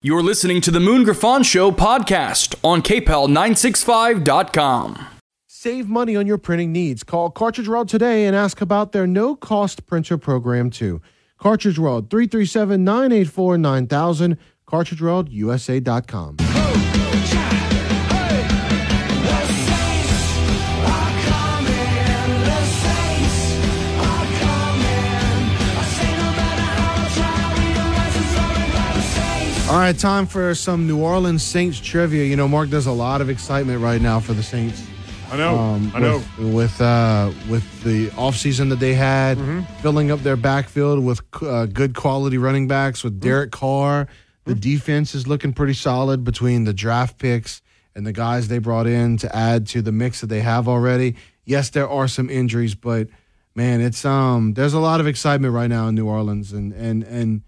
You're listening to the Moon Griffon Show podcast on KPEL965.com. Save money on your printing needs. Call Cartridge World today and ask about their no cost printer program, too. Cartridge World, 337 984 9000, cartridgeworldusa.com. All right, time for some New Orleans Saints trivia. You know, Mark, there's a lot of excitement right now for the Saints. I know. Um, I know. With with, uh, with the offseason that they had, Mm-hmm. filling up their backfield with uh, good quality running backs, with Derek Carr. The Mm-hmm. defense is looking pretty solid between the draft picks and the guys they brought in to add to the mix that they have already. Yes, there are some injuries, but man, it's um there's a lot of excitement right now in New Orleans and and and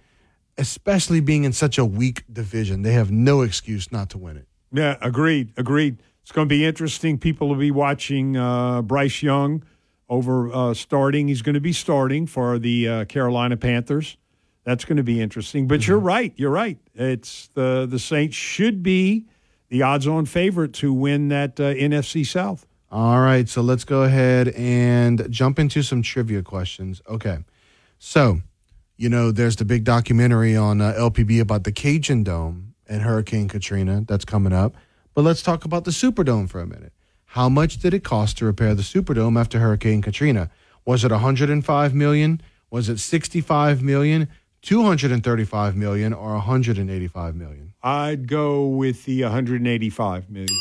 especially being in such a weak division. They have no excuse not to win it. Yeah, agreed. Agreed. It's going to be interesting. People will be watching uh, Bryce Young over uh, starting. He's going to be starting for the uh, Carolina Panthers. That's going to be interesting. But you're right. You're right. It's the the Saints should be the odds-on favorite to win that uh, NFC South. All right, so let's go ahead and jump into some trivia questions. Okay. So, you know, there's the big documentary on uh, LPB about the Cajun Dome and Hurricane Katrina that's coming up. But let's talk about the Superdome for a minute. How much did it cost to repair the Superdome after Hurricane Katrina? Was it 105 million? Was it 65 million? 235 million or 185 million? I'd go with the 185 million.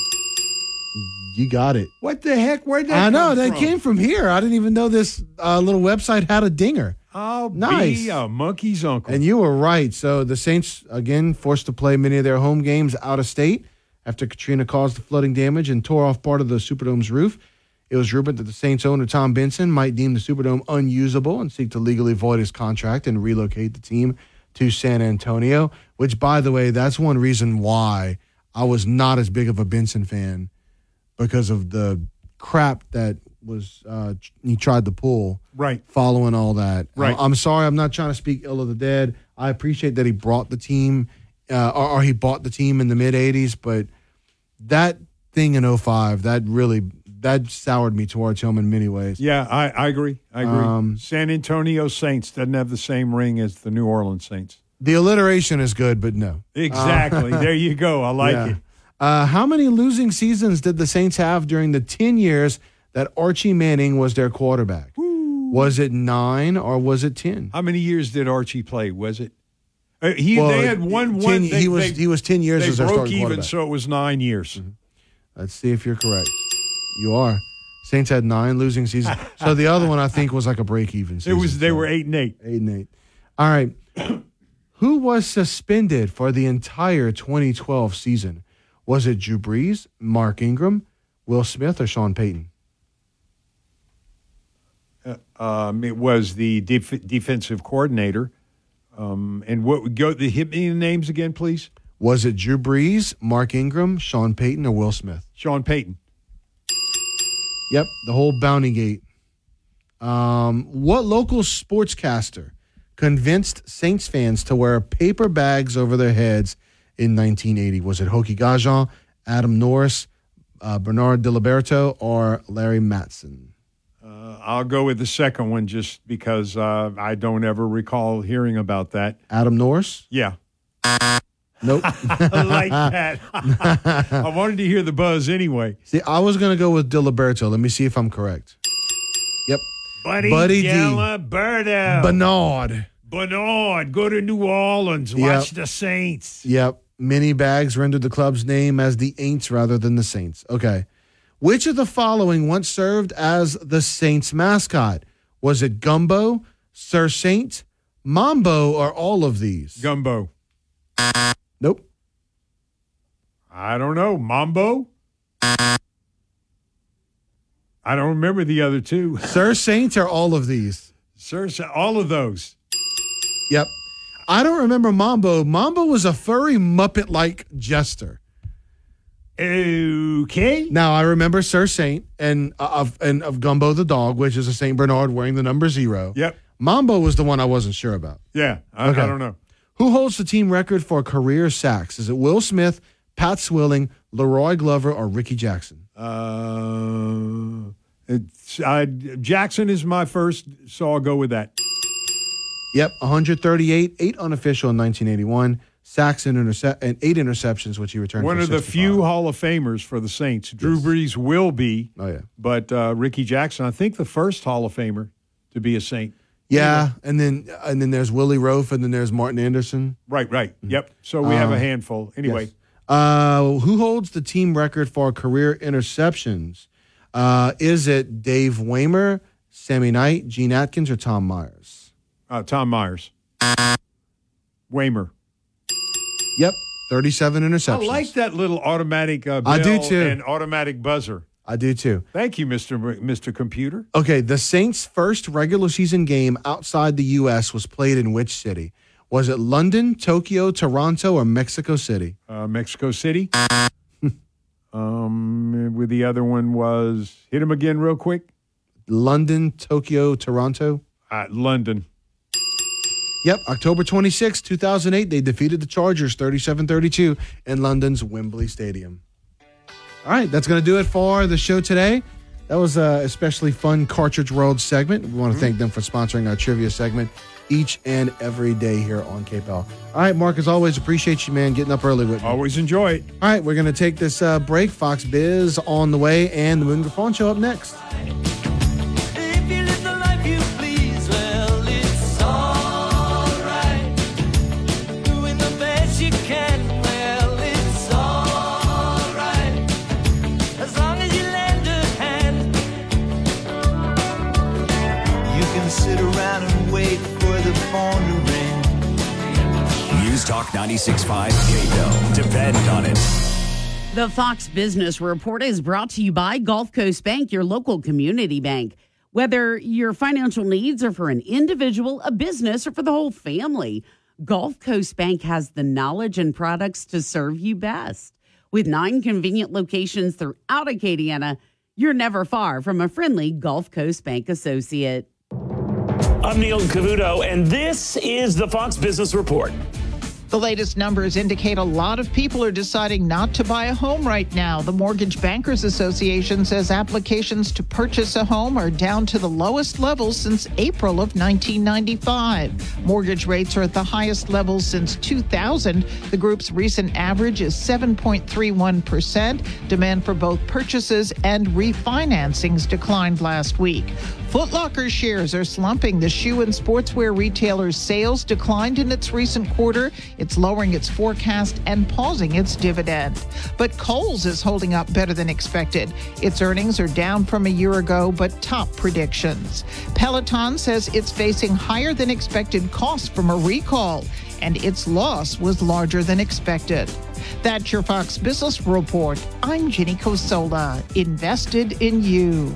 You got it. What the heck? Where'd that I know that from? came from here. I didn't even know this uh, little website had a dinger. I'll Nice. be a monkey's uncle. And you were right. So the Saints again forced to play many of their home games out of state after Katrina caused the flooding damage and tore off part of the Superdome's roof. It was rumored that the Saints owner Tom Benson might deem the Superdome unusable and seek to legally void his contract and relocate the team to San Antonio. Which, by the way, that's one reason why I was not as big of a Benson fan because of the crap that was uh, he tried to pull right. following all that. Right. I- I'm sorry, I'm not trying to speak ill of the dead. I appreciate that he brought the team, uh, or, or he bought the team in the mid '80s, but that thing in 05, that really that soured me towards him in many ways. Yeah, I, I agree. I agree. Um, San Antonio Saints doesn't have the same ring as the New Orleans Saints. The alliteration is good, but no. Exactly. there you go. I like Yeah. it. Uh, how many losing seasons did the Saints have during the 10 years that Archie Manning was their quarterback? Was it nine or was it 10? How many years did Archie play? Was it? Uh, he Well, they had one 10 one. They, he was they, he was 10 years they as their broke starting even, quarterback. Mm-hmm. so it was nine years. Let's see if you're correct. You are. Saints had nine losing seasons. So the other one I think was like a break even It was they So were eight and eight. eight and eight. All right. Who was suspended for the entire 2012 season? Was it Drew Brees, Mark Ingram, Will Smith, or Sean Payton? Um, it was the def- defensive coordinator. Um, and what go the hit me the names again, please. Was it Drew Brees, Mark Ingram, Sean Payton, or Will Smith? Sean Payton. Yep, the whole bounty gate. Um, what local sportscaster convinced Saints fans to wear paper bags over their heads in 1980? Was it Hokie Gajan, Adam Norris, uh, Bernard Diliberto, or Larry Matson? Uh, I'll go with the second one just because uh, I don't ever recall hearing about that. Adam Norris? Yeah. Nope. I like that. I wanted to hear the buzz anyway. see, I was going to go with Diliberto. Let me see if I'm correct. Yep. Buddy, Buddy. Diliberto. Bernard. Bernard, go to New Orleans. Yep. Watch the Saints. Yep. Many bags rendered the club's name as the Aints rather than the Saints. Okay. Which of the following once served as the Saints mascot? Was it Gumbo, Sir Saint, Mambo, or all of these? Gumbo. Nope. I don't know. Mambo? I don't remember the other two. Sir Saint or all of these? Sir, all of those. Yep. I don't remember Mambo. Mambo was a furry Muppet like jester. Okay. Now I remember Sir Saint and uh, of and of Gumbo the dog, which is a Saint Bernard wearing the number zero. Yep. Mambo was the one I wasn't sure about. Yeah. I, Okay. I don't know. Who holds the team record for career sacks? Is it Will Smith, Pat Swilling, La'Roi Glover, or Rickey Jackson? Uh, it's, uh, Jackson is my first, so I'll go with that. Yep, 138, eight unofficial in 1981, sacks and, intercep- and eight interceptions, which he returned. One of the few Hall of Famers for the Saints. Drew Yes. Brees will be, Oh yeah, but uh, Rickey Jackson, I think the first Hall of Famer to be a Saint. yeah, and then and then there's Willie Roaf, and then there's Morten Andersen. Right, right. Yep. So we have a Um, handful. Anyway, Yes. Uh, who holds the team record for career interceptions? Uh, is it Dave Waymer, Sammy Knight, Gene Atkins, or Tom Myers? uh, Tom Myers. Waymer. Yep, 37 interceptions. I like that little automatic uh, I do too. and automatic buzzer. I do too. Thank you, Mr. M- Mr. Computer. Okay, the Saints' first regular season game outside the U.S. was played in which city? Was it London, Tokyo, Toronto, or Mexico City? Uh, Mexico City. um, with the other one was hit him again real quick. London, Tokyo, Toronto. Uh, London. Yep, October 26, 2008, they defeated the Chargers 37 32 in London's Wembley Stadium. All right, that's going to do it for the show today. That was a especially fun Cartridge World segment. We want to thank them for sponsoring our trivia segment each and every day here on KPL. All right, Mark, as always, appreciate you, man, getting up early with me. Always enjoy it. All right, we're going to take this uh, break. Fox Biz on the way, and the Moon Griffon show up next. For the ring. News Talk 96.5 KPEL. Depend on it. The Fox Business Report is brought to you by Gulf Coast Bank, your local community bank. Whether your financial needs are for an individual, a business, or for the whole family, Gulf Coast Bank has the knowledge and products to serve you best. With nine convenient locations throughout Acadiana, you're never far from a friendly Gulf Coast Bank associate. I'm Neil Cavuto, and this is the Fox Business Report. The latest numbers indicate a lot of people are deciding not to buy a home right now. The Mortgage Bankers Association says applications to purchase a home are down to the lowest levels since April of 1995. Mortgage rates are at the highest levels since 2000. The group's recent average is 7.31%. Demand for both purchases and refinancings declined last week. Foot Locker shares are slumping. The shoe and sportswear retailer's sales declined in its recent quarter. It's lowering its forecast and pausing its dividend. But Kohl's is holding up better than expected. Its earnings are down from a year ago, but top predictions. Peloton says it's facing higher than expected costs from a recall, and its loss was larger than expected. That's your Fox Business Report. I'm Jenny Cosola, invested in you.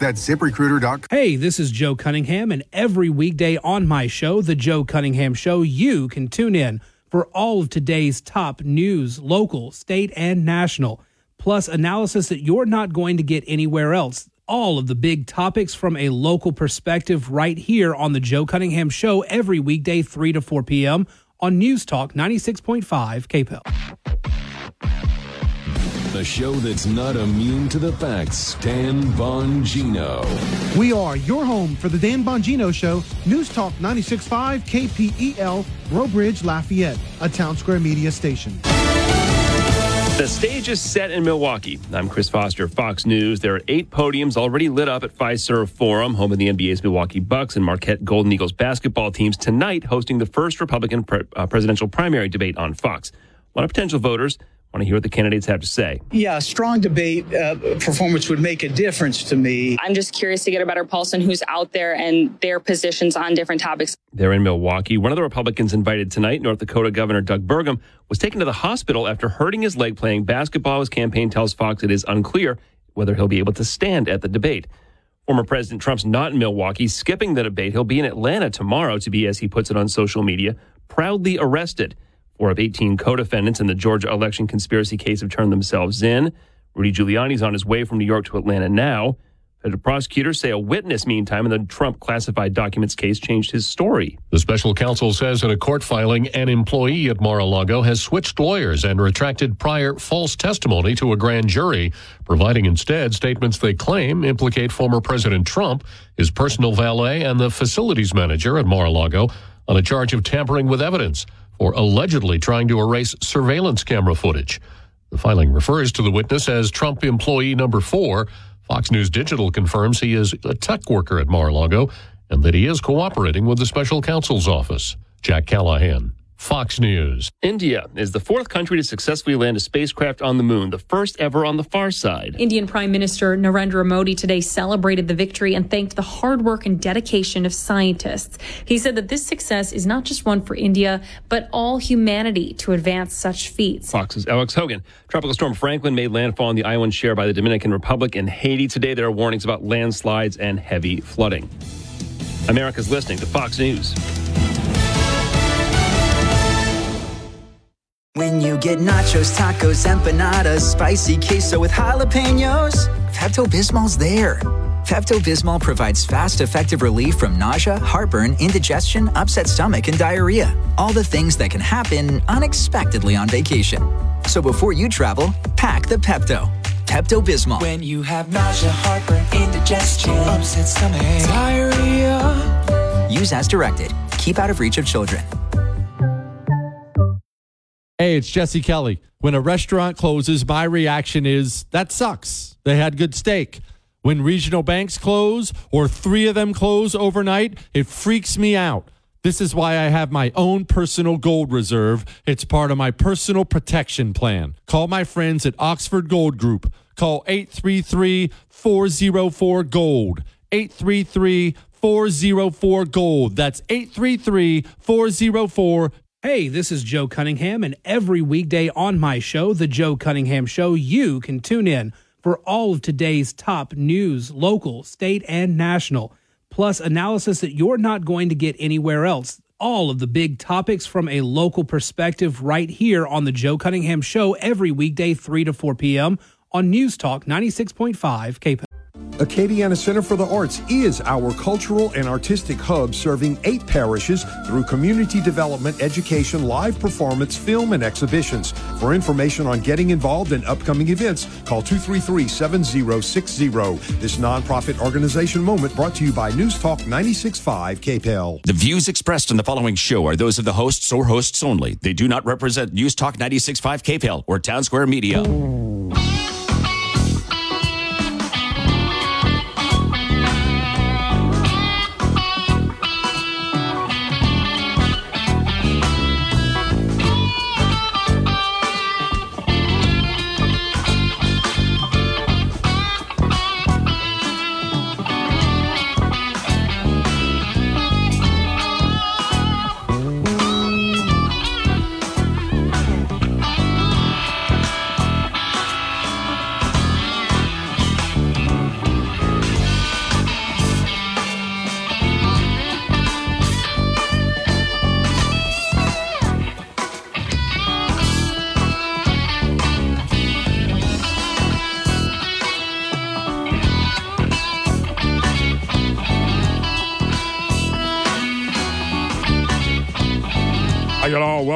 That's ziprecruiter.com. Hey, this is Joe Cunningham, and every weekday on my show, The Joe Cunningham Show, you can tune in for all of today's top news, local, state, and national, plus analysis that you're not going to get anywhere else. All of the big topics from a local perspective right here on The Joe Cunningham Show every weekday, 3 to 4 p.m. on News Talk 96.5 KPEL. The show that's not immune to the facts, Dan Bongino. We are your home for the Dan Bongino Show, News Talk 96.5 KPEL, Breaux Bridge, Lafayette, a Town Square Media station. The stage is set in Milwaukee. I'm Chris Foster, Fox News. There are eight podiums already lit up at Fiserv Forum, home of the NBA's Milwaukee Bucks and Marquette Golden Eagles basketball teams, tonight hosting the first Republican pre- uh, presidential primary debate on Fox. One of potential voters Want to hear what the candidates have to say. Yeah, a strong debate uh, performance would make a difference to me. I'm just curious to get a better pulse on who's out there and their positions on different topics. They're in Milwaukee. One of the Republicans invited tonight, North Dakota Governor Doug Burgum, was taken to the hospital after hurting his leg playing basketball. His campaign tells Fox it is unclear whether he'll be able to stand at the debate. Former President Trump's not in Milwaukee, skipping the debate. He'll be in Atlanta tomorrow to be, as he puts it on social media, proudly arrested. Four of 18 co defendants in the Georgia election conspiracy case have turned themselves in. Rudy Giuliani's on his way from New York to Atlanta now. Federal prosecutors say a witness, meantime, in the Trump classified documents case changed his story. The special counsel says in a court filing, an employee at Mar a Lago has switched lawyers and retracted prior false testimony to a grand jury, providing instead statements they claim implicate former President Trump, his personal valet, and the facilities manager at Mar a Lago on a charge of tampering with evidence or allegedly trying to erase surveillance camera footage. The filing refers to the witness as Trump employee number four. Fox News Digital confirms he is a tech worker at Mar a Lago and that he is cooperating with the special counsel's office. Jack Callahan, Fox News. India is the fourth country to successfully land a spacecraft on the moon, the first ever on the far side. Indian Prime Minister Narendra Modi today celebrated the victory and thanked the hard work and dedication of scientists. He said that this success is not just one for India, but all humanity to advance such feats. Fox's Alex Hogan. Tropical storm Franklin made landfall on the island share by the Dominican Republic and Haiti. Today, there are warnings about landslides and heavy flooding. America's listening to Fox News. When you get nachos, tacos, empanadas, spicy queso with jalapenos, Pepto Bismol's there. Pepto Bismol provides fast, effective relief from nausea, heartburn, indigestion, upset stomach, and diarrhea. All the things that can happen unexpectedly on vacation. So before you travel, pack the Pepto. Pepto Bismol. When you have nausea, heartburn, indigestion, upset stomach, diarrhea. Use as directed. Keep out of reach of children. Hey, it's Jesse Kelly. When a restaurant closes, my reaction is that sucks. They had good steak. When regional banks close or three of them close overnight, it freaks me out. This is why I have my own personal gold reserve. It's part of my personal protection plan. Call my friends at Oxford Gold Group. Call 833 404 Gold. 833 404 Gold. That's 833 404 Hey, this is Joe Cunningham, and every weekday on my show, The Joe Cunningham Show, you can tune in for all of today's top news, local, state, and national, plus analysis that you're not going to get anywhere else. All of the big topics from a local perspective right here on The Joe Cunningham Show every weekday, 3 to 4 p.m. on News Talk 96.5 KP. Acadiana Center for the Arts is our cultural and artistic hub serving eight parishes through community development, education, live performance, film, and exhibitions. For information on getting involved in upcoming events, call 233 7060. This nonprofit organization moment brought to you by News Talk 96.5 KPEL. The views expressed in the following show are those of the hosts or hosts only. They do not represent News Talk 96.5 KPEL or Town Square Media.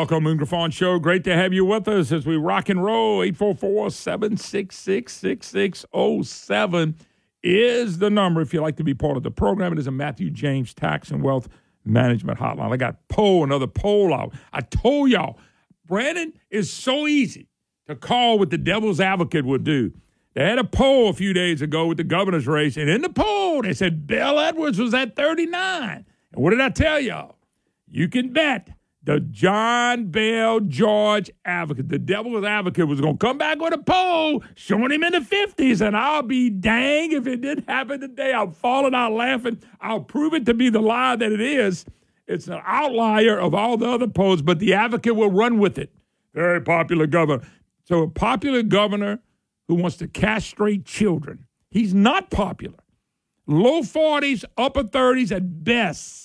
Welcome, Moon Show. Great to have you with us as we rock and roll. 844 766 6607 is the number if you'd like to be part of the program. It is a Matthew James Tax and Wealth Management Hotline. I got poll, another poll out. I told y'all, Brandon is so easy to call what the devil's advocate would do. They had a poll a few days ago with the governor's race, and in the poll, they said Bel Edwards was at 39. And what did I tell y'all? You can bet The John Bel George Advocate, the devil's advocate, was going to come back with a poll showing him in the 50s, and I'll be dang if it didn't happen today. I'm falling out laughing. I'll prove it to be the lie that it is. It's an outlier of all the other polls, but the advocate will run with it. Very popular governor. So, a popular governor who wants to castrate children. He's not popular. Low 40s, upper 30s at best.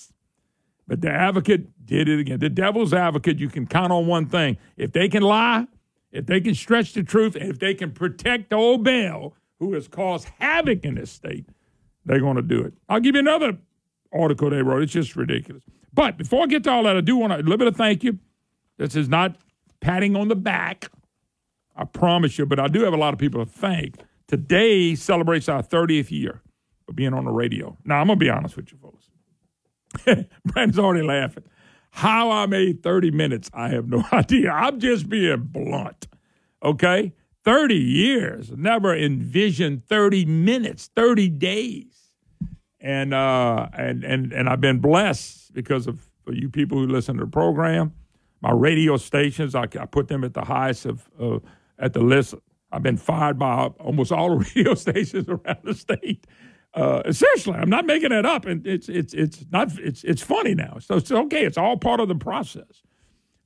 But the advocate did it again. The devil's advocate, you can count on one thing. If they can lie, if they can stretch the truth, and if they can protect old Bel, who has caused havoc in this state, they're going to do it. I'll give you another article they wrote. It's just ridiculous. But before I get to all that, I do want to a little bit of thank you. This is not patting on the back. I promise you, but I do have a lot of people to thank. Today celebrates our 30th year of being on the radio. Now, I'm going to be honest with you, folks. Brandon's already laughing. How I made 30 minutes, I have no idea. I'm just being blunt. Okay? 30 years. Never envisioned 30 minutes, 30 days. And uh and and and I've been blessed because of you people who listen to the program. My radio stations, I, I put them at the highest of uh, at the list. I've been fired by almost all the radio stations around the state. Uh, seriously, I'm not making that up, and it's it's it's not it's it's funny now. So it's okay. It's all part of the process.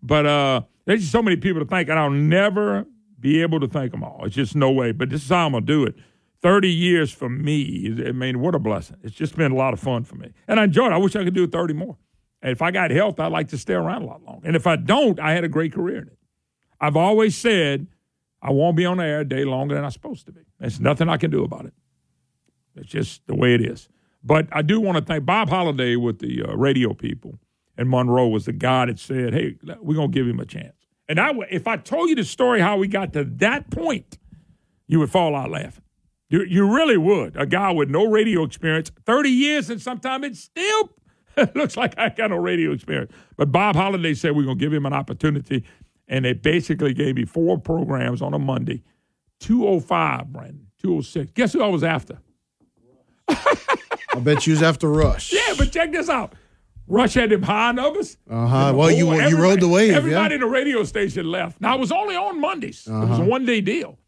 But uh, there's just so many people to thank, and I'll never be able to thank them all. It's just no way. But this is how I'm gonna do it. Thirty years for me. I mean, what a blessing. It's just been a lot of fun for me, and I enjoyed it. I wish I could do 30 more. And if I got health, I'd like to stay around a lot longer. And if I don't, I had a great career in it. I've always said I won't be on the air a day longer than I'm supposed to be. There's nothing I can do about it. It's just the way it is. But I do want to thank Bob Holliday with the uh, radio people and Monroe was the guy that said, "Hey, we're gonna give him a chance." And I, if I told you the story how we got to that point, you would fall out laughing. You, you really would. A guy with no radio experience, thirty years, and sometimes it still looks like I got no radio experience. But Bob Holliday said we're gonna give him an opportunity, and they basically gave me four programs on a Monday, two oh five, Brandon, two oh six. Guess who I was after? I bet you was after Rush. Yeah, but check this out. Rush had them high numbers. Uh huh. Well, you you rode the wave. Everybody yeah. in the radio station left. Now, I was only on Mondays. It was Uh-huh. a one day deal.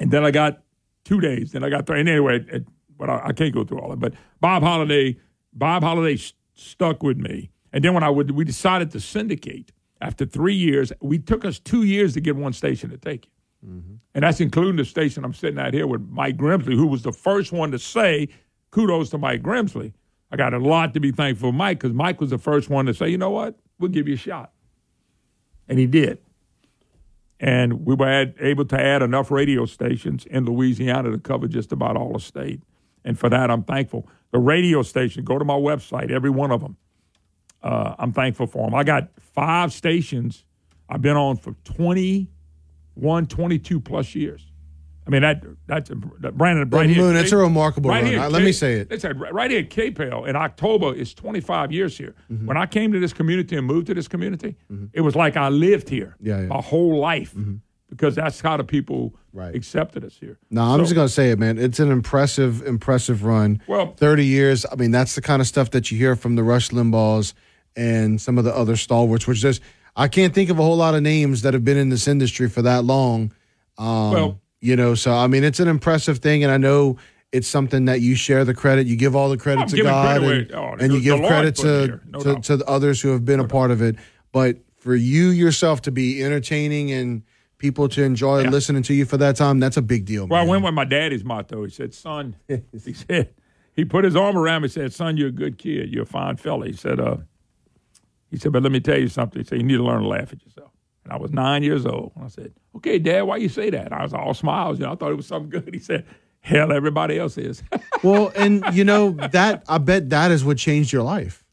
And then I got two days. Then I got three. And anyway, it, but I, I can't go through all that. But Bob Holiday, Bob Holiday st- stuck with me. And then when I would, we decided to syndicate after three years. We took us two years to get one station to take it. And that's including the station I'm sitting at here with Mike Grimsley, who was the first one to say, kudos to Mike Grimsley. I got a lot to be thankful for Mike because Mike was the first one to say, you know what, we'll give you a shot. And he did. And we were ad- able to add enough radio stations in Louisiana to cover just about all the state. And for that, I'm thankful. The radio station, go to my website, every one of them. Uh, I'm thankful for them. I got five stations I've been on for 21, 22 plus years. I mean, that that's that Brandon, right. Moon, it's a remarkable right run. here, let me say it. It's right right here at KPEL in October is 25 years here. Mm-hmm. When I came to this community and moved to this community, it was like I lived here Yeah, yeah. Mm-hmm. my whole life because that's how the people right. accepted us here. No, I'm So- just gonna say it, man. It's an impressive, impressive run. Well- 30 years. I mean, that's the kind of stuff that you hear from the Rush Limbaughs and some of the other stalwarts. Which just, I can't think of a whole lot of names that have been in this industry for that long. Um, Well- you know, so I mean, it's an impressive thing, and I know it's something that you share the credit. You give all the credit I'm to God, credit and, oh, and you give credit to no to, to the others who have been a part of it. But for you yourself to be entertaining and people to enjoy Yeah. listening to you for that time, that's a big deal. Well, I went with my daddy's motto. He said, "Son," he said, he put his arm around me. and said, "Son, you're a good kid. You're a fine fella." He said, "Uh," he said, "But let me tell you something." He said, "You need to learn to laugh at yourself." And I was nine years old. And I said, "Okay, Dad, why you say that?" I was all smiles. You know, I thought it was something good. He said, "Hell, everybody else is." well, and you know that I bet that is what changed your life.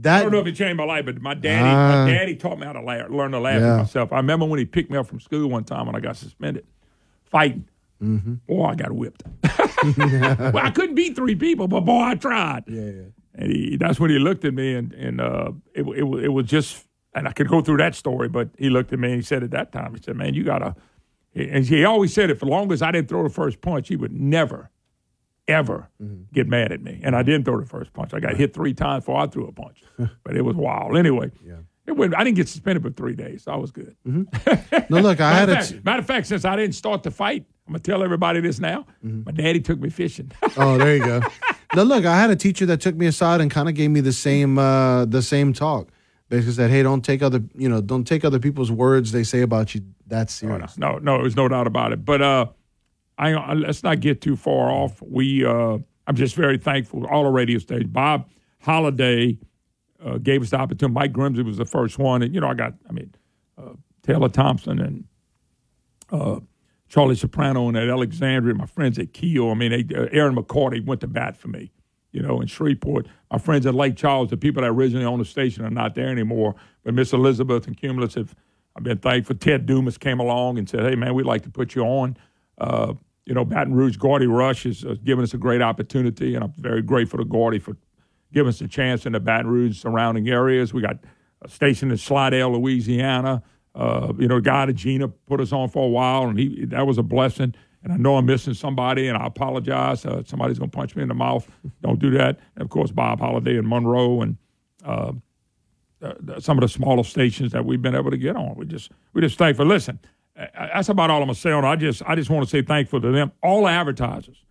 That, I don't know if it changed my life, but my daddy, Ah. my daddy taught me how to laugh, learn to laugh Yeah. at myself. I remember when he picked me up from school one time when I got suspended, fighting. Mm-hmm. Boy, I got whipped. well, I couldn't beat three people, but boy, I tried. Yeah, yeah. And he, that's when he looked at me, and and uh, it, it it was just, and I could go through that story, but he looked at me and he said at that time, he said, "Man, you gotta," and he always said it for long as I didn't throw the first punch, he would never, ever Mm-hmm. get mad at me, and I didn't throw the first punch. I got hit three times before I threw a punch, but it was wild. Anyway, It went, I didn't get suspended for three days. So I was good. No, look, I had matter, a. of fact, matter of fact, since I didn't start the fight, I'm gonna tell everybody this now. Mm-hmm. My daddy took me fishing. Oh, there you go. no, look, I had a teacher that took me aside and kind of gave me the same uh, the same talk. Basically said, "Hey, don't take other you know don't take other people's words they say about you that serious." no, no, there's no doubt about it. But uh, I, I let's not get too far off. We, uh, I'm just very thankful. All the radio stations. Bob Holiday uh, gave us the opportunity. Mike Grimsley was the first one, and you know, I got, I mean, uh, Taylor Thompson and uh, Charlie Soprano and at Alexandria, my friends at Keel. I mean, they, uh, Aaron McCarty went to bat for me. You know, in Shreveport, my friends at Lake Charles, the people that originally owned the station are not there anymore. But Miss Elizabeth and Cumulus have, I've been thankful. Ted Dumas came along and said, "Hey, man, we'd like to put you on." Uh, you know, Baton Rouge, Gordy Rush has uh, given us a great opportunity, and I'm very grateful to Gordy for giving us a chance in the Baton Rouge surrounding areas. We got a station in Slidell, Louisiana. Uh, you know, guy that Gina put us on for a while, and he that was a blessing. And I know I'm missing somebody, and I apologize. Uh, somebody's going to punch me in the mouth. Don't do that. And of course, Bob Holiday and Monroe, and uh, uh, some of the smaller stations that we've been able to get on. We just we just thankful. Listen, that's about all I'm gonna say on. I just I just want to say thankful to them, all the advertisers.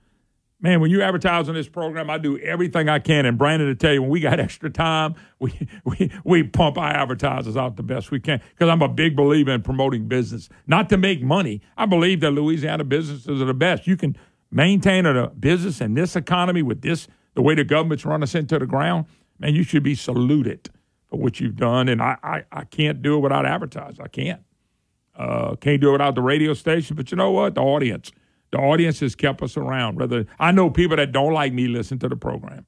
Man, when you advertise on this program, I do everything I can. And Brandon to tell you, when we got extra time, we we we pump our advertisers out the best we can. Because I'm a big believer in promoting business, not to make money. I believe that Louisiana businesses are the best. You can maintain a business in this economy with this the way the government's run us into the ground. Man, you should be saluted for what you've done. And I I, I can't do it without advertising. I can't. Uh, can't do it without the radio station. But you know what? The audience. The audience has kept us around. Whether I know people that don't like me listen to the program,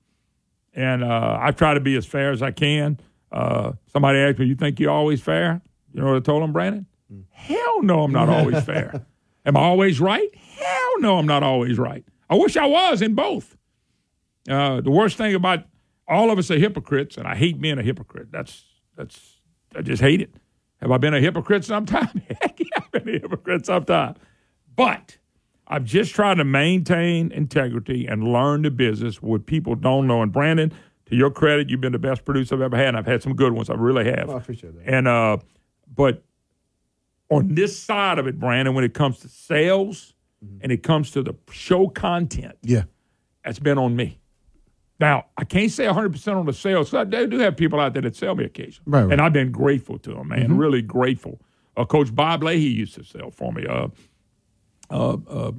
and uh, I try to be as fair as I can. Uh, somebody asked me, "You think you're always fair?" You know what I told them, Brandon? Hell no, I'm not always fair. Am I always right? Hell no, I'm not always right. I wish I was in both. Uh, the worst thing about all of us are hypocrites, and I hate being a hypocrite. That's that's I just hate it. Have I been a hypocrite sometime? Heck yeah, I've been a hypocrite sometime. But I'm just trying to maintain integrity and learn the business what people don't know. And Brandon, to your credit, you've been the best producer I've ever had. And I've had some good ones. I really have. Oh, I appreciate that. And uh, but on this side of it, Brandon, when it comes to sales and it comes to the show content, Yeah. that's been on me. Now, I can't say 100% on the sales. 'cause I do have people out there that sell me occasionally. Right, right. And I've been grateful to them, man. Mhm. Really grateful. Uh, Coach Bob Leahy used to sell for me. Uh, uh, uh,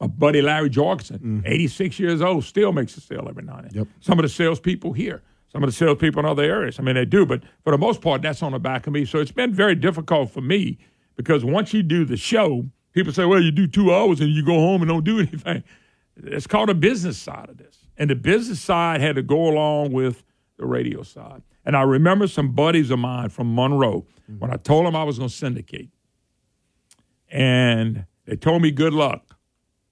my buddy Larry Jorgensen, 86 years old, still makes a sale every now and then. Mm-hmm. Yep. Some of the salespeople here, some of the salespeople in other areas. I mean, they do, but for the most part, that's on the back of me. So it's been very difficult for me because once you do the show, people say, well, you do two hours and you go home and don't do anything. It's called a business side of this. And the business side had to go along with the radio side. And I remember some buddies of mine from Monroe when I told them I was going to syndicate. And they told me good luck.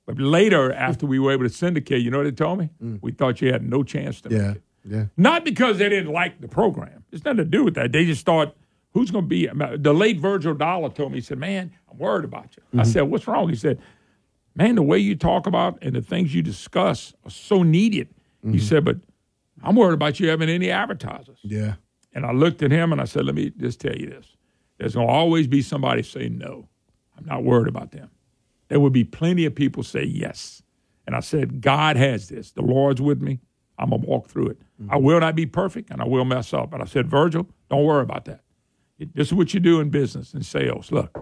But later, after we were able to syndicate, you know what they told me? We thought you had no chance to make Yeah. it. Yeah. Not because they didn't like the program. It's nothing to do with that. They just thought, who's going to be? The late Virgil Dollar told me, he said, man, I'm worried about you. I Mhm. said, what's wrong? He said, man, the way you talk about and the things you discuss are so needed. He said, but I'm worried about you having any advertisers. Yeah. And I looked at him and I said, let me just tell you this. There's going to always be somebody saying no. I'm not worried about them. There will be plenty of people say yes. And I said, God has this. The Lord's with me. I'm going to walk through it. Mm-hmm. I will not be perfect and I will mess up. But I said, Virgil, don't worry about that. This is what you do in business and sales. Look,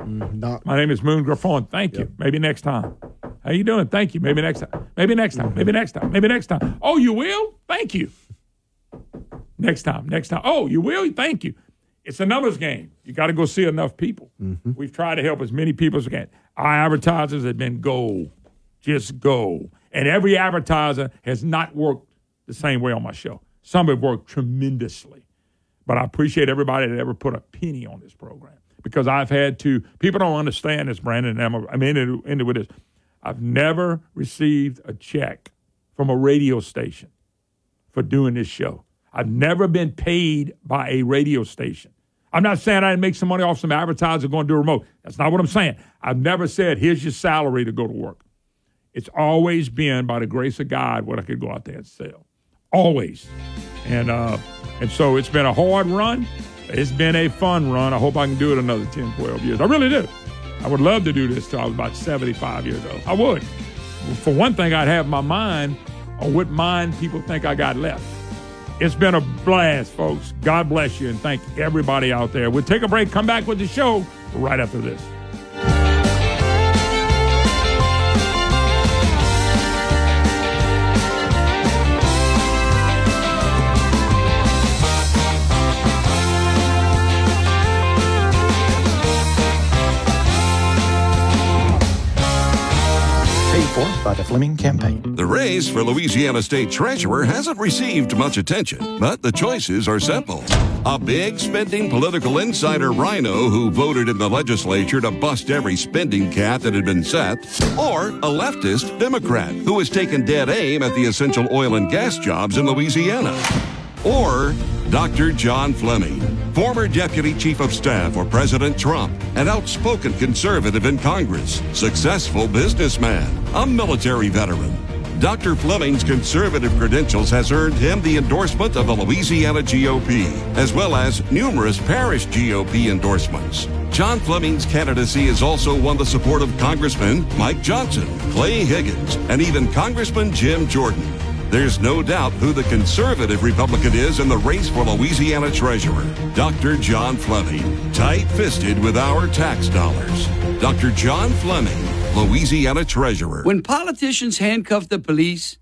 mm, Not, my name is Moon Griffon. Thank you. Maybe next time. How you doing? Thank you. Maybe next time. Maybe next time. Maybe next time. Maybe next time. Oh, you will? Thank you. Next time. Next time. Oh, you will? Thank you. It's a numbers game. You got to go see enough people. Mm-hmm. We've tried to help as many people as we can. Our advertisers have been go, Just go. And every advertiser has not worked the same way on my show. Some have worked tremendously. But I appreciate everybody that ever put a penny on this program because I've had to. People don't understand this, Brandon. And I'm, I'm into with this. I've never received a check from a radio station for doing this show. I've never been paid by a radio station. I'm not saying I didn't make some money off some advertiser going to do a remote. That's not what I'm saying. I've never said, here's your salary to go to work. It's always been by the grace of God what I could go out there and sell. Always. And uh, and so it's been a hard run, It's been a fun run. I hope I can do it another 10, 12 years. I really do. I would love to do this till I was about 75 years old. I would. For one thing, I'd have my mind on what mind people think I got left. It's been a blast, folks. God bless you and thank everybody out there. We'll take a break, come back with the show right after this. By the Fleming Campaign. The race for Louisiana State Treasurer hasn't received much attention, but the choices are simple. A big spending political insider rhino who voted in the legislature to bust every spending cap that had been set, or a leftist Democrat who has taken dead aim at the essential oil and gas jobs in Louisiana. Or Dr. John Fleming, former Deputy Chief of Staff for President Trump, an outspoken conservative in Congress, successful businessman, a military veteran. Dr. Fleming's conservative credentials has earned him the endorsement of the Louisiana GOP, as well as numerous parish GOP endorsements. John Fleming's candidacy has also won the support of Congressman Mike Johnson, Clay Higgins, and even Congressman Jim Jordan. There's no doubt who the conservative Republican is in the race for Louisiana Treasurer. Dr. John Fleming, tight fisted with our tax dollars. Dr. John Fleming, Louisiana Treasurer. When politicians handcuff the police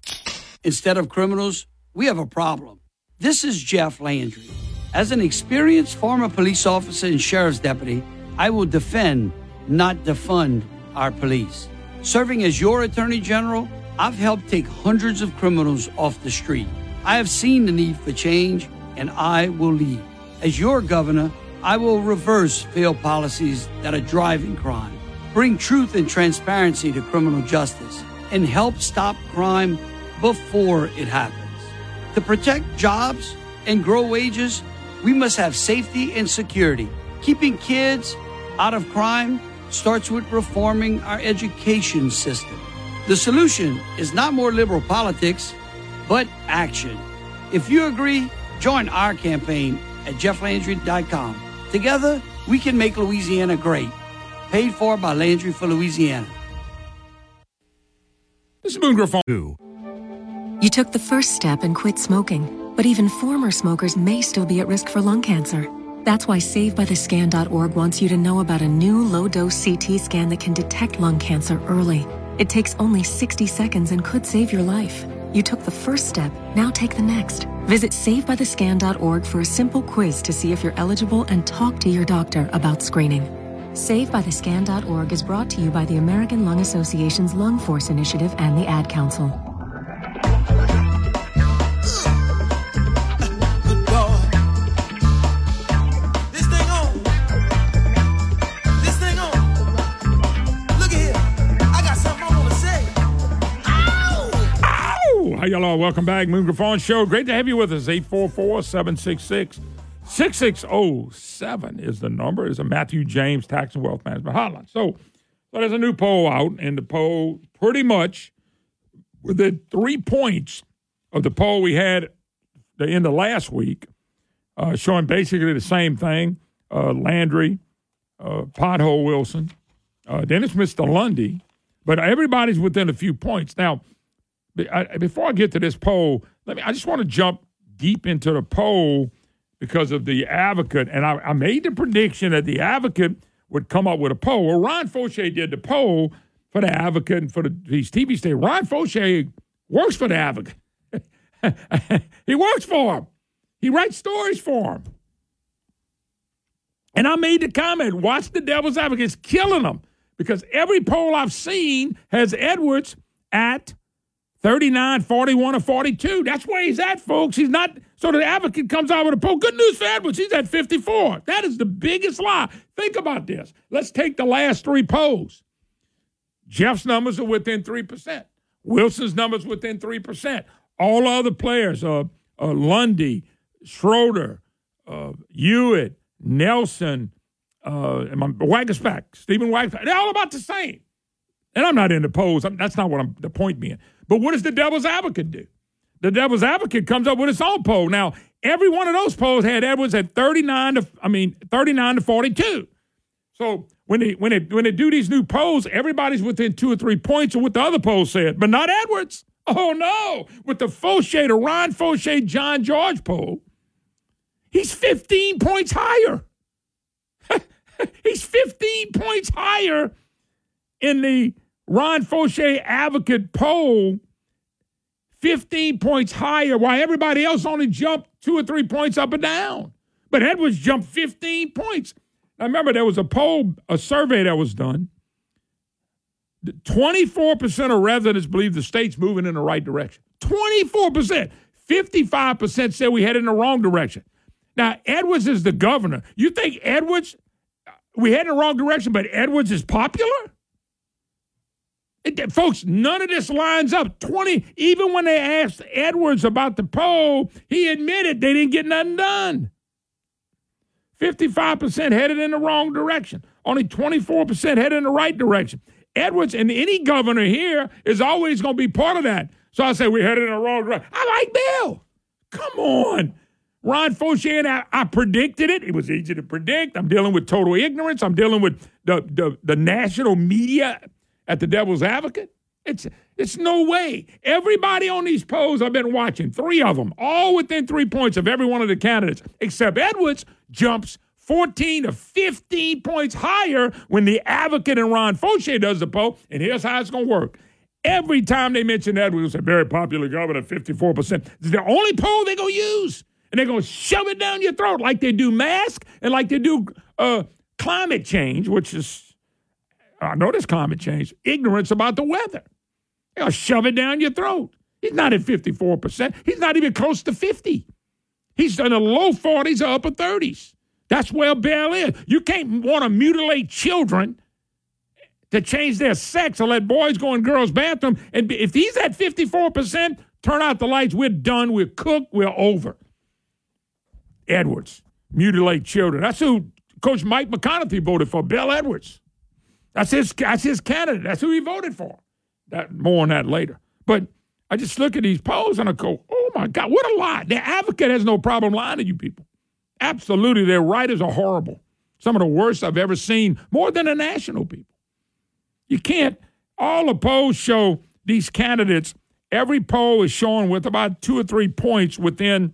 instead of criminals, we have a problem. This is Jeff Landry. As an experienced former police officer and sheriff's deputy, I will defend, not defund, our police. Serving as your attorney general, I've helped take hundreds of criminals off the street. I have seen the need for change, and I will lead. As your governor, I will reverse failed policies that are driving crime, bring truth and transparency to criminal justice, and help stop crime before it happens. To protect jobs and grow wages, we must have safety and security. Keeping kids out of crime starts with reforming our education system. The solution is not more liberal politics, but action. If you agree, join our campaign at jefflandry.com. Together, we can make Louisiana great. Paid for by Landry for Louisiana. This is Moon Griffon. You took the first step and quit smoking, but even former smokers may still be at risk for lung cancer. That's why SaveByTheScan.org wants you to know about a new low dose CT scan that can detect lung cancer early. It takes only 60 seconds and could save your life. You took the first step, now take the next. Visit SaveByTheScan.org for a simple quiz to see if you're eligible and talk to your doctor about screening. SaveByTheScan.org is brought to you by the American Lung Association's Lung Force Initiative and the Ad Council. Y'all? Welcome back. Moon Griffon Show. Great to have you with us. 844-766-6607 is the number. Is a Matthew James Tax and Wealth Management Hotline. So, so there's a new poll out, and the poll pretty much within three points of the poll we had the end of last week, uh, showing basically the same thing. Uh, Landry, uh, Pothole Wilson, uh, it's Mr. Lundy, but everybody's within a few points. Now, I, before I get to this poll, let me. I just want to jump deep into the poll because of the advocate, and I, I made the prediction that the advocate would come up with a poll. Well, Ron Faucheux did the poll for the advocate and for the, these TV stations. Ron Faucheux works for the advocate. he works for him. He writes stories for him. And I made the comment, watch the devil's advocate. Killing them because every poll I've seen has Edwards at 39, 41, or 42. That's where he's at, folks. He's not. So the advocate comes out with a poll. Good news for Edwards. He's at 54. That is the biggest lie. Think about this. Let's take the last three polls. Jeff's numbers are within 3%. Wilson's numbers within 3%. All other players, uh, uh, Lundy, Schroeder, uh, Hewitt, Nelson, uh, Waguespack, Stephen Waguespack, they're all about the same. And I'm not in the polls. I'm, that's not what I'm the point being. But what does the devil's advocate do? The devil's advocate comes up with its own poll. Now, every one of those polls had Edwards at 39 to, I mean, 39 to 42. So when they when they when they do these new polls, everybody's within two or three points of what the other polls said, but not Edwards. Oh no! With the Faucheux, the Ron Faucheux, John George poll, he's 15 points higher. he's 15 points higher in the Ron Faucheux Advocate poll. 15 points higher, while everybody else only jumped two or three points up and down. But Edwards jumped 15 points. I remember there was a poll, a survey that was done. 24% of residents believe the state's moving in the right direction. 24%. 55% said we head in the wrong direction. Now, Edwards is the governor. You think Edwards, we head in the wrong direction, but Edwards is popular? It, folks, none of this lines up. 20, even when they asked Edwards about the poll, he admitted they didn't get nothing done. 55% headed in the wrong direction. Only 24% headed in the right direction. Edwards and any governor here is always going to be part of that. So I say we headed in the wrong direction. I like Bill. Come on. Ron Faucheux and I, I predicted it. It was easy to predict. I'm dealing with total ignorance. I'm dealing with the, the, the national media at the devil's advocate. It's it's no way. Everybody on these polls I've been watching, three of them, all within three points of every one of the candidates, except Edwards jumps 14 to 15 points higher when the advocate and Ron Faucheux does the poll. And here's how it's to work. Every time they mention Edwards, a very popular governor, 54%. It's the only poll they're to use. And they're to shove it down your throat like they do mask and like they do uh, climate change, which is, I know there's climate change, ignorance about the weather. They'll shove it down your throat. He's not at 54%. He's not even close to 50. He's in the low 40s or upper 30s. That's where Bel is. You can't want to mutilate children to change their sex or let boys go in girls' bathroom. And if he's at 54%, turn out the lights. We're done. We're cooked. We're over. Edwards, mutilate children. That's who Coach Mike McConaughey voted for, Bel Edwards. That's his, that's his candidate. That's who he voted for. That More on that later. But I just look at these polls and I go, oh my God, what a lie. The advocate has no problem lying to you people. Absolutely, their writers are horrible. Some of the worst I've ever seen, more than the national people. You can't, all the polls show these candidates, every poll is showing with about two or three points within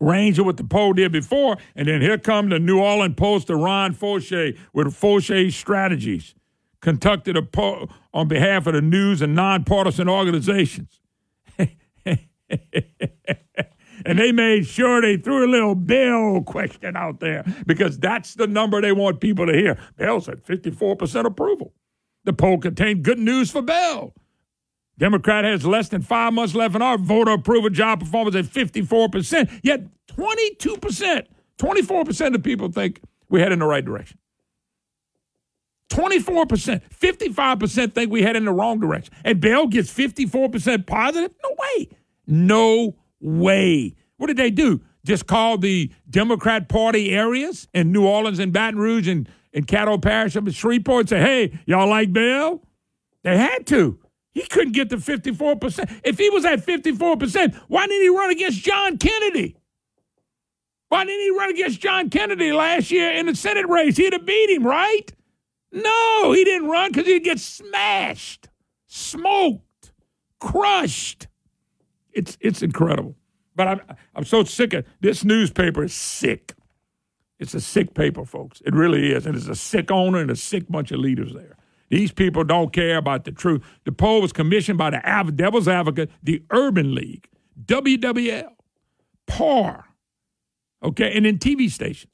range of what the poll did before. And then here come the New Orleans Post of Ron Faucheux with Faucheux strategies, conducted a poll on behalf of the news and nonpartisan organizations. and they made sure they threw a little Bel question out there because that's the number they want people to hear. Bel said 54% approval. The poll contained good news for Bel. Democrat has less than five months left in our voter approval job performance at 54%, yet 22%, 24% of people think we head in the right direction. 24%, 55% think we head in the wrong direction. And Bel gets 54% positive? No way. No way. What did they do? Just call the Democrat Party areas in New Orleans and Baton Rouge and, and Caddo Parish up in Shreveport and say, hey, y'all like Bel? They had to. He couldn't get to 54%. If he was at 54%, why didn't he run against John Kennedy? Why didn't he run against John Kennedy last year in the Senate race? He'd have beat him, right? No, he didn't run because he'd get smashed, smoked, crushed. It's it's incredible. But I'm I'm so sick of this newspaper is sick. It's a sick paper, folks. It really is. And it's a sick owner and a sick bunch of leaders there. These people don't care about the truth. The poll was commissioned by the Devil's Advocate, the Urban League, WWL, PAR, okay, and then TV stations.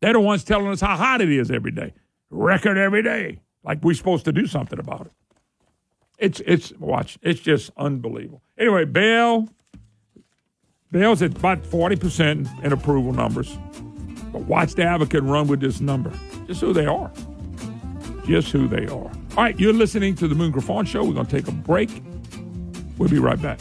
They're the ones telling us how hot it is every day. Record every day, like we're supposed to do something about it. It's it's watch. It's just unbelievable. Anyway, Bel, Bel's at about forty percent in approval numbers, but watch the Advocate run with this number. Just who they are. Just who they are. All right, you're listening to the Moon Griffon Show. We're going to take a break. We'll be right back.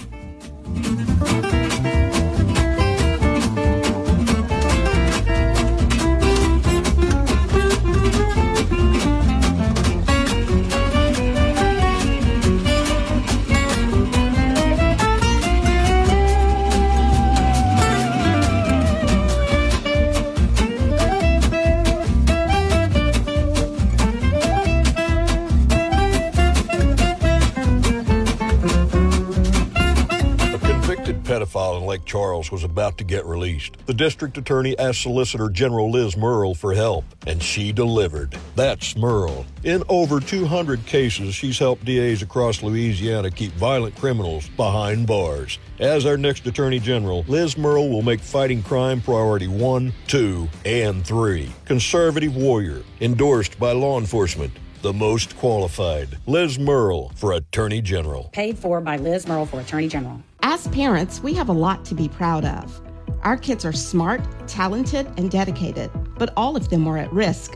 Lake Charles was about to get released. The district attorney asked Solicitor General Liz Murrill for help, and she delivered. That's Murrill. In over 200 cases, she's helped DAs across Louisiana keep violent criminals behind bars. As our next Attorney General, Liz Murrill will make fighting crime priority one, two, and three. Conservative warrior, endorsed by law enforcement. The most qualified. Liz Murrill for Attorney General. Paid for by Liz Murrill for Attorney General. As parents, we have a lot to be proud of. Our kids are smart, talented, and dedicated, but all of them are at risk.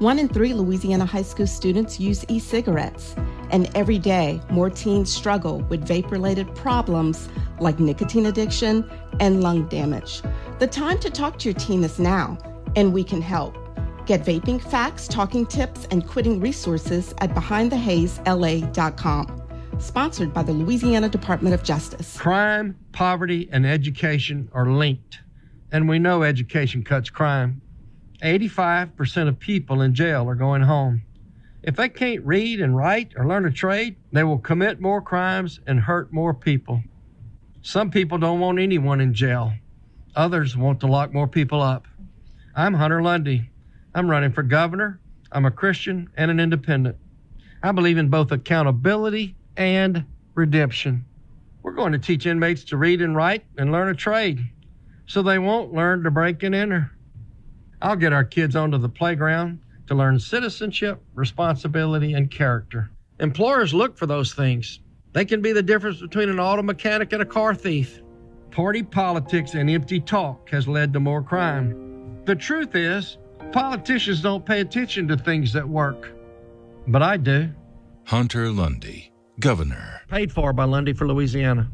One in three Louisiana high school students use e cigarettes, and every day more teens struggle with vape related problems like nicotine addiction and lung damage. The time to talk to your teen is now, and we can help. Get vaping facts, talking tips, and quitting resources at BehindTheHazeLA.com. Sponsored by the Louisiana Department of Justice. Crime, poverty, and education are linked, and we know education cuts crime. 85% of people in jail are going home. If they can't read and write or learn a trade, they will commit more crimes and hurt more people. Some people don't want anyone in jail. Others want to lock more people up. I'm Hunter Lundy. I'm running for governor. I'm a Christian and an independent. I believe in both accountability and redemption. We're going to teach inmates to read and write and learn a trade so they won't learn to break and enter. I'll get our kids onto the playground to learn citizenship, responsibility, and character. Employers look for those things. They can be the difference between an auto mechanic and a car thief. Party politics and empty talk has led to more crime. The truth is, politicians don't pay attention to things that work. But I do. Hunter Lundy, Governor. Paid for by Lundy for Louisiana.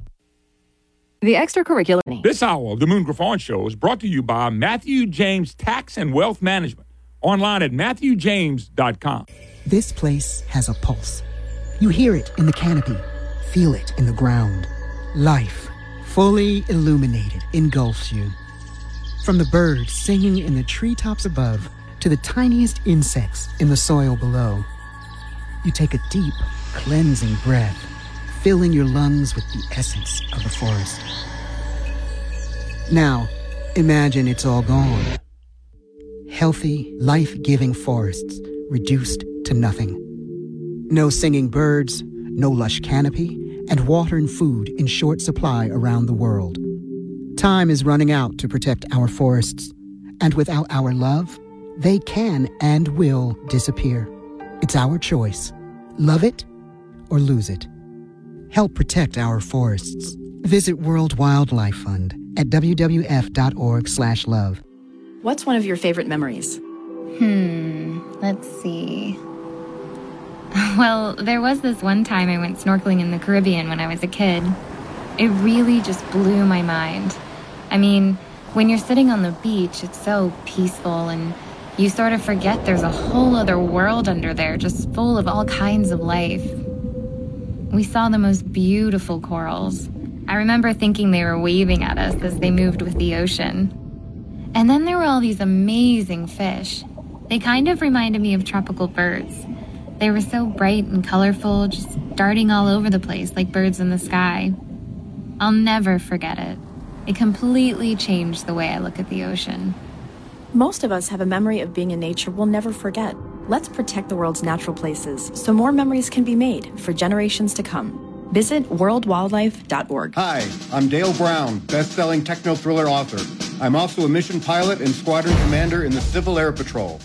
The extracurricular. This hour of the Moon Griffon Show is brought to you by Matthew James Tax and Wealth Management. Online at MatthewJames.com. This place has a pulse. You hear it in the canopy, feel it in the ground. Life, fully illuminated, engulfs you. From the birds singing in the treetops above to the tiniest insects in the soil below, you take a deep, cleansing breath, filling your lungs with the essence of the forest. Now, imagine it's all gone. Healthy, life giving forests reduced to nothing. No singing birds, no lush canopy, and water and food in short supply around the world. Time is running out to protect our forests, and without our love, they can and will disappear. It's our choice love it or lose it. Help protect our forests. Visit World Wildlife Fund at wwf.org/love. What's one of your favorite memories? Hmm, let's see. Well, there was this one time I went snorkeling in the Caribbean when I was a kid. It really just blew my mind. I mean, when you're sitting on the beach, it's so peaceful and you sort of forget there's a whole other world under there just full of all kinds of life. We saw the most beautiful corals. I remember thinking they were waving at us as they moved with the ocean. And then there were all these amazing fish. They kind of reminded me of tropical birds. They were so bright and colorful, just darting all over the place like birds in the sky. I'll never forget it. It completely changed the way I look at the ocean. Most of us have a memory of being in nature we'll never forget. Let's protect the world's natural places so more memories can be made for generations to come. Visit worldwildlife.org. Hi, I'm Dale Brown, best-selling techno thriller author. I'm also a mission pilot and squadron commander in the Civil Air Patrol.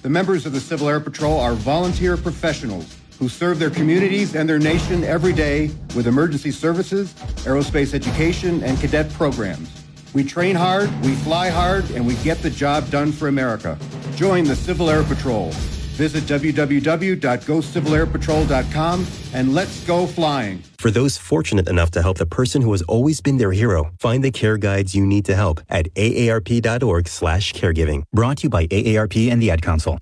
The members of the Civil Air Patrol are volunteer professionals who serve their communities and their nation every day with emergency services, aerospace education, and cadet programs. We train hard, we fly hard, and we get the job done for America. Join the Civil Air Patrol. Visit www.gocivilairpatrol.com and let's go flying. For those fortunate enough to help the person who has always been their hero, find the care guides you need to help at aarp.org slash caregiving. Brought to you by AARP and the Ad Council.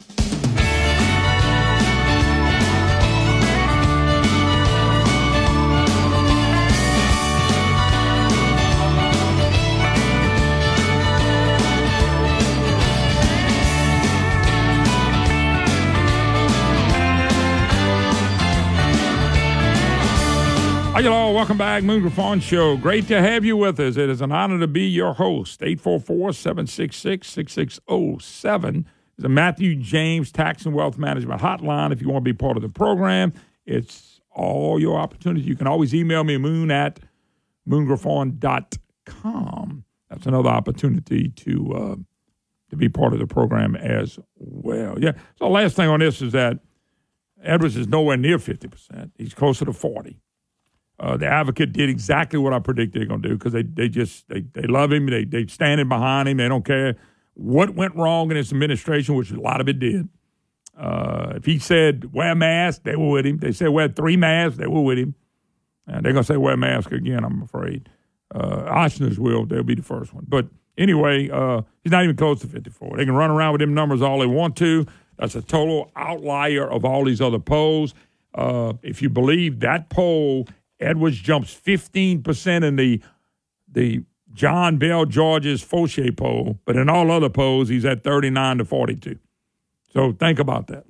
Hi, y'all. Welcome back, Moon Griffon Show. Great to have you with us. It is an honor to be your host. 844-766-6607 is a Matthew James Tax and Wealth Management hotline. If you want to be part of the program, it's all your opportunity. You can always email me, moon at moongriffon.com. That's another opportunity to uh, to be part of the program as well. Yeah. So the last thing on this is that Edwards is nowhere near 50%. He's closer to 40. Uh, the advocate did exactly what I predicted they're going to do because they, they just they, they love him. They they standing behind him. They don't care what went wrong in his administration, which a lot of it did. Uh, if he said wear a mask, they were with him. They said wear three masks, they were with him. And they're going to say wear a mask again, I'm afraid. Uh, Ochsner's will, they'll be the first one. But anyway, uh, he's not even close to 54. They can run around with them numbers all they want to. That's a total outlier of all these other polls. Uh, if you believe that poll, Edwards jumps 15% in the the John Bel George's Faucheux poll, but in all other polls, he's at 39 to 42. So think about that.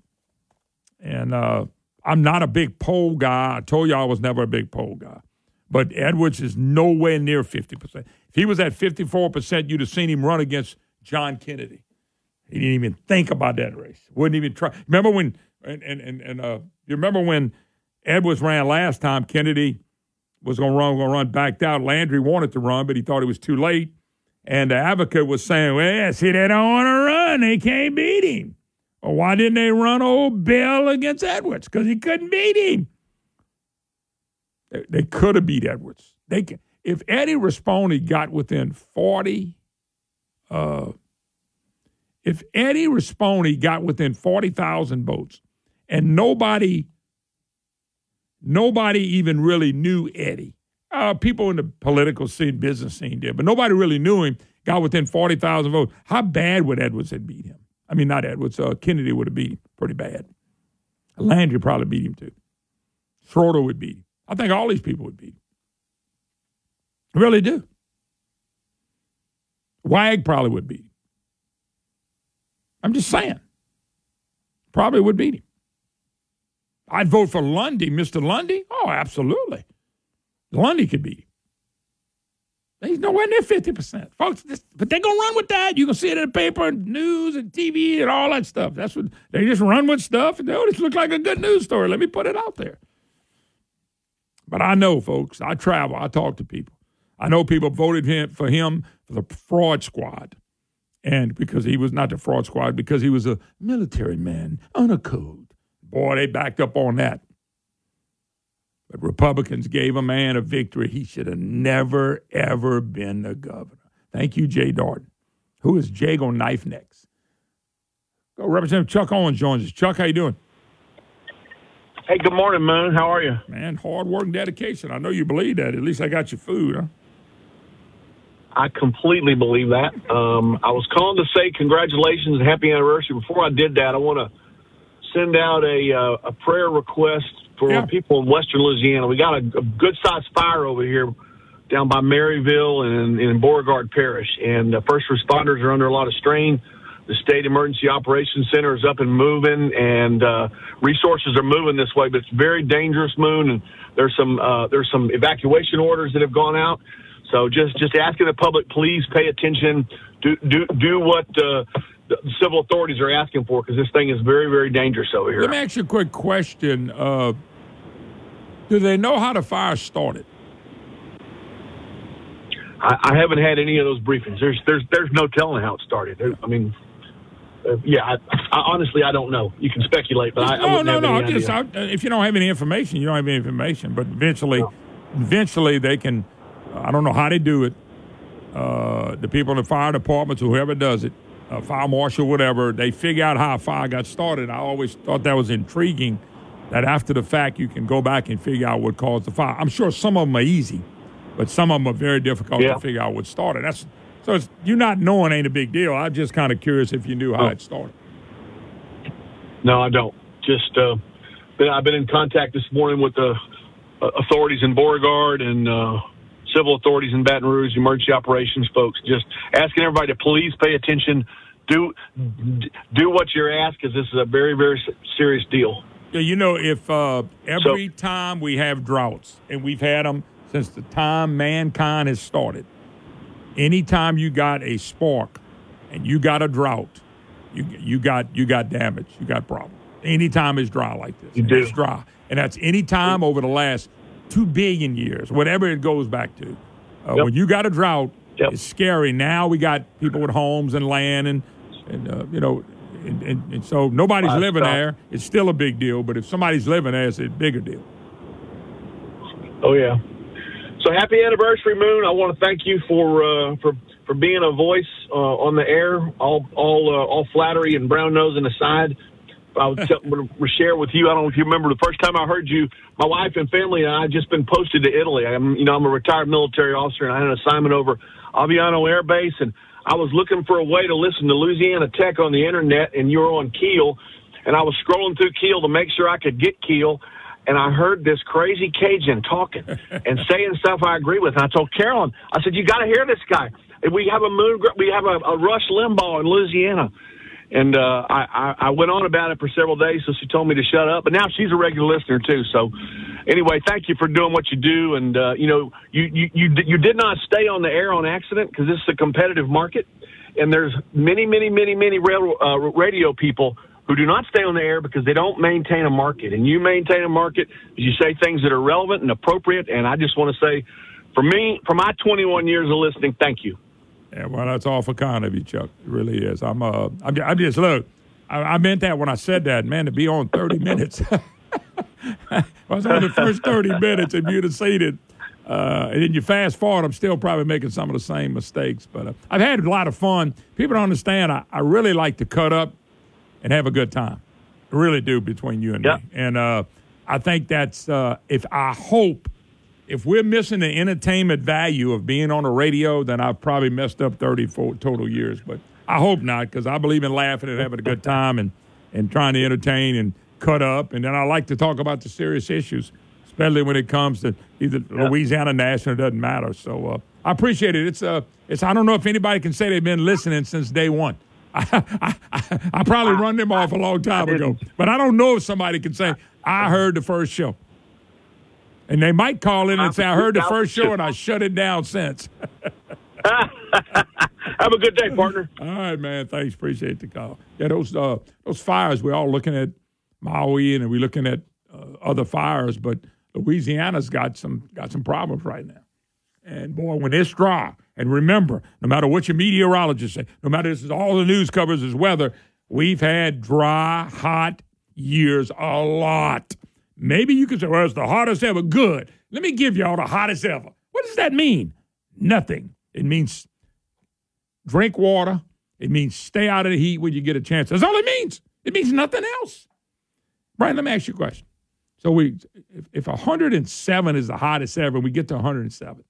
And uh, I'm not a big poll guy. I told you I was never a big poll guy. But Edwards is nowhere near 50%. If he was at 54%, you'd have seen him run against John Kennedy. He didn't even think about that race. Wouldn't even try. Remember when, and, and, and, uh, you remember when Edwards ran last time, Kennedy was going to run, going to run, backed out. Landry wanted to run, but he thought it was too late. And the advocate was saying, well, see, they don't want to run. They can't beat him. Well, why didn't they run old Bill against Edwards? Because he couldn't beat him. They, they could have beat Edwards. They can, if Eddie Rispone got within 40, uh, if Eddie Rispone got within 40,000 votes and nobody, nobody even really knew Eddie, uh, people in the political scene, business scene did, but nobody really knew him, got within 40,000 votes, how bad would Edwards have beat him? I mean, not Edwards, uh, Kennedy would have beat him pretty bad. Landry probably beat him too. Schroder would beat him. I think all these people would beat him. Really do. Wag probably would beat him. I'm just saying. Probably would beat him. I'd vote for Lundy, Mr. Lundy. Oh, absolutely. Lundy could him. He's nowhere near 50%. Folks, this, but they're going to run with that. You can see it in the paper and news and TV and all that stuff. That's what they just run with stuff. And oh, this looks like a good news story. Let me put it out there. But I know, folks, I travel, I talk to people. I know people voted him, for him for the fraud squad. And because he was not the fraud squad, because he was a military man on a code. Boy, they backed up on that. But Republicans gave a man a victory. He should have never, ever been the governor. Thank you, Jay Dardenne. Who is Jay going to knife next? Go, Representative Chuck Owens joins us. Chuck, how you doing? Hey, good morning, Moon. How are you? Man, hard work and dedication. I know you believe that. At least I got your food, huh? I completely believe that. Um, I was calling to say congratulations and happy anniversary. Before I did that, I want to send out a uh, a prayer request for people in Western Louisiana. We got a, a good sized fire over here down by Merryville and in Beauregard Parish, and uh, first responders are under a lot of strain. The State Emergency Operations Center is up and moving, and uh, resources are moving this way. But it's very dangerous, Moon, and there's some uh, there's some evacuation orders that have gone out. So just just asking the public, please pay attention. Do do do what uh, the civil authorities are asking for because this thing is very very dangerous over here. Let me ask you a quick question. Uh, do they know how the fire started? I, I haven't had any of those briefings. There's there's there's no telling how it started. There, I mean, uh, yeah. I, I, honestly, I don't know. You can speculate, but I, I no, no, no. just, if you don't have any information, you don't have any information. But eventually, eventually, they can. I don't know how they do it. Uh, the people in the fire departments, or whoever does it, uh, fire marshal, whatever, they figure out how a fire got started. I always thought that was intriguing. That after the fact, you can go back and figure out what caused the fire. I'm sure some of them are easy, but some of them are very difficult Yeah. to figure out what started. That's so. It's, you not knowing ain't a big deal. I'm just kind of curious if you knew how it started. No, I don't. Just uh, been, I've been in contact this morning with the uh, authorities in Beauregard and uh, civil authorities in Baton Rouge, emergency operations folks. Just asking everybody to please pay attention. Do do what you're asked because this is a very very serious deal. Yeah, you know, if uh, every time we have droughts, and we've had them since the time mankind has started, anytime you got a spark and you got a drought, you you got you got damage, you got problem. Anytime it's dry like this, You do. it's dry, and that's any time over the last two billion years, whatever it goes back to. Uh, Yep. When you got a drought, it's scary. Now we got people with homes and land, and and uh, you know, and, and, and so nobody's living there. It's still a big deal, but if somebody's living there, it's a bigger deal. Oh yeah. So happy anniversary, Moon! I want to thank you for uh, for for being a voice uh, on the air. All all uh, all flattery and brown nosing aside, I was share with you. I don't know if you remember the first time I heard you. My wife and family and I had just been posted to Italy. I'm you know I'm a retired military officer and I had an assignment over Aviano Air Base and I was looking for a way to listen to Louisiana Tech on the internet and you were on KEEL and I was scrolling through KEEL to make sure I could get KEEL and I heard this crazy Cajun talking and saying stuff I agree with. And I told Carolyn, I said, "You got to hear this guy. We have a moon, we have a, a Rush Limbaugh in Louisiana." And uh, I, I, went on about it for several days, so she told me to shut up. But now she's a regular listener too. So, anyway, thank you for doing what you do. And uh, you know, you you you, you did not stay on the air on accident because this is a competitive market, and there's many, many, many, many rail, uh, radio people who do not stay on the air because they don't maintain a market. And you maintain a market. Because you say things that are relevant and appropriate. And I just want to say, for me, for my 21 years of listening, thank you. Yeah, well, that's awful kind of you, Chuck. It really is. I'm, uh, I'm, I'm just look. I, I meant that when I said that, man. To be on 30 minutes, I was on the first 30 minutes, and you'd have seen it. Uh, and then you fast forward, I'm still probably making some of the same mistakes, but uh, I've had a lot of fun. People don't understand. I, I really like to cut up and have a good time. I really do between you and me. And uh, I think that's uh, if I hope if we're missing the entertainment value of being on the radio, then I've probably messed up 34 total years. But I hope not, because I believe in laughing and having a good time and, and trying to entertain and cut up. And then I like to talk about the serious issues, especially when it comes to either Louisiana National, it doesn't matter. So uh, I appreciate it. It's, uh, it's I don't know if anybody can say they've been listening since day one. I, I, I probably run them off a long time ago, but I don't know if somebody can say I heard the first show. And they might call in and say, I heard the first show and I shut it down since. Have a good day, partner. All right, man. Thanks. Appreciate the call. Yeah, those uh, those fires, we're all looking at Maui and we're looking at uh, other fires, but Louisiana's got some got some problems right now. And boy, when it's dry, and remember, no matter what your meteorologists say, no matter this is all the news covers is weather, we've had dry, hot years a lot. Maybe you could say, well, it's the hottest ever. Good. Let me give y'all the hottest ever. What does that mean? Nothing. It means drink water. It means stay out of the heat when you get a chance. That's all it means. It means nothing else. Brian, let me ask you a question. So we, if, if 107 is the hottest ever, we get to 107,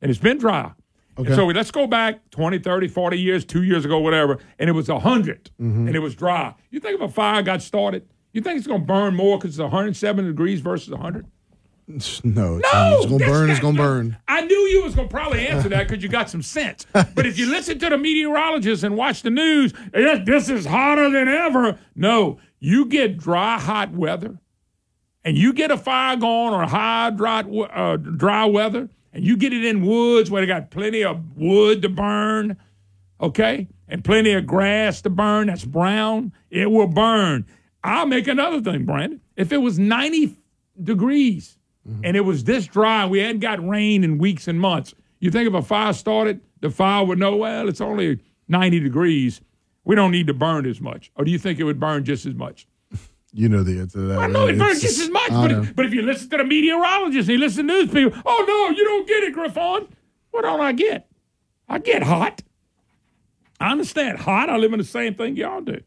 and it's been dry. And Okay. So let's go back 20, 30, 40 years, two years ago, whatever, and it was 100, Mhm. and it was dry. You think if a fire got started, you think it's going to burn more because it's 107 degrees versus 100? No, it's, No, it's gonna burn. It's gonna burn. I knew you was gonna probably answer that because you got some sense. But if you listen to the meteorologists and watch the news, this is hotter than ever. No, you get dry, hot weather, and you get a fire going or high, dry, uh, dry weather, and you get it in woods where they got plenty of wood to burn, okay, and plenty of grass to burn that's brown. It will burn. I'll make another thing, Brandon. If it was ninety degrees mm-hmm. and it was this dry, we hadn't got rain in weeks and months. You think if a fire started, the fire would know, well, it's only 90 degrees. We don't need to burn as much. Or do you think it would burn just as much? You know the answer to that. I know it burns just as much, but, know. but if you listen to the meteorologists and you listen to news people, oh no, you don't get it, Griffon. What don't I get? I get hot. I understand hot. I live in the same thing y'all do.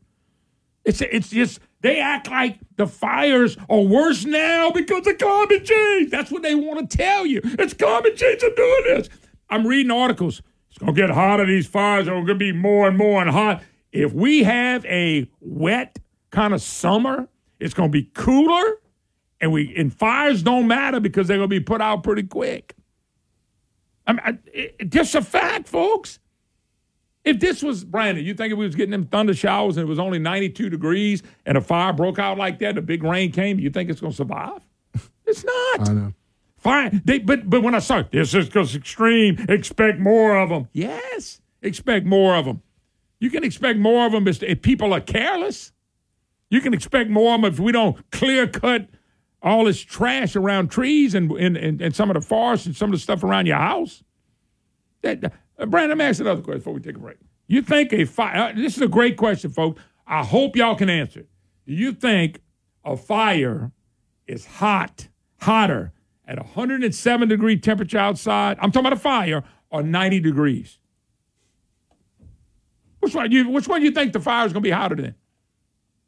It's it's just they act like the fires are worse now because of climate change. That's what they want to tell you. It's climate change that's doing this. I'm reading articles. It's gonna get hotter. These fires are gonna be more and more and hot. If we have a wet kind of summer, it's gonna be cooler, and we and fires don't matter because they're gonna be put out pretty quick. I mean, I, it, just a fact, folks. If this was Brandon, you think if we was getting them thunder showers and it was only 92 degrees and a fire broke out like that, and a big rain came, you think it's going to survive? It's not. I know. Fine. They, but but when I start, this is because extreme. Expect more of them. Yes, expect more of them. You can expect more of them if, if people are careless. You can expect more of them if we don't clear cut all this trash around trees and and, and, and some of the forests and some of the stuff around your house. That, uh, Brandon, let me ask another question before we take a break. You think a fire? Uh, this is a great question, folks. I hope y'all can answer. it. Do you think a fire is hot, hotter at 107 degree temperature outside? I'm talking about a fire or 90 degrees. Which one? You, which one do you think the fire is going to be hotter than?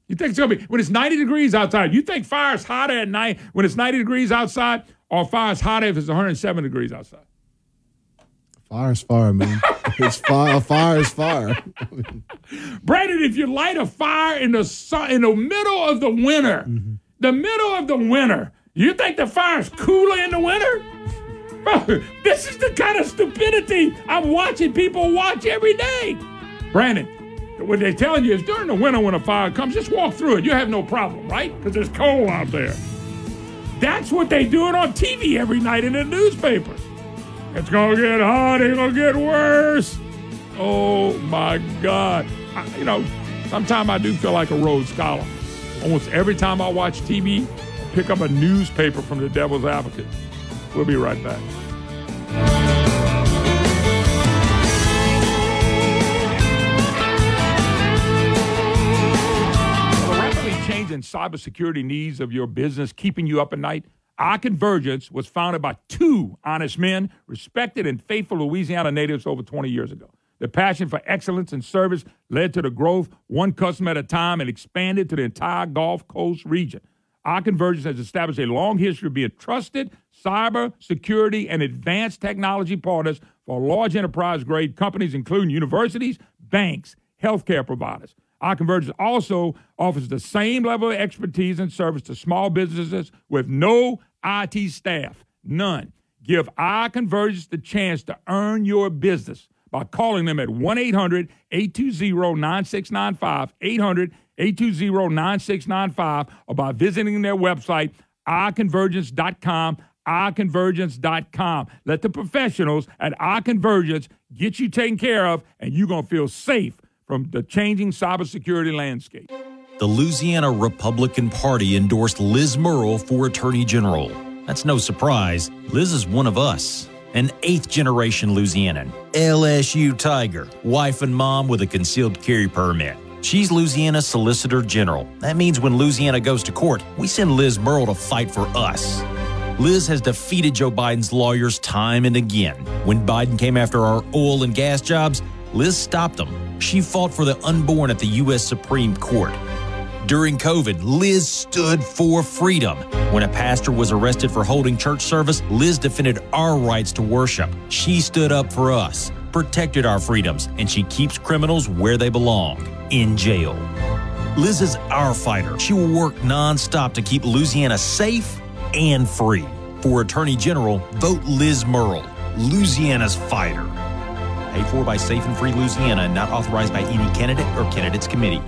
You think it's going to be when it's 90 degrees outside? You think fire's hotter at night when it's 90 degrees outside, or fire's hotter if it's 107 degrees outside? Fire's fire, man. it's fire. Fire is fire. Brandon, if you light a fire in the sun, in the middle of the winter, mm-hmm. the middle of the winter, you think the fire's cooler in the winter? Bro, this is the kind of stupidity I'm watching people watch every day. Brandon, what they're telling you is during the winter when a fire comes, just walk through it. You have no problem, right? Because there's coal out there. That's what they doing on TV every night in the newspapers. It's gonna get hot. It's gonna get worse. Oh my God! I, you know, sometimes I do feel like a Rhodes Scholar. Almost every time I watch TV, pick up a newspaper from the Devil's Advocate. We'll be right back. the rapidly changing cybersecurity needs of your business keeping you up at night? Our Convergence was founded by two honest men, respected and faithful Louisiana natives over 20 years ago. Their passion for excellence and service led to the growth one customer at a time and expanded to the entire Gulf Coast region. Our Convergence has established a long history of being trusted cyber security and advanced technology partners for large enterprise grade companies, including universities, banks, healthcare providers. Our Convergence also offers the same level of expertise and service to small businesses with no IT staff. None. Give our Convergence the chance to earn your business by calling them at 1 800 820 9695, 800 820 9695, or by visiting their website, ourconvergence.com, ourconvergence.com. Let the professionals at Our Convergence get you taken care of, and you're going to feel safe from the changing cybersecurity landscape. The Louisiana Republican Party endorsed Liz Murrill for Attorney General. That's no surprise. Liz is one of us, an eighth generation Louisianan, LSU Tiger, wife and mom with a concealed carry permit. She's Louisiana's Solicitor General. That means when Louisiana goes to court, we send Liz Murrill to fight for us. Liz has defeated Joe Biden's lawyers time and again. When Biden came after our oil and gas jobs, Liz stopped them. She fought for the unborn at the U.S. Supreme Court. During COVID, Liz stood for freedom. When a pastor was arrested for holding church service, Liz defended our rights to worship. She stood up for us, protected our freedoms, and she keeps criminals where they belong in jail. Liz is our fighter. She will work nonstop to keep Louisiana safe and free. For Attorney General, vote Liz Murrill, Louisiana's fighter. Paid for by Safe and Free Louisiana not authorized by any candidate or candidates committee.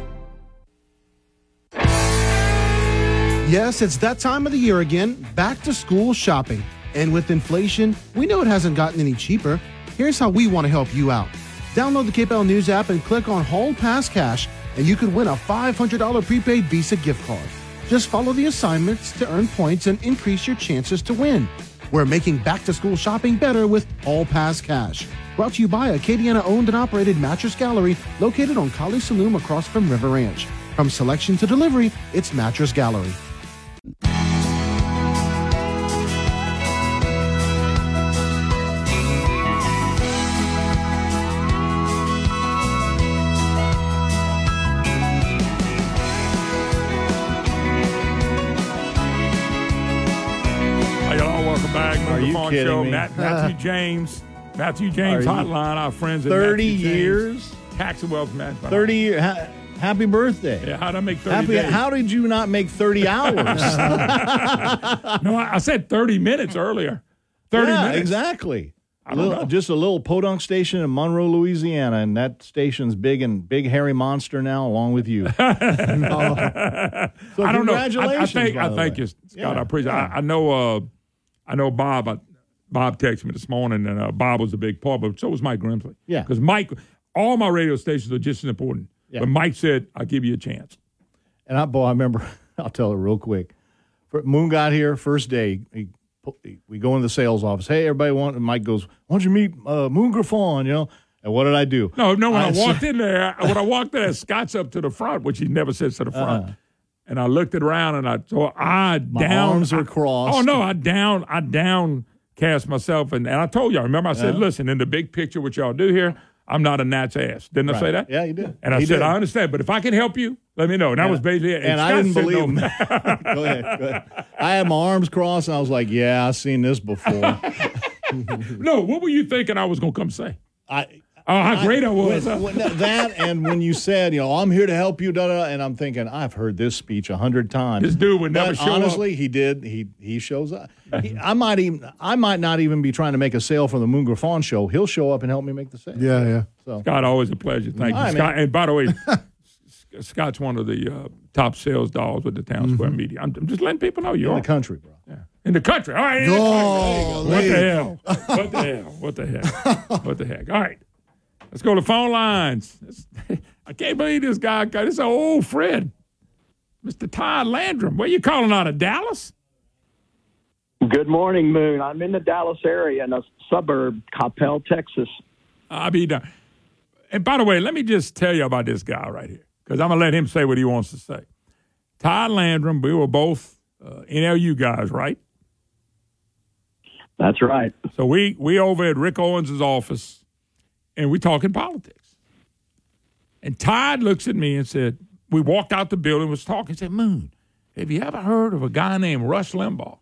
Yes, it's that time of the year again, back to school shopping. And with inflation, we know it hasn't gotten any cheaper. Here's how we want to help you out. Download the KPEL News app and click on Hall Pass Cash, and you could win a $500 prepaid Visa gift card. Just follow the assignments to earn points and increase your chances to win. We're making back to school shopping better with Hall Pass Cash. Brought to you by Acadiana owned and operated Mattress Gallery located on Kaliste Saloom across from River Ranch. From selection to delivery, it's Mattress Gallery. Are you Microphone kidding Show. me? Matt, Matthew James. Matthew James Are you- Hotline, our friends at 30 Matthew James years? Tax and Wealth Management. 30 years. Ha- happy birthday. Yeah, how'd I make 30 Happy, days? how did you not make 30 hours? no, I, I said 30 minutes earlier. 30 Yeah, minutes. exactly. I don't Little- know. just a little podunk station in Monroe, Louisiana, and that station's big and big hairy monster now, along with you. So I don't know. I, I congratulations, think by I the thank way. you, Scott. I appreciate. I, I know. Uh, I know Bob. I, Bob texted me this morning, and uh, Bob was a big part, but so was Mike Grimsley. Yeah. because Mike, all my radio stations are just as important. Yeah. But Mike said, "I'll give you a chance." And I, boy, I remember. I'll tell it real quick. Moon got here first day. He, he- we go in the sales office. Hey, everybody, want? And Mike goes, "Why don't you meet uh, Moon Griffon?" You know. And what did I do? No, no. When I, said- walked in there, when I walked in there, Scott's up to the front, which he never sits to the front. Uh-huh. And I looked it around, and I so I My down. arms I- crossed. Oh no, I down. I downcast myself, and, and I told y'all. Remember, I said, Uh-huh. "Listen, in the big picture, what y'all do here, I'm not a gnat's ass." Didn't I say that? Yeah, you did. And I He said, did. I understand, but if I can help you, let me know. And that And- was basically it. and I didn't believe him. go ahead, go ahead. I had my arms crossed, and I was like, "Yeah, I've seen this before." no, what were you thinking I was going to come say? I. Oh, how great I was! When- when that- that and when you said, you know, I'm here to help you, da, da, and I'm thinking, I've heard this speech a hundred times. This dude would never But show up. honestly, he did. He he shows up. He- I might even, I might not even be trying to make a sale for the Moon Griffon show. He'll show up and help me make the sale. Yeah, yeah. So Scott, always a pleasure. Thank you, All right, Scott. man. And by the way, Scott's one of the uh, top sales dogs with the Town Square Media. I'm, I'm just letting people know you Mm-hmm. in the country, bro. in the country. All right, in the Oh, country. There you Lee. go. What the hell? What the hell? What the heck? What the heck? All right, let's go to phone lines. I can't believe this guy. This old Fred, Mr. Todd Landrum. Where you calling out of Dallas? Good morning, Moon. I'm in the Dallas area in a suburb, Coppell, Texas. I mean, uh, and by the way, let me just tell you about this guy right here because I'm gonna let him say what he wants to say. Todd Landrum, we were both uh, NLU guys, right? That's right. So we we over at Rick Owens' office, and we're talking politics. And Todd looks at me and said, "We walked out the building, was talking. Said, Moon, have you ever heard of a guy named Rush Limbaugh?"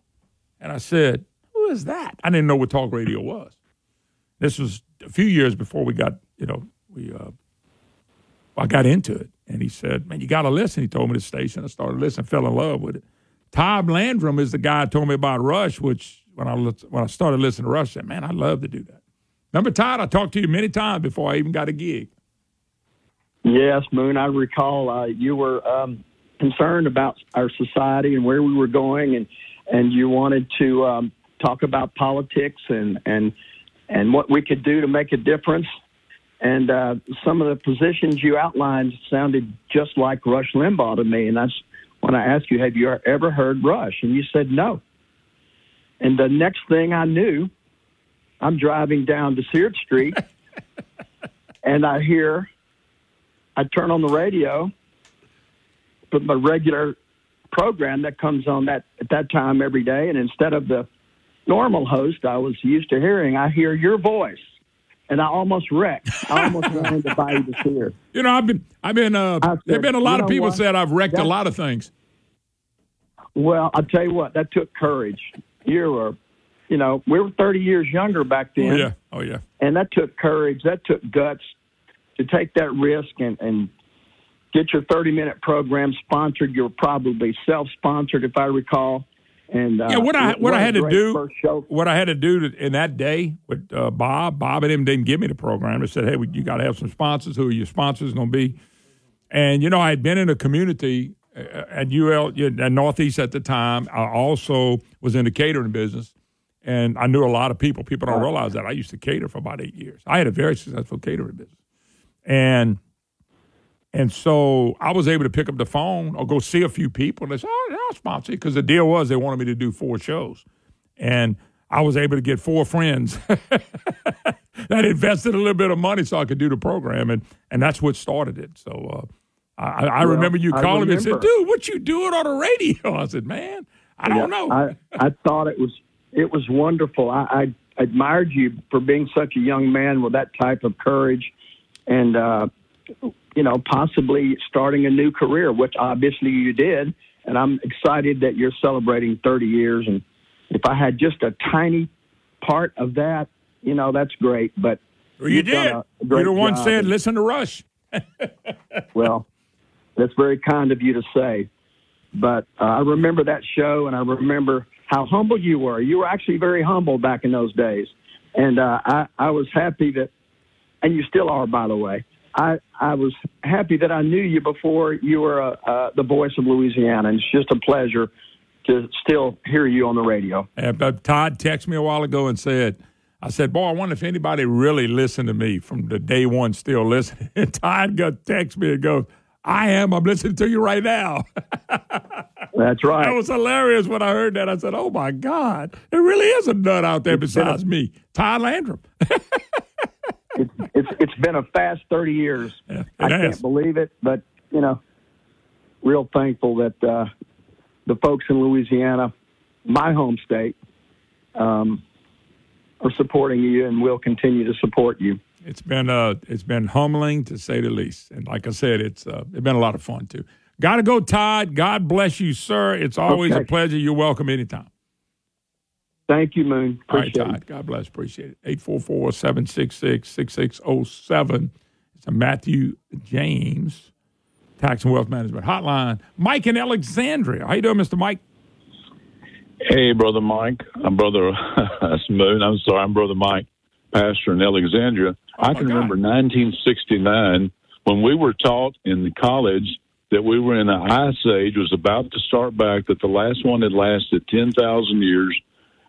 And I said, "Who is that?" I didn't know what talk radio was. This was a few years before we got, you know, we uh, I got into it. And he said, "Man, you got to listen." He told me the station. I started listening, fell in love with it. Todd Landrum is the guy who told me about Rush, which when I when I started listening to Rush, I said, "Man, I'd love to do that." Remember, Todd? I talked to you many times before I even got a gig. Yes, Moon. I recall uh, you were um, concerned about our society and where we were going, and and you wanted to um, talk about politics and and and what we could do to make a difference. And uh, some of the positions you outlined sounded just like Rush Limbaugh to me. And that's when I asked you, "Have you ever heard Rush?" And you said no. And the next thing I knew, I'm driving down to Seard Street, and I hear I turn on the radio, put my regular program that comes on that at that time every day, and instead of the normal host I was used to hearing, I hear your voice, and I almost wrecked. I almost ran into the Seer. You know, I've been, I've been, uh, said, there've been a "You lot of people what? said I've wrecked a lot of things. Well, I'll tell you what, that took courage. You were, you know, we were 30 years younger back then. Oh yeah, oh yeah. and that took courage that took guts to take that risk and, and get your 30 minute program sponsored you were probably self-sponsored if i recall and uh, yeah, what I what I had to do, what I had to do in that day with uh, Bob, Bob and him didn't give me the program. They said, "Hey, you got to have some sponsors. Who are your sponsors going to be?" And you know, I had been in a community uh, at UL at Northeast at the time. I also was in the catering business, and I knew a lot of people. People don't realize that I used to cater for about eight years. I had a very successful catering business, and and so I was able to pick up the phone or go see a few people, and they said, "Oh, yeah, I'll sponsor you," because the deal was they wanted me to do four shows, and I was able to get four friends that invested a little bit of money so I could do the program, and and that's what started it. So uh, I, I Well, remember you calling me and said, "Dude, what you doing on the radio?" I said, "Man, I don't Yeah, know." I, I thought it was it was wonderful. I, I admired you for being such a young man with that type of courage, and uh, you know possibly starting a new career, which obviously you did. And I'm excited that you're celebrating 30 years. And if I had just a tiny part of that, you know, that's great. But Well, you did. You're great the one said, "Listen to Rush." Well, that's very kind of you to say. But uh, I remember that show, and I remember how humble you were. You were actually very humble back in those days. and uh, I I was happy that, and you still are, by the way. I I was happy that I knew you before you were uh, uh, the voice of Louisiana, and it's just a pleasure to still hear you on the radio. But Todd texted me a while ago and said, I said, boy, I wonder if anybody really listened to me from the day one still listening. And Todd got text me and goes, I am. I'm listening to you right now. That's right. That was hilarious when I heard that. I said, oh my God, there really is a nut out there It's been a- besides me. Todd Landrum. It's it's been a fast thirty years. I has. can't believe it, but you know, real thankful that uh, the folks in Louisiana, my home state, um, are supporting you and will continue to support you. It's been uh, it's been humbling to say the least, and like I said, it's uh, it's been a lot of fun too. Got to go, Todd. God bless you, sir. It's always Okay. a pleasure. You're welcome anytime. Thank you, Moon. All right, Appreciate Todd. God bless. Appreciate it. 844 766 6607. It's a Matthew James Tax and Wealth Management Hotline. Mike in Alexandria. How you doing, Mr. Mike? Hey, brother Mike. I'm brother Moon. I'm sorry, I'm brother Mike, pastor in Alexandria. Oh, I can remember 1969 when we were taught in the college that we were in an ice age was about to start back. That the last one had lasted 10,000 years,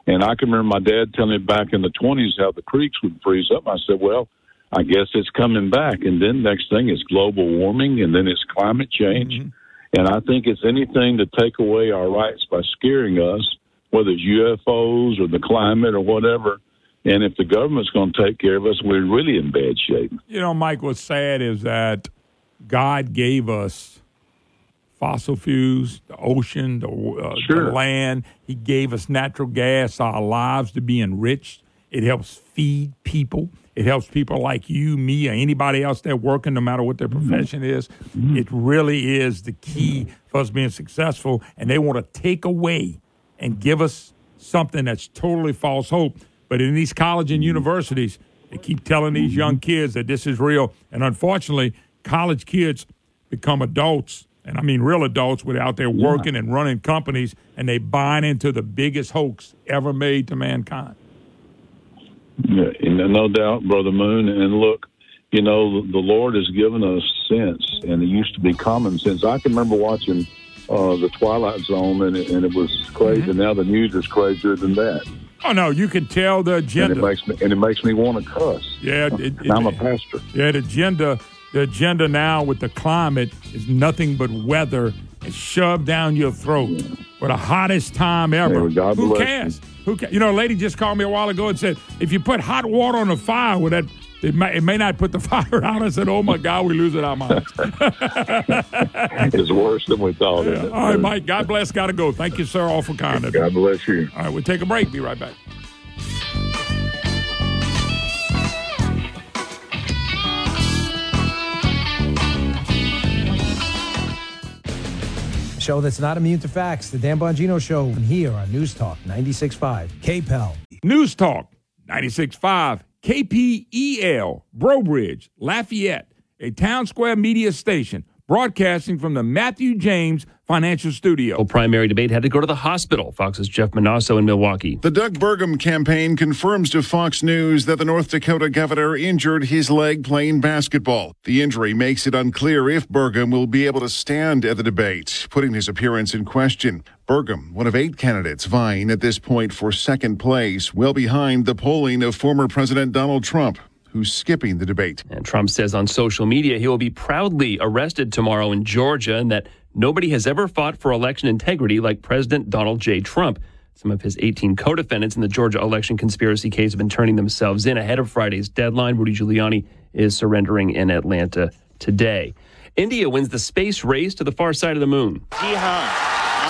and I can remember my dad telling me back in the 20s how the creeks would freeze up. I said, well. I guess it's coming back, and then next thing is global warming, and then it's climate change. Mm-hmm. And I think it's anything to take away our rights by scaring us, whether it's UFOs or the climate or whatever. And if the government's going to take care of us, we're really in bad shape. You know, Mike, what's sad is that God gave us fossil fuels, the ocean, the, uh, the land. He gave us natural gas, our lives to be enriched. It helps feed people. It helps people like you, me, or anybody else that working, no matter what their mm-hmm. profession is. Mm-hmm. It really is the key for us being successful. And they want to take away and give us something that's totally false hope. But in these college and mm-hmm. universities, they keep telling these young kids that this is real. And unfortunately, college kids become adults, and I mean real adults, without there working and running companies, and they buying into the biggest hoax ever made to mankind. Yeah, no doubt, Brother Moon. And look, you know, the, Lord has given us sense, and it used to be common sense. I can remember watching uh, The Twilight Zone, and it, and it was crazy. Now the news is crazier than that. Oh no, you can tell the And agenda. it makes me, and it makes me want to cuss. Yeah, it, it, I'm a pastor. Yeah, the agenda, the agenda now with the climate is nothing but weather and shoved down your throat for the hottest time ever. Yeah, God Who bless cares? Who cares? You know, a lady just called me a while ago and said, if you put hot water on a fire, with that it may, it may not put the fire out. I said, oh my God, we're losing our minds. it's worse than we thought. isn't? All right, Mike. God bless. Got to go. Thank you, sir. Awful kind of. God bless you. All right, we'll take a break. Be right back. Show that's not immune to facts. The Dan Bongino Show And here on News Talk 96.5 KPEL. News Talk 96.5 KPEL, Breaux Bridge, Lafayette, a town square media station broadcasting from the Matthew James Financial Studio. primary debate had to go to the hospital. Fox's Jeff Monosso in Milwaukee. The Doug Burgum campaign confirms to Fox News that the North Dakota governor injured his leg playing basketball. The injury makes it unclear if Burgum will be able to stand at the debate, putting his appearance in question. Burgum, one of eight candidates vying at this point for second place, well behind the polling of former President Donald Trump, who's skipping the debate. And Trump says on social media he will be proudly arrested tomorrow in Georgia and that nobody has ever fought for election integrity like President Donald J. Trump. Some of his 18 co defendants in the Georgia election conspiracy case have been turning themselves in ahead of Friday's deadline. Rudy Giuliani is surrendering in Atlanta today. India wins the space race to the far side of the moon.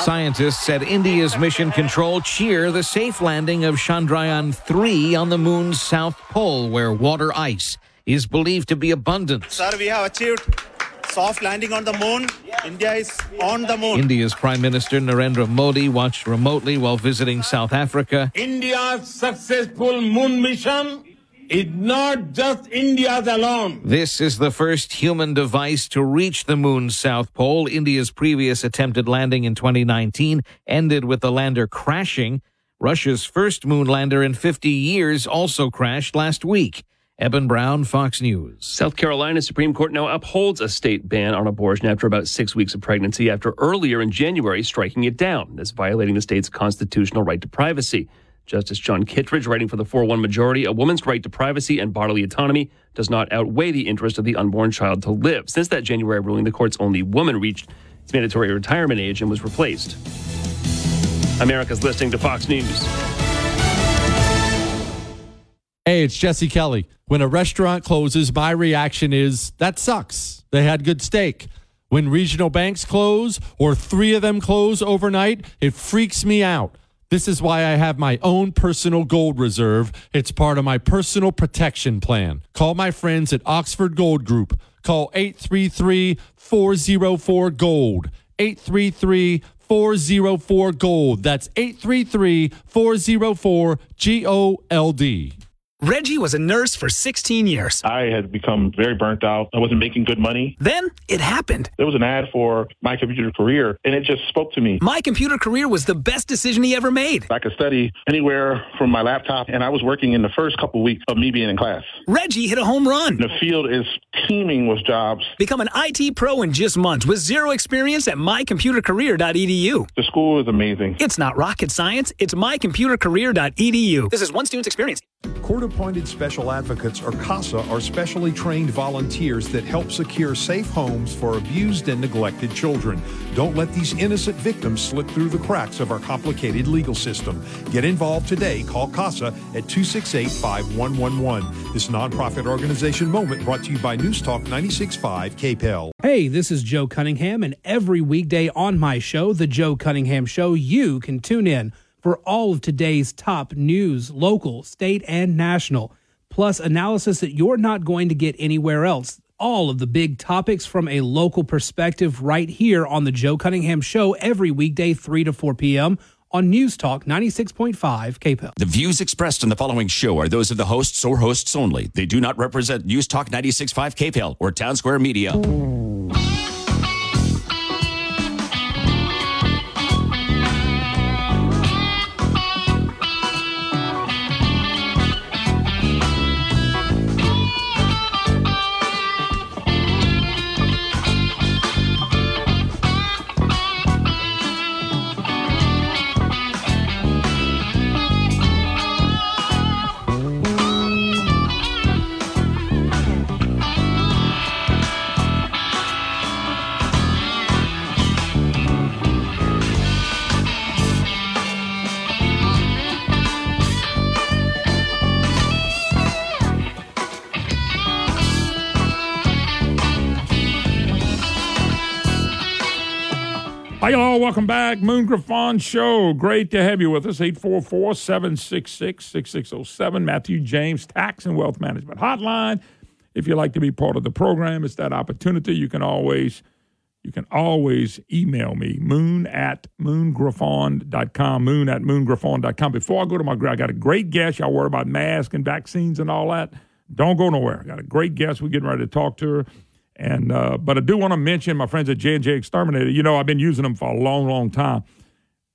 Scientists at India's Mission Control cheer the safe landing of Chandrayaan 3 on the moon's south pole, where water ice is believed to be abundant. Sir, we have achieved soft landing on the moon. India is on the moon. India's Prime Minister Narendra Modi watched remotely while visiting South Africa. India's successful moon mission is not just India's alone. This is the first human device to reach the moon's south pole. India's previous attempted landing in 2019 ended with the lander crashing. Russia's first moon lander in 50 years also crashed last week. Eben Brown, Fox News. South Carolina Supreme Court now upholds a state ban on abortion after about six weeks of pregnancy, after earlier in January striking it down as violating the state's constitutional right to privacy. Justice John Kittredge, writing for the 4 1 majority, a woman's right to privacy and bodily autonomy does not outweigh the interest of the unborn child to live. Since that January ruling, the court's only woman reached its mandatory retirement age and was replaced. America's listening to Fox News. Hey, it's Jesse Kelly. When a restaurant closes, my reaction is that sucks. They had good steak. When regional banks close or three of them close overnight, it freaks me out. This is why I have my own personal gold reserve. It's part of my personal protection plan. Call my friends at Oxford Gold Group. Call 833 404 Gold. 833 404 Gold. That's 833 404 G O L D. Reggie was a nurse for 16 years. I had become very burnt out. I wasn't making good money. Then it happened. There was an ad for My Computer Career, and it just spoke to me. My Computer Career was the best decision he ever made. I could study anywhere from my laptop, and I was working in the first couple weeks of me being in class. Reggie hit a home run. The field is teeming with jobs. Become an IT pro in just months with zero experience at mycomputercareer.edu. The school is amazing. It's not rocket science, it's mycomputercareer.edu. This is one student's experience. Court appointed special advocates, or CASA, are specially trained volunteers that help secure safe homes for abused and neglected children. Don't let these innocent victims slip through the cracks of our complicated legal system. Get involved today. Call CASA at 268 5111. This nonprofit organization moment brought to you by News Talk 96.5 KPEL. Hey, this is Joe Cunningham, and every weekday on my show, The Joe Cunningham Show, you can tune in for all of today's top news, local, state, and national, plus analysis that you're not going to get anywhere else. All of the big topics from a local perspective right here on The Joe Cunningham Show every weekday, 3 to 4 p.m. on News Talk 96.5 KPEL. The views expressed in the following show are those of the hosts or hosts only. They do not represent News Talk 96.5 KPEL or Town Square Media. Hi, y'all. Welcome back. Moon Griffon Show. Great to have you with us. 844 766 6607. Matthew James Tax and Wealth Management Hotline. If you'd like to be part of the program, it's that opportunity. You can always you can always email me, moon at moongriffon.com, moon at moongriffon.com. Before I go to my, I got a great guest. Y'all worry about masks and vaccines and all that. Don't go nowhere. I got a great guest. We're getting ready to talk to her. And uh, but I do want to mention my friends at J and J Exterminator. You know, I've been using them for a long, long time,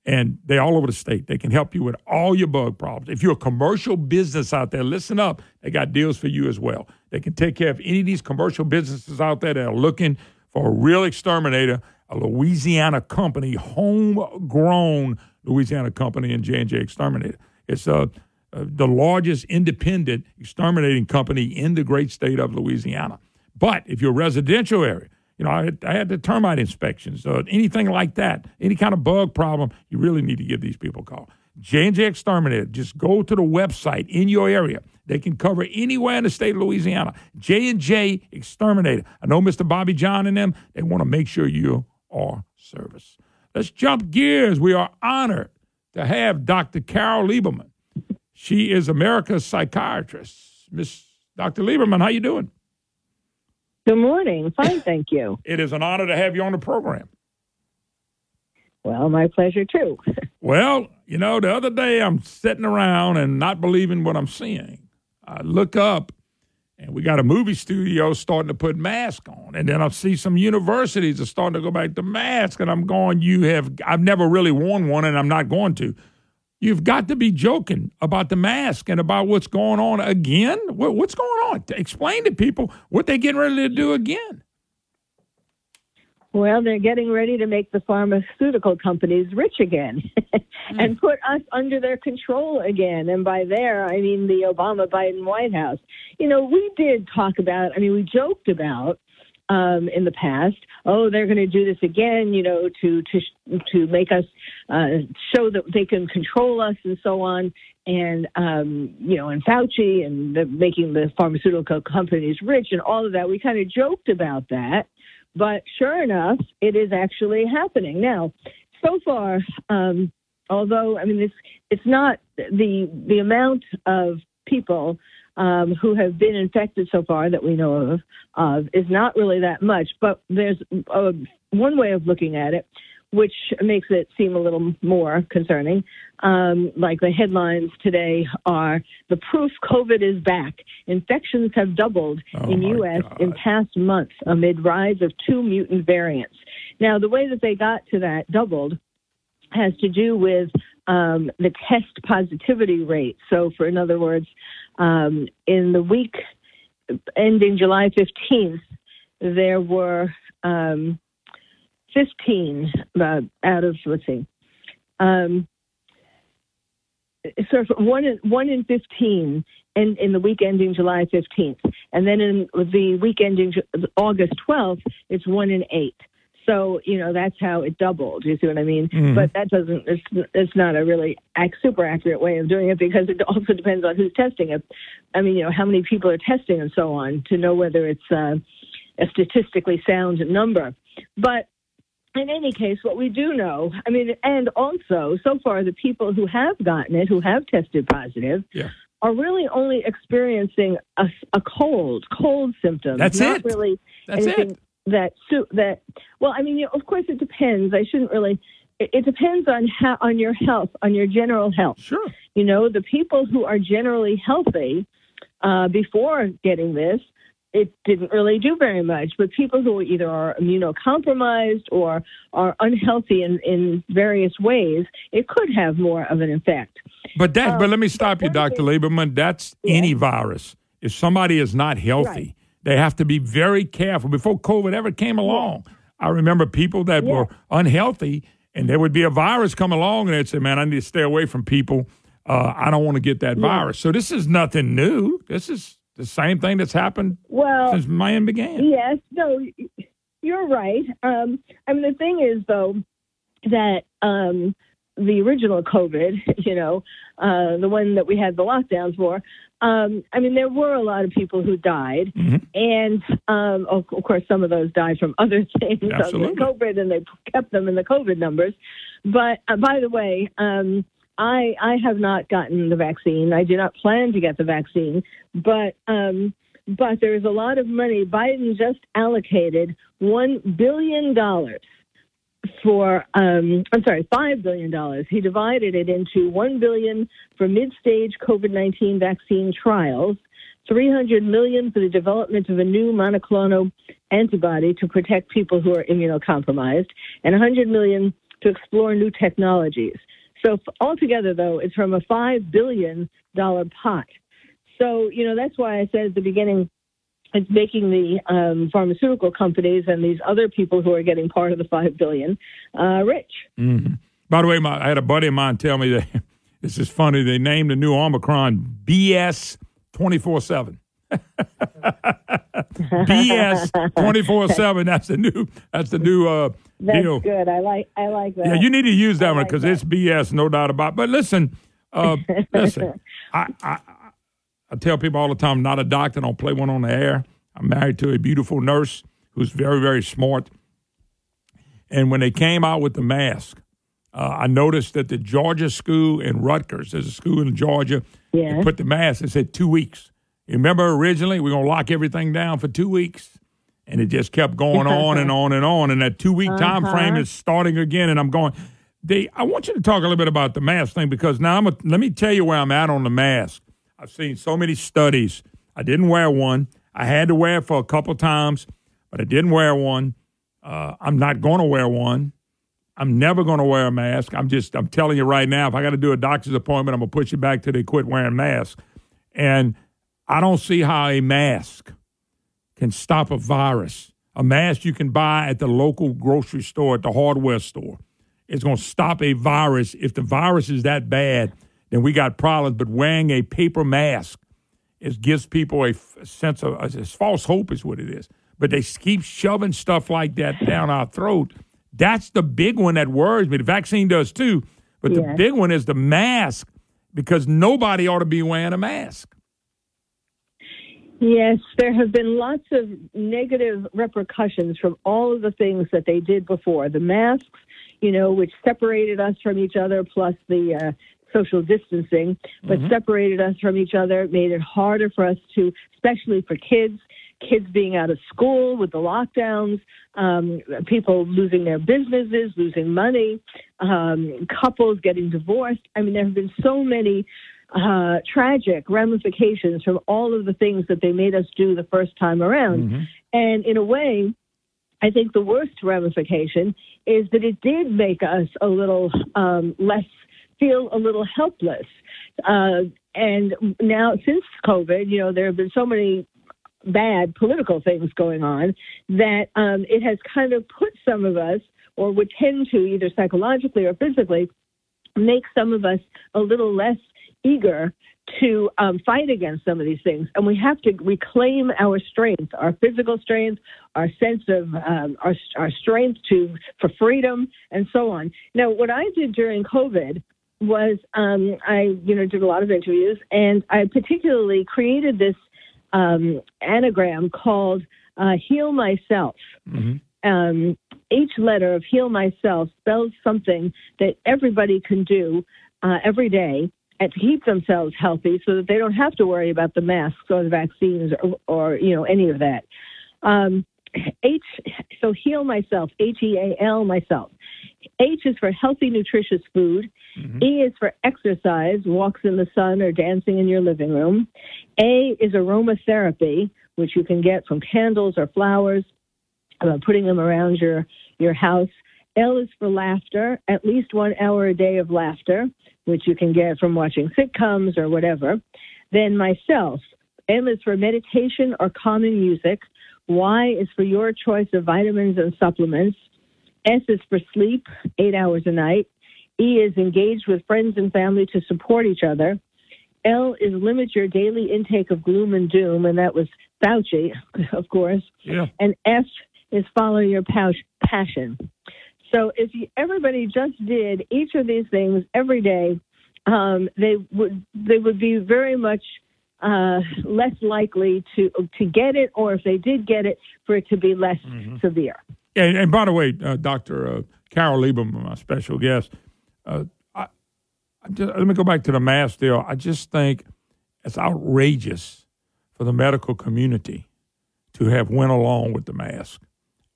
and they're all over the state. They can help you with all your bug problems. If you're a commercial business out there, listen up. They got deals for you as well. They can take care of any of these commercial businesses out there that are looking for a real exterminator, a Louisiana company, homegrown Louisiana company in J and J Exterminator. It's uh, uh, the largest independent exterminating company in the great state of Louisiana. But if you're a residential area, you know, I had, I had the termite inspections, uh, anything like that, any kind of bug problem, you really need to give these people a call. J&J Exterminator, just go to the website in your area. They can cover anywhere in the state of Louisiana. J&J Exterminator. I know Mr. Bobby John and them, they want to make sure you are service. Let's jump gears. We are honored to have Dr. Carol Lieberman. She is America's psychiatrist. Miss Dr. Lieberman, how you doing? Good morning. Fine, thank you. It is an honor to have you on the program. Well, my pleasure too. well, you know, the other day I'm sitting around and not believing what I'm seeing. I look up and we got a movie studio starting to put masks on. And then I see some universities are starting to go back to masks. And I'm going, you have, I've never really worn one and I'm not going to. You've got to be joking about the mask and about what's going on again. What, what's going on? Explain to people what they're getting ready to do again. Well, they're getting ready to make the pharmaceutical companies rich again and hmm. put us under their control again. And by there, I mean the Obama Biden White House. You know, we did talk about, I mean, we joked about um, in the past. Oh, they're going to do this again, you know, to to to make us uh, show that they can control us and so on. And um, you know, and Fauci and the, making the pharmaceutical companies rich and all of that. We kind of joked about that, but sure enough, it is actually happening now. So far, um, although I mean, it's it's not the the amount of people um, who have been infected so far that we know of uh, is not really that much. But there's uh, one way of looking at it, which makes it seem a little more concerning. Um, like the headlines today are the proof COVID is back. Infections have doubled Oh, in U.S. in past months amid rise of two mutant variants. Now, the way that they got to that doubled has to do with um, the test positivity rate. So, for in other words, um, in the week ending July 15th, there were um, 15 uh, out of, let's see, um, one in, one in 15 in, in the week ending July 15th. And then in the week ending August 12th, it's one in eight. So, you know, that's how it doubled. You see what I mean? Mhm. But that doesn't, it's, it's not a really ac- super accurate way of doing it because it also depends on who's testing it. I mean, you know, how many people are testing and so on to know whether it's uh, a statistically sound number. But in any case, what we do know, I mean, and also so far the people who have gotten it, who have tested positive, Yeah. are really only experiencing a, a cold, cold symptoms. That's not it. really That's anything it. That su- that. Well, I mean, you know, of course, it depends. I shouldn't really. It, it depends on how on your health, on your general health. Sure. You know, the people who are generally healthy uh, before getting this, it didn't really do very much. But people who either are immunocompromised or are unhealthy in, in various ways, it could have more of an effect. But that, Um, but let me stop you, Dr. Lieberman. That's any virus. If somebody is not healthy, Right. They have to be very careful. Before COVID ever came along, I remember people that were unhealthy, and there would be a virus come along, and they'd say, "Man, I need to stay away from people. Uh, I don't want to get that Yeah. virus." So this is nothing new. This is the same thing that's happened Well, since man began. Yes, no, you're right. Um, I mean, the thing is, though, that um, the original COVID, you know, uh, the one that we had the lockdowns for, um, I mean, there were a lot of people who died, and um, of, of course, some of those died from other things other than COVID, and they kept them in the COVID numbers. But uh, by the way, um, I I have not gotten the vaccine. I do not plan to get the vaccine, but um, but there is a lot of money. Biden just allocated one billion dollars for um, I'm sorry, five billion dollars. He divided it into one billion for mid-stage COVID-19 vaccine trials, three hundred million for the development of a new monoclonal antibody to protect people who are immunocompromised, and a hundred million to explore new technologies. So altogether, though, it's from a five billion dollar pot. So you know that's why I said at the beginning it's making the um, pharmaceutical companies and these other people who are getting part of the five billion uh, rich. hmm By the way, my, I had a buddy of mine tell me that this is funny. They named the new Omicron BS twenty four seven. BS twenty four seven. That's the new. That's the new uh, That's deal. good. I like I like that. Yeah, you need to use that one because it's BS, no doubt about. it. But listen, uh, listen. I, I I tell people all the time, I'm not a doctor. I don't play one on the air. I'm married to a beautiful nurse who's very very smart. And when they came out with the mask, uh, I noticed that the Georgia school in Rutgers, there's a school in Georgia, put the mask. It said two weeks. You remember originally we are gonna lock everything down for two weeks, and it just kept going on and on and on. And that two week time frame Uh-huh. is starting again. And I'm going. They, I want you to talk a little bit about the mask thing because now I'm. A, let me tell you where I'm at on the mask. I've seen so many studies. I didn't wear one. I had to wear it for a couple times, but I didn't wear one. Uh, I'm not going to wear one I'm never going to wear a mask. I'm just, I'm telling you right now, if I got to do a doctor's appointment, I'm going to push it back till they quit wearing masks. And I don't see how a mask can stop a virus. A mask you can buy at the local grocery store, at the hardware store. It's going to stop a virus. If the virus is that bad, then we got problems. But wearing a paper mask, it gives people a f- sense of it's false hope, is what it is. But they keep shoving stuff like that down our throat. That's the big one that worries me. The vaccine does too, but the big one is the mask because nobody ought to be wearing a mask. Yes, there have been lots of negative repercussions from all of the things that they did before. The masks, you know, which separated us from each other, plus the uh, social distancing, but Mhm. separated us from each other, made it harder for us to, especially for kids, kids being out of school with the lockdowns, um, people losing their businesses, losing money, um, couples getting divorced. I mean, there have been so many uh, tragic ramifications from all of the things that they made us do the first time around. And in a way, I think the worst ramification is that it did make us a little um, less, feel a little helpless. Uh, and now, since COVID, you know, there have been so many bad political things going on that um, it has kind of put some of us, or would tend to either psychologically or physically, make some of us a little less eager to um, fight against some of these things. And we have to reclaim our strength, our physical strength, our sense of um, our, our strength to for freedom, and so on. Now, what I did during COVID was um, I, you know, did a lot of interviews, and I particularly created this um, anagram called uh, "Heal Myself." um, each letter of heal myself spells something that everybody can do uh, every day and to keep themselves healthy so that they don't have to worry about the masks or the vaccines or, or you know any of that. Um, h so heal myself h-e-a-l myself h is for healthy nutritious food e is for exercise walks in the sun or dancing in your living room a is aromatherapy which you can get from candles or flowers uh, putting them around your your house. L is for laughter, at least one hour a day of laughter, which you can get from watching sitcoms or whatever. Then myself. M is for meditation or calming music. Y is for your choice of vitamins and supplements. S is for sleep, eight hours a night. E is engaged with friends and family to support each other. L is limit your daily intake of gloom and doom, and that was Fauci, of course. Yeah. And F is follow your passion. So if you, everybody just did each of these things every day, um, they would they would be very much uh, less likely to to get it, or if they did get it, for it to be less severe. And, and by the way, uh, Dr. Uh, Carol Lieberman, my special guest, uh, I, I just, let me go back to the mask deal. I just think it's outrageous for the medical community to have went along with the mask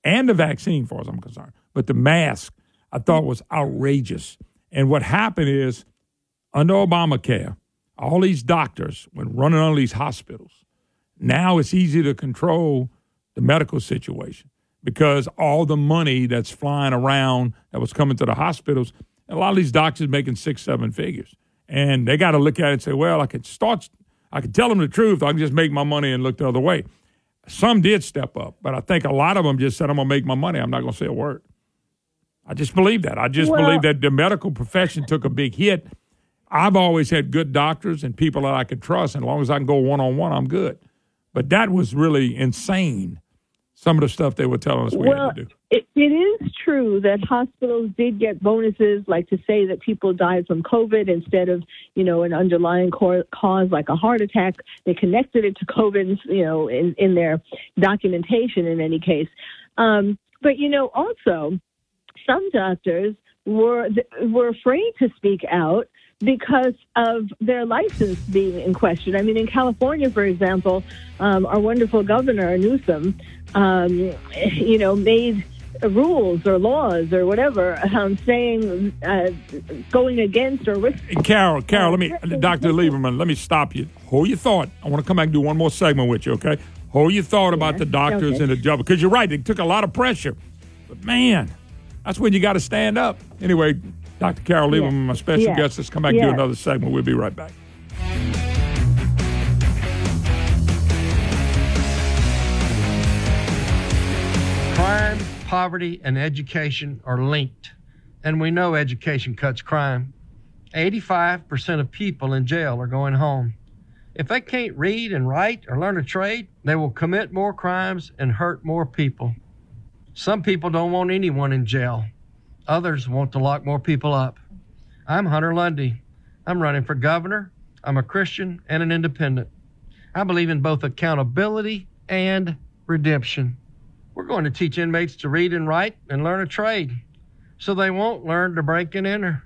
and the vaccine, far as I'm concerned. But the mask, I thought was outrageous. And what happened is, under Obamacare, all these doctors, when running under these hospitals, now it's easy to control the medical situation because all the money that's flying around that was coming to the hospitals, a lot of these doctors making six, seven figures. And they got to look at it and say, well, I could start, I could tell them the truth. I can just make my money and look the other way. Some did step up, but I think a lot of them just said, I'm going to make my money. I'm not going to say a word. I just believe that. I just Well- believe that the medical profession took a big hit. I've always had good doctors and people that I could trust. And as long as I can go one on one, I'm good. But that was really insane. Some of the stuff they were telling us we well, had to do. It, it is true that hospitals did get bonuses, like to say that people died from COVID instead of, you know, an underlying cause like a heart attack. They connected it to COVID, you know, in, in their documentation in any case. Um, but, you know, also, some doctors were were afraid to speak out because of their license being in question. I mean, in California, for example, um, our wonderful governor Newsom, um, you know, made rules or laws or whatever um, saying uh, going against or risk. Carol, Carol, let me, Dr. Lieberman, let me stop you. Hold your thought. I want to come back and do one more segment with you, okay? Hold your thought about the doctors okay. and the job. Because you're right, it took a lot of pressure. But man, That's when you got to stand up. Anyway, Dr. Carol Lieberman, Yes. my special Yes. guest, let's come back and do another segment. We'll be right back. Crime, poverty, and education are linked, and we know education cuts crime. 85% of people in jail are going home. If they can't read and write or learn a trade, they will commit more crimes and hurt more people. Some people don't want anyone in jail. Others want to lock more people up. I'm Hunter Lundy. I'm running for governor. I'm a Christian and an independent. I believe in both accountability and redemption. We're going to teach inmates to read and write and learn a trade so they won't learn to break and enter.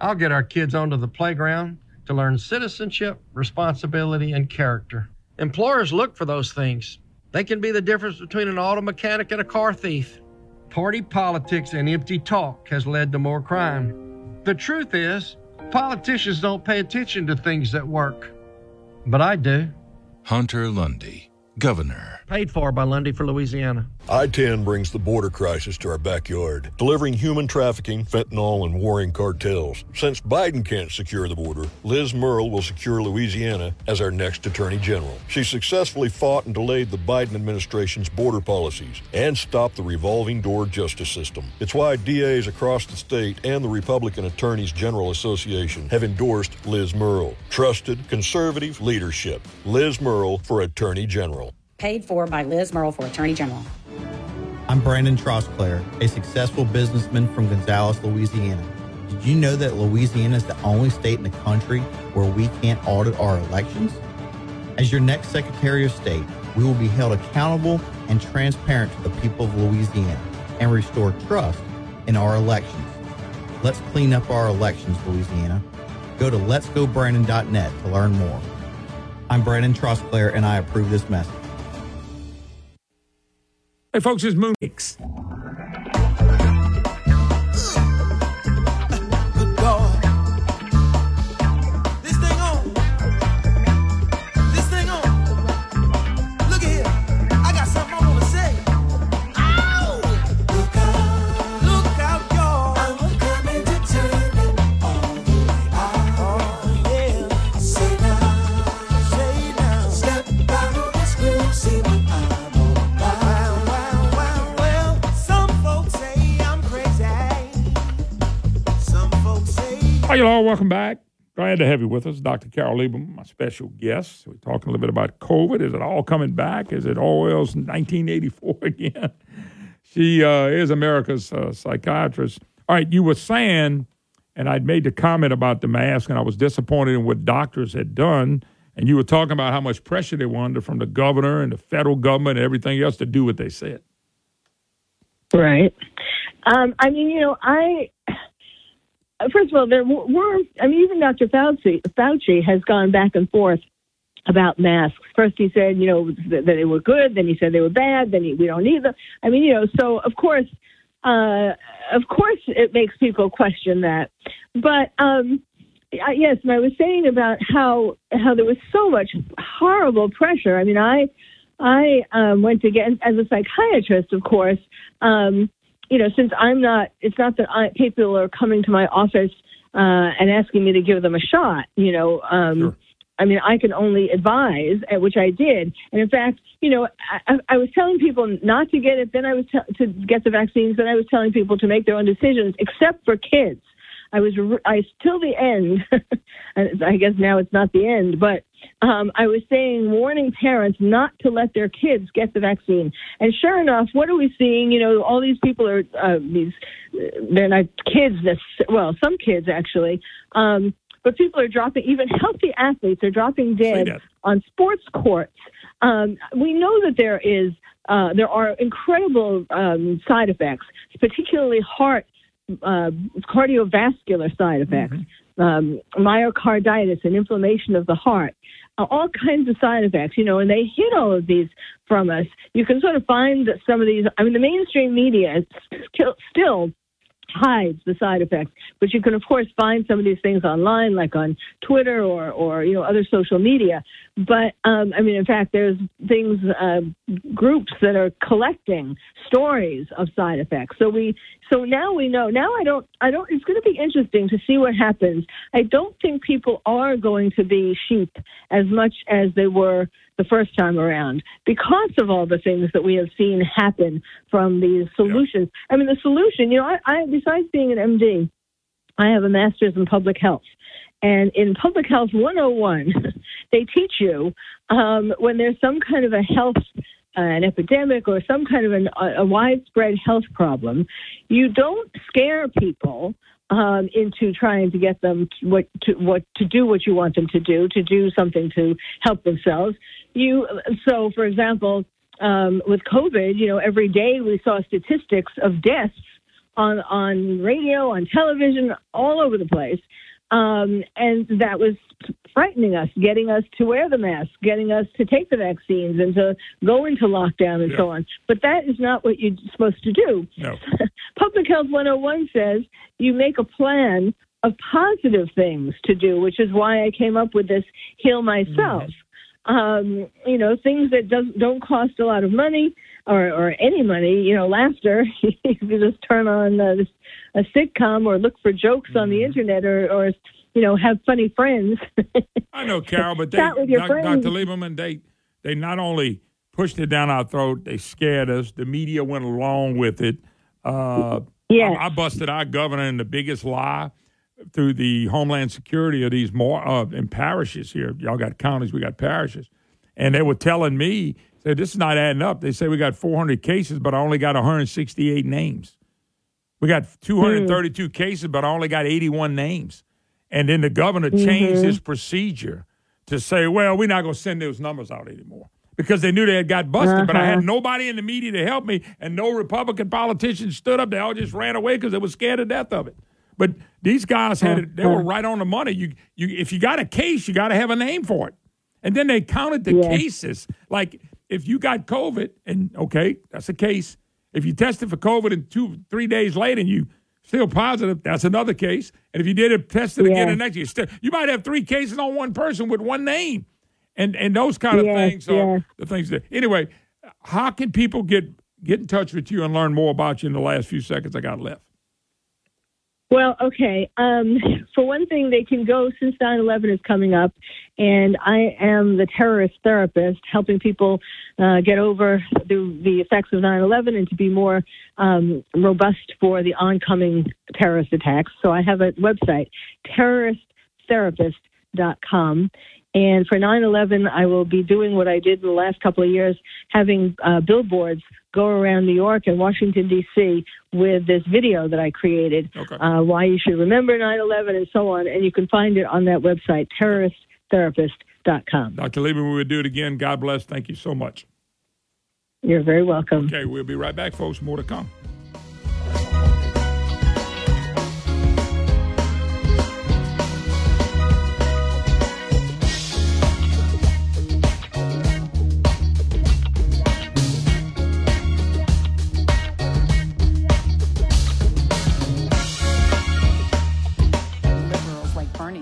I'll get our kids onto the playground to learn citizenship, responsibility, and character. Employers look for those things. They can be the difference between an auto mechanic and a car thief. Party politics and empty talk has led to more crime. The truth is, politicians don't pay attention to things that work. But I do. Hunter Lundy, Governor. Paid for by Lundy for Louisiana. I 10 brings the border crisis to our backyard, delivering human trafficking, fentanyl, and warring cartels. Since Biden can't secure the border, Liz Murrill will secure Louisiana as our next Attorney General. She successfully fought and delayed the Biden administration's border policies and stopped the revolving door justice system. It's why DAs across the state and the Republican Attorneys General Association have endorsed Liz Murrill. Trusted, conservative leadership. Liz Murrill for Attorney General. Paid for by Liz Murrill for Attorney General. I'm Brandon Trosclair, a successful businessman from Gonzales, Louisiana. Did you know that Louisiana is the only state in the country where we can't audit our elections? As your next Secretary of State, we will be held accountable and transparent to the people of Louisiana and restore trust in our elections. Let's clean up our elections, Louisiana. Go to letsgobrandon.net to learn more. I'm Brandon Trosclair, and I approve this message. Hey, folks, it's Moon. You all. Welcome back. Glad to have you with us. Dr. Carol Lieberman, my special guest. We're talking a little bit about COVID. Is it all coming back? Is it all Orwell's 1984 again? She uh, is America's uh, psychiatrist. All right, you were saying, and I'd made the comment about the mask, and I was disappointed in what doctors had done. And you were talking about how much pressure they were under from the governor and the federal government and everything else to do what they said. Right. Um, I mean, you know, I first of all, there were. I mean, even Dr. Fauci, Fauci has gone back and forth about masks. First, he said, you know, that, they were good. Then he said they were bad. Then he, we don't need them. I mean, you know, so of course, uh, of course, it makes people question that. But um, yes, and I was saying about how how there was so much horrible pressure. I mean, I I um, went to get as a psychiatrist, of course. Um, you know, since I'm not, it's not that I, people are coming to my office uh, and asking me to give them a shot. You know, um, I mean, I can only advise, uh, which I did. And in fact, you know, I, I- I was telling people not to get it. Then I was t- to get the vaccines. Then I was telling people to make their own decisions, except for kids. I was re- I till the end. I guess now it's not the end, but um, I was saying warning parents not to let their kids get the vaccine. And sure enough, what are we seeing? You know, all these people are uh, these they're not kids. Well, some kids actually. Um, but people are dropping, even healthy athletes are dropping dead on sports courts. Um, we know that there is, uh, there are incredible um, side effects, particularly heart, uh, cardiovascular side effects, um, myocarditis and inflammation of the heart, uh, all kinds of side effects, you know, and they hid all of these from us. You can sort of find some of these, I mean, the mainstream media still, still hides the side effects. But you can, of course, find some of these things online, like on Twitter or, or you know, other social media. But um, I mean, in fact, there's things, uh, groups that are collecting stories of side effects. So we, So now we know. Now I don't. I don't. It's going to be interesting to see what happens. I don't think people are going to be sheep as much as they were the first time around because of all the things that we have seen happen from these solutions. I mean, the solution. You know, I, I besides being an MD, I have a master's in public health. And in Public Health 101, they teach you um, when there's some kind of a health, an epidemic, or some kind of an, a, widespread health problem, you don't scare people um, into trying to get them what to what to do what you want them to do, to do something to help themselves. You so, for example, um, with COVID, you know, every day we saw statistics of deaths on on radio, on television, all over the place. Um, and that was frightening us, getting us to wear the mask, getting us to take the vaccines and to go into lockdown and so on. But that is not what you're supposed to do. No. Public Health 101 says you make a plan of positive things to do, which is why I came up with this heal myself. Um, you know, things that does, don't cost a lot of money or, or any money. You know, laughter. you can just turn on this, a sitcom or look for jokes on the internet or, or you know, have funny friends. I know, Carol, but they, with your Doc- friends. Dr. Lieberman, they, they not only pushed it down our throat, they scared us. The media went along with it. Uh, Yes. I, I busted our governor in the biggest lie through the Homeland Security of these more uh, in parishes here. Y'all got counties, we got parishes, and they were telling me, said this is not adding up. They say we got 400 cases, but I only got 168 names. We got 232 cases, but I only got 81 names. And then the governor changed Mhm. his procedure to say, well, we're not going to send those numbers out anymore because they knew they had got busted. But I had Uh-huh. nobody in the media to help me, and no Republican politicians stood up. They all just ran away because they were scared to death of it. But these guys had it; they were right on the money. You, you, if you got a case, you got to have a name for it. And then they counted the Yeah. cases. Like if you got COVID, and okay, that's a case. If you tested for COVID and two, three days later, and you still positive, that's another case. And if you did it, tested again the next year, still, you might have three cases on one person with one name, and and those kind of Yes, things are yes. the things that. Anyway, how can people get get in touch with you and learn more about you in the last few seconds I got left? Well, okay. Um, for one thing, they can go since 9 11 is coming up, and I am the terrorist therapist helping people uh, get over the, the effects of 9 11 and to be more um, robust for the oncoming terrorist attacks. So I have a website, terroristtherapist.com. And for 9 11, I will be doing what I did in the last couple of years, having uh, billboards go around New York and Washington, D.C. with this video that I created, uh, why you should remember 9 11 and so on. And you can find it on that website, terroristtherapist.com. Dr. Lieberman, we would do it again. God bless. Thank you so much. You're very welcome. Okay, we'll be right back, folks. More to come.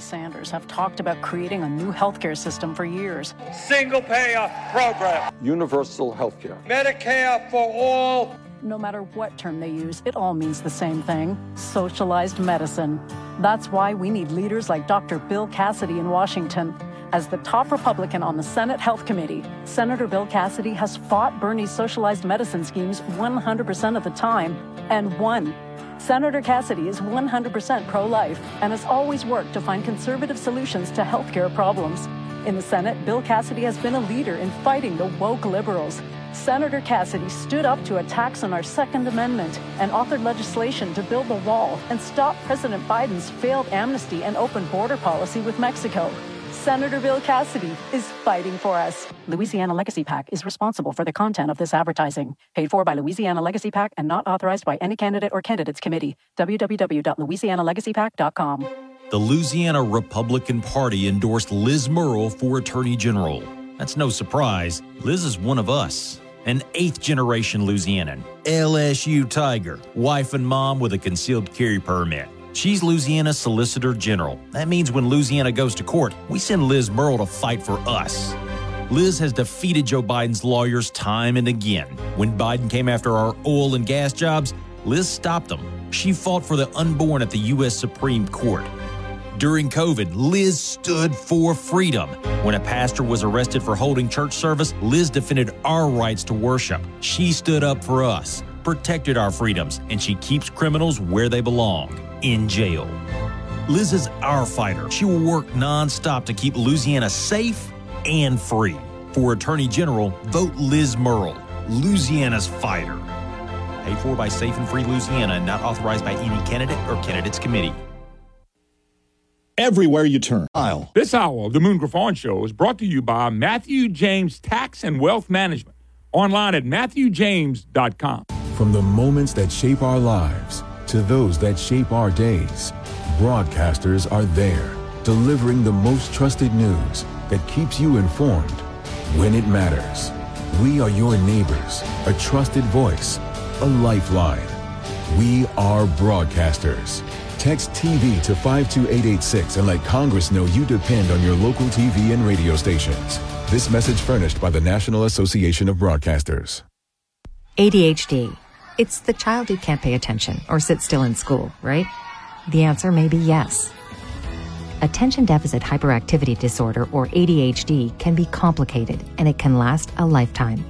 Sanders have talked about creating a new healthcare system for years. Single payer program. Universal healthcare. Medicare for all. No matter what term they use, it all means the same thing socialized medicine. That's why we need leaders like Dr. Bill Cassidy in Washington. As the top Republican on the Senate Health Committee, Senator Bill Cassidy has fought Bernie's socialized medicine schemes 100% of the time and won. Senator Cassidy is 100% pro life and has always worked to find conservative solutions to healthcare problems. In the Senate, Bill Cassidy has been a leader in fighting the woke liberals. Senator Cassidy stood up to attacks on our Second Amendment and authored legislation to build the wall and stop President Biden's failed amnesty and open border policy with Mexico. Senator Bill Cassidy is fighting for us. Louisiana Legacy PAC is responsible for the content of this advertising. Paid for by Louisiana Legacy PAC and not authorized by any candidate or candidates committee. www.louisianalegacypac.com. The Louisiana Republican Party endorsed Liz Murrill for Attorney General. That's no surprise. Liz is one of us, an eighth generation Louisianan, LSU Tiger, wife and mom with a concealed carry permit. She's Louisiana's Solicitor General. That means when Louisiana goes to court, we send Liz Murrill to fight for us. Liz has defeated Joe Biden's lawyers time and again. When Biden came after our oil and gas jobs, Liz stopped them. She fought for the unborn at the U.S. Supreme Court. During COVID, Liz stood for freedom. When a pastor was arrested for holding church service, Liz defended our rights to worship. She stood up for us, protected our freedoms, and she keeps criminals where they belong in jail. Liz is our fighter. She will work nonstop to keep Louisiana safe and free. For Attorney General, vote Liz Murrill, Louisiana's fighter. Paid for by Safe and Free Louisiana and not authorized by any candidate or candidates committee. Everywhere you turn. Aisle. This hour of the Moon Griffon Show is brought to you by Matthew James Tax and Wealth Management. Online at matthewjames.com. From the moments that shape our lives to those that shape our days, broadcasters are there, delivering the most trusted news that keeps you informed when it matters. We are your neighbors, a trusted voice, a lifeline. We are broadcasters. Text TV to 52886 and let Congress know you depend on your local TV and radio stations. This message furnished by the National Association of Broadcasters. ADHD. It's the child who can't pay attention or sit still in school, right? The answer may be yes. Attention deficit hyperactivity disorder, or ADHD, can be complicated and it can last a lifetime.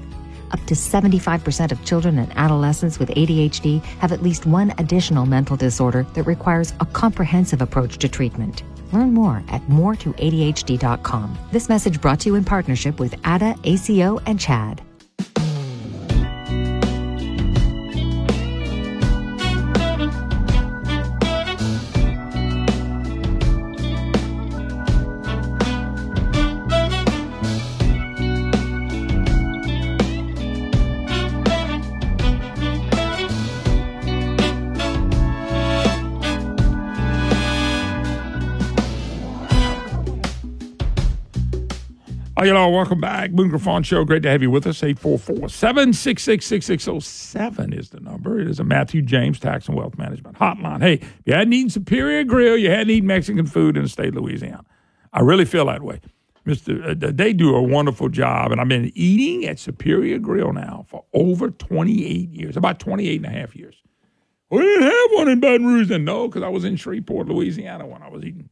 Up to 75% of children and adolescents with ADHD have at least one additional mental disorder that requires a comprehensive approach to treatment. Learn more at moretoadhd.com. This message brought to you in partnership with ADA, ACO, and CHAD. Know, welcome back. Moon Griffon Show. Great to have you with us. 844 766 6607 is the number. It is a Matthew James Tax and Wealth Management hotline. Hey, if you hadn't eaten Superior Grill, you hadn't eaten Mexican food in the state of Louisiana. I really feel that way. Mr. Uh, they do a wonderful job, and I've been eating at Superior Grill now for over 28 years, about 28 and a half years. We didn't have one in Baton Rouge then. No, because I was in Shreveport, Louisiana when I was eating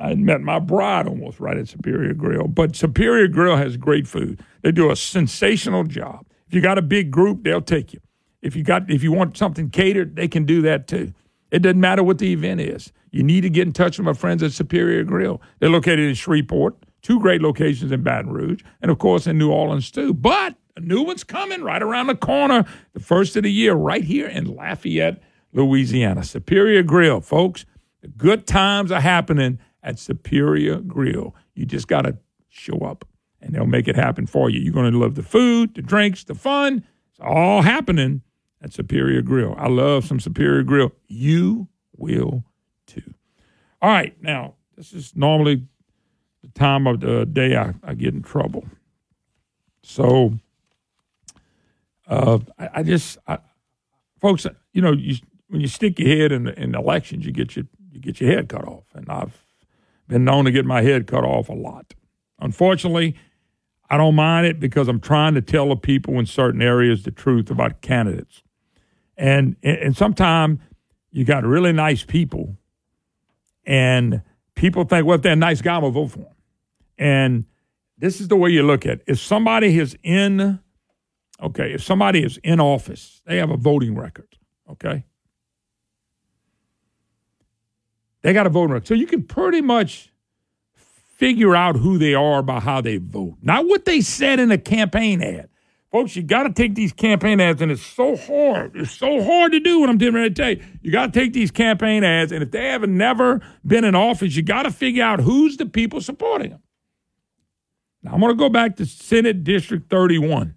I met my bride almost right at Superior Grill. But Superior Grill has great food. They do a sensational job. If you got a big group, they'll take you. If you got if you want something catered, they can do that too. It doesn't matter what the event is. You need to get in touch with my friends at Superior Grill. They're located in Shreveport, two great locations in Baton Rouge, and of course in New Orleans too. But a new one's coming right around the corner, the first of the year, right here in Lafayette, Louisiana. Superior Grill, folks. The good times are happening at Superior Grill. You just got to show up and they'll make it happen for you. You're going to love the food, the drinks, the fun. It's all happening at Superior Grill. I love some Superior Grill. You will too. All right, now, this is normally the time of the day I, I get in trouble. So, uh, I, I just, I, folks, you know, you, when you stick your head in, in elections, you get your you get your head cut off, and I've been known to get my head cut off a lot. Unfortunately, I don't mind it because I'm trying to tell the people in certain areas the truth about candidates. And and sometimes you got really nice people, and people think, well, if they're a nice guy, I'm gonna vote for them. And this is the way you look at it. If somebody is in, okay, if somebody is in office, they have a voting record, okay? They got a voting record. So you can pretty much figure out who they are by how they vote, not what they said in a campaign ad. Folks, you got to take these campaign ads, and it's so hard. It's so hard to do what I'm getting ready to tell you. You got to take these campaign ads, and if they haven't never been in office, you got to figure out who's the people supporting them. Now, I'm going to go back to Senate District 31.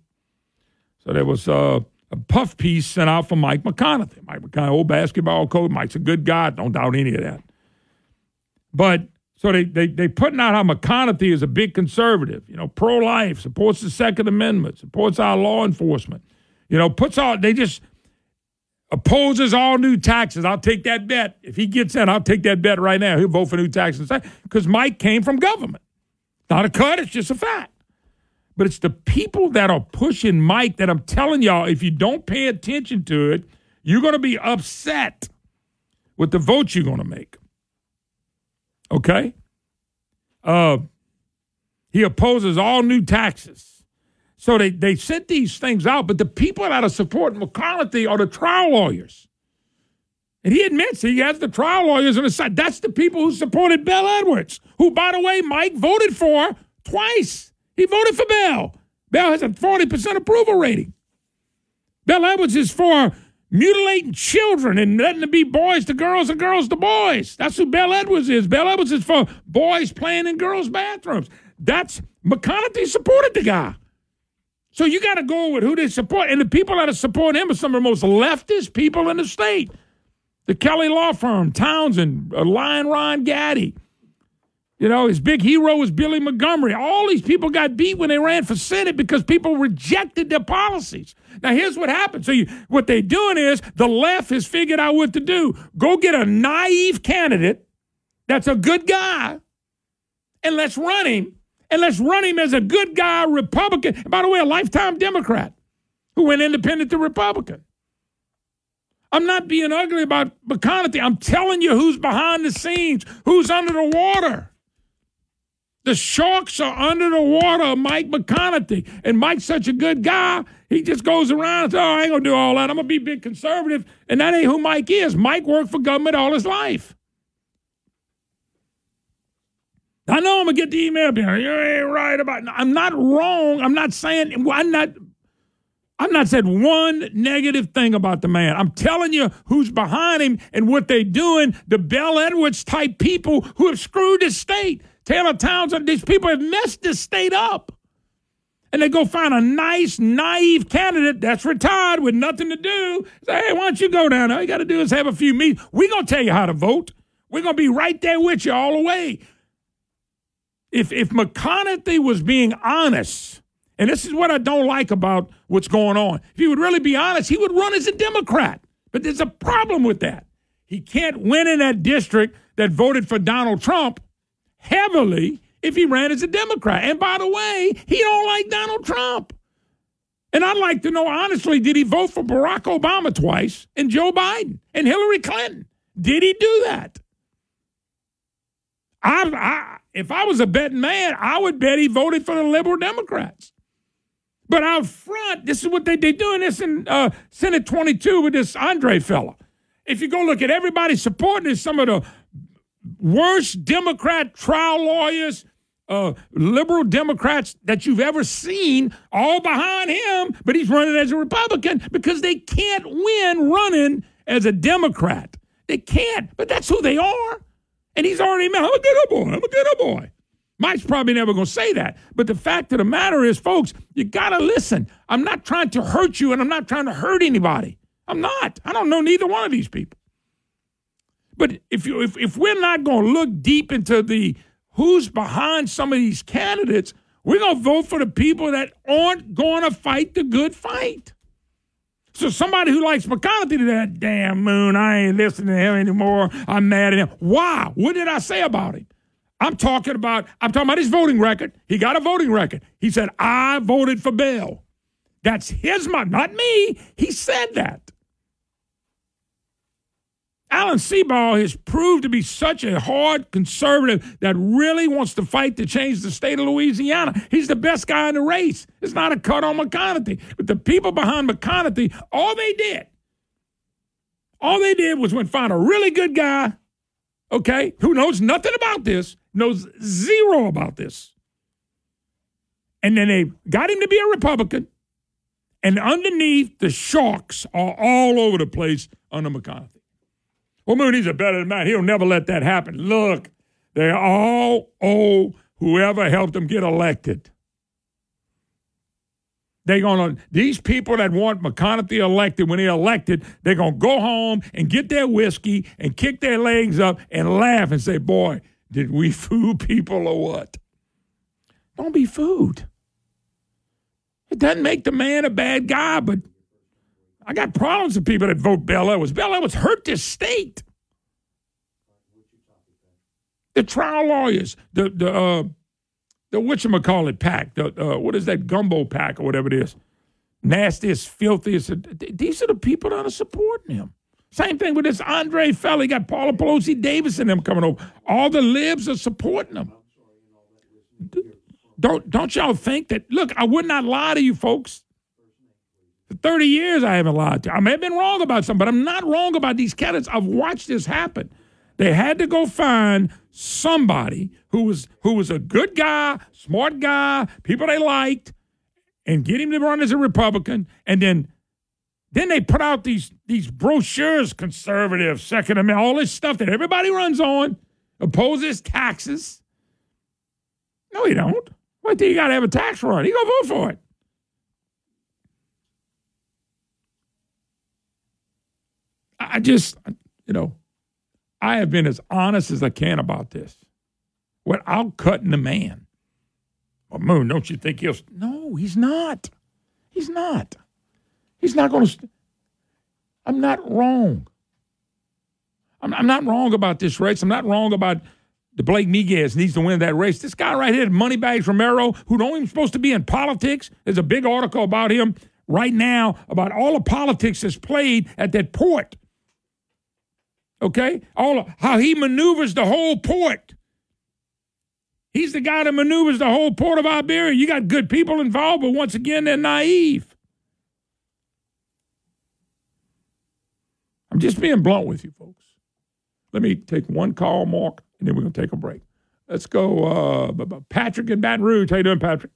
So there was uh, a puff piece sent out from Mike McConathy. Mike old basketball coach. Mike's a good guy. Don't doubt any of that. But so they they they putting out how McConathy is a big conservative, you know, pro life, supports the Second Amendment, supports our law enforcement, you know, puts all they just opposes all new taxes. I'll take that bet. If he gets in, I'll take that bet right now. He'll vote for new taxes because Mike came from government. Not a cut, it's just a fact. But it's the people that are pushing Mike that I'm telling y'all, if you don't pay attention to it, You're going to be upset with the vote you're going to make. Okay? Uh, he opposes all new taxes. So they, they sent these things out, but the people that are supporting McConathy are the trial lawyers. And he admits he has the trial lawyers on his side. That's the people who supported Bel Edwards, who, by the way, Mike voted for twice. He voted for Bel. Bel has a 40% approval rating. Bel Edwards is for mutilating children and letting them be boys to girls and girls to boys. That's who Bel Edwards is. Bel Edwards is for boys playing in girls' bathrooms. That's McConathy supported the guy. So you got to go with who they support. And the people that are supporting him are some of the most leftist people in the state. The Kelly Law Firm, Townsend, uh, Lion Ron Gaddy. You know, his big hero was Billy Montgomery. All these people got beat when they ran for Senate because people rejected their policies. Now, here's what happened. So, you, what they're doing is the left has figured out what to do. Go get a naive candidate that's a good guy, and let's run him. And let's run him as a good guy Republican. And by the way, a lifetime Democrat who went independent to Republican. I'm not being ugly about McConathy. I'm telling you who's behind the scenes, who's under the water. The sharks are under the water of Mike McConathy. And Mike's such a good guy, he just goes around and says, Oh, I ain't gonna do all that. I'm gonna be big conservative. And that ain't who Mike is. Mike worked for government all his life. I know I'm gonna get the email you ain't right about I'm not wrong. I'm not saying I'm not I'm not said one negative thing about the man. I'm telling you who's behind him and what they're doing. The Bel Edwards type people who have screwed the state. Taylor Townsend, these people have messed this state up. And they go find a nice, naive candidate that's retired with nothing to do. Say, hey, why don't you go down there? All you got to do is have a few meetings. We're going to tell you how to vote. We're going to be right there with you all the way. If, if McConathy was being honest, and this is what I don't like about what's going on. If he would really be honest, he would run as a Democrat. But there's a problem with that. He can't win in that district that voted for Donald Trump heavily if he ran as a Democrat. And by the way, he don't like Donald Trump. And I'd like to know honestly, did he vote for Barack Obama twice and Joe Biden and Hillary Clinton? Did he do that? I, I if I was a betting man, I would bet he voted for the liberal Democrats. But out front, this is what they, they're doing this in uh, Senate 22 with this Andre fella. If you go look at everybody supporting this, some of the worst Democrat trial lawyers, uh, liberal Democrats that you've ever seen, all behind him, but he's running as a Republican because they can't win running as a Democrat. They can't, but that's who they are. And he's already, I'm a good old boy, I'm a good old boy. Mike's probably never going to say that. But the fact of the matter is, folks, you got to listen. I'm not trying to hurt you and I'm not trying to hurt anybody. I'm not. I don't know neither one of these people. But if you if, if we're not going to look deep into the who's behind some of these candidates, we're going to vote for the people that aren't going to fight the good fight. So somebody who likes McConathy to that damn moon, I ain't listening to him anymore. I'm mad at him. Why? What did I say about him? I'm talking about I'm talking about his voting record. He got a voting record. He said, I voted for Bel. That's his mind, not me. He said that. Alan Seabaugh has proved to be such a hard conservative that really wants to fight to change the state of Louisiana. He's the best guy in the race. It's not a cut on McConathy. But the people behind McConathy, all they did, all they did was went find a really good guy, okay, who knows nothing about this, knows zero about this. And then they got him to be a Republican. And underneath, the sharks are all over the place under McConathy. Well, Mooney's a better man. He'll never let that happen. Look, they all owe whoever helped them get elected. They're gonna these people that want McConathy elected when he elected, they're gonna go home and get their whiskey and kick their legs up and laugh and say, "Boy, did we fool people or what?" Don't be fooled. It doesn't make the man a bad guy, but I got problems with people that vote Bel Edwards. Bel Edwards hurt this state. The trial lawyers, the the uh, the whatchamacallit pack, the uh, what is that gumbo pack or whatever it is, nastiest, filthiest. These are the people that are supporting him. Same thing with this Andre fella. He got Paula Pelosi Davis and them coming over. All the libs are supporting him. Don't don't y'all think that? Look, I would not lie to you folks. For 30 years, I haven't lied to. I may have been wrong about something, but I'm not wrong about these candidates. I've watched this happen. They had to go find somebody who was who was a good guy, smart guy, people they liked, and get him to run as a Republican. And then then they put out these these brochures, conservative, Second Amendment, all this stuff that everybody runs on, opposes taxes. No, you don't. Wait till you got to have a tax run. You go vote for it. I just, you know, I have been as honest as I can about this without cutting the man. Well, Moon, don't you think he'll? No, he's not. He's not. He's not going to. St- I'm not wrong. I'm, I'm not wrong about this race. I'm not wrong about the Blake Miguez needs to win that race. This guy right here, Moneybags Romero, who don't even supposed to be in politics, there's a big article about him right now about all the politics that's played at that port. Okay, all of, how he maneuvers the whole port. He's the guy that maneuvers the whole port of Iberia. You got good people involved, but once again, they're naive. I'm just being blunt with you, folks. Let me take one call, Mark, and then we're going to take a break. Let's go, uh, Patrick in Baton Rouge. How you doing, Patrick?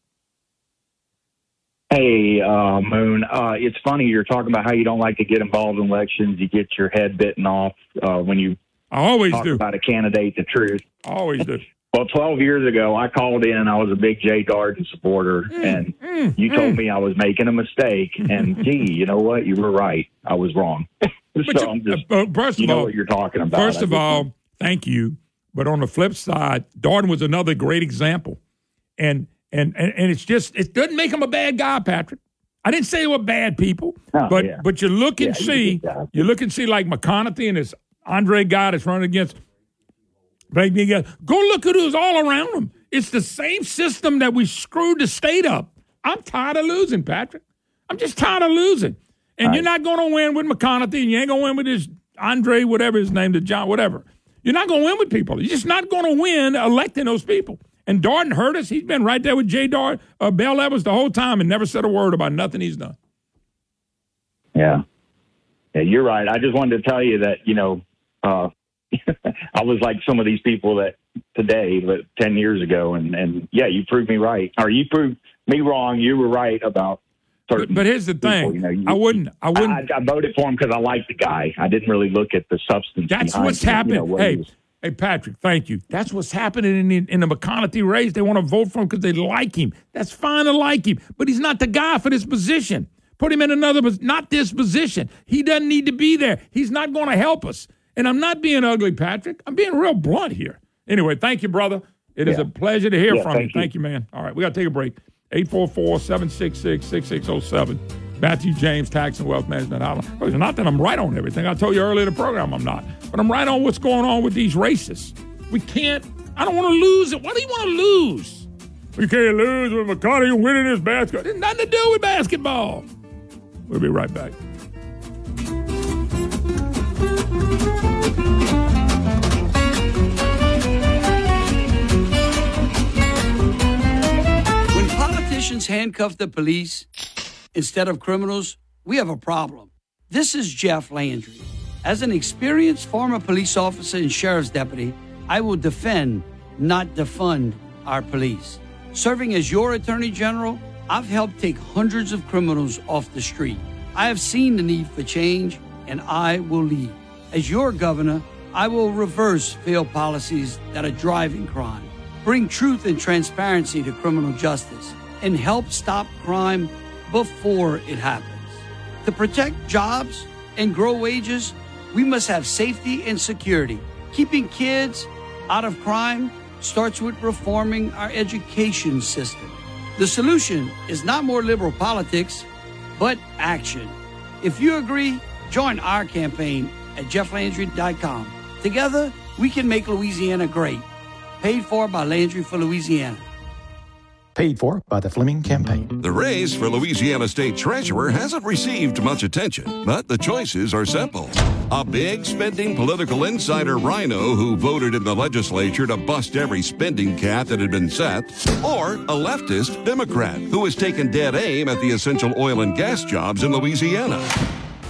Hey, uh, Moon. Uh, it's funny you're talking about how you don't like to get involved in elections. You get your head bitten off uh, when you I always talk do. about a candidate. The truth. Always do. Well, 12 years ago, I called in. I was a big Jay Dardenne supporter, Mm, and you told me I was making a mistake. And gee, you know what? You were right. I was wrong. so I'm just, uh, first you of know all, what you're talking about. First I of all, thank you. But on the flip side, Dardenne was another great example. And and and, and it's just it doesn't make him a bad guy, Patrick. I didn't say they were bad people, Oh, but yeah. but you look and Yeah, see, you look and see like McConathy and this Andre guy that's running against Blake Miguez. Go look at who's all around him. It's the same system that we screwed the state up. I'm tired of losing, Patrick. I'm just tired of losing. And you're not going to win with McConathy, and you ain't going to win with this Andre, whatever his name, the John, whatever. You're not going to win with people. You're just not going to win electing those people. And Dardenne hurt us. He's been right there with Jay Dart, uh, Bel Evans the whole time and never said a word about nothing he's done. Yeah. Yeah, you're right. I just wanted to tell you that, you know, uh, I was like some of these people that today, but 10 years ago. And, and yeah, you proved me right. Or you proved me wrong. You were right about certain But here's the people, thing. you know, you- I wouldn't. I wouldn't. I, I voted for him because I liked the guy. I didn't really look at the substance. That's behind what's it, you happening. know, what hey, was- hey, Patrick, thank you. That's what's happening in the, in the McConathy race. They want to vote for him because they like him. That's fine to like him, but he's not the guy for this position. Put him in another, not this position. He doesn't need to be there. He's not going to help us. And I'm not being ugly, Patrick. I'm being real blunt here. Anyway, thank you, brother. It is Yeah. a pleasure to hear Yeah, from you. thank you. Thank you, man. All right, we got to take a break. 844-766-6607. Matthew James, Tax and Wealth Management. Oh, it's not that I'm right on everything. I told you earlier in the program I'm not. But I'm right on what's going on with these races. We can't, I don't want to lose it. Why do you want to lose? We can't lose with McConathy winning this basketball. It's nothing to do with basketball. We'll be right back. When politicians handcuff the police instead of criminals, we have a problem. This is Jeff Landry. As an experienced former police officer and sheriff's deputy, I will defend, not defund, our police. Serving as your attorney general, I've helped take hundreds of criminals off the street. I have seen the need for change, and I will lead. As your governor, I will reverse failed policies that are driving crime, bring truth and transparency to criminal justice, and help stop crime before it happens. To protect jobs and grow wages, we must have safety and security. Keeping kids out of crime starts with reforming our education system. The solution is not more liberal politics, but action. If you agree, join our campaign at jefflandry.com. Together, we can make Louisiana great. Paid for by Landry for Louisiana. Paid for by the Fleming Campaign. The race for Louisiana State Treasurer hasn't received much attention, but the choices are simple. A big spending political insider rhino who voted in the legislature to bust every spending cap that had been set, or a leftist Democrat who has taken dead aim at the essential oil and gas jobs in Louisiana.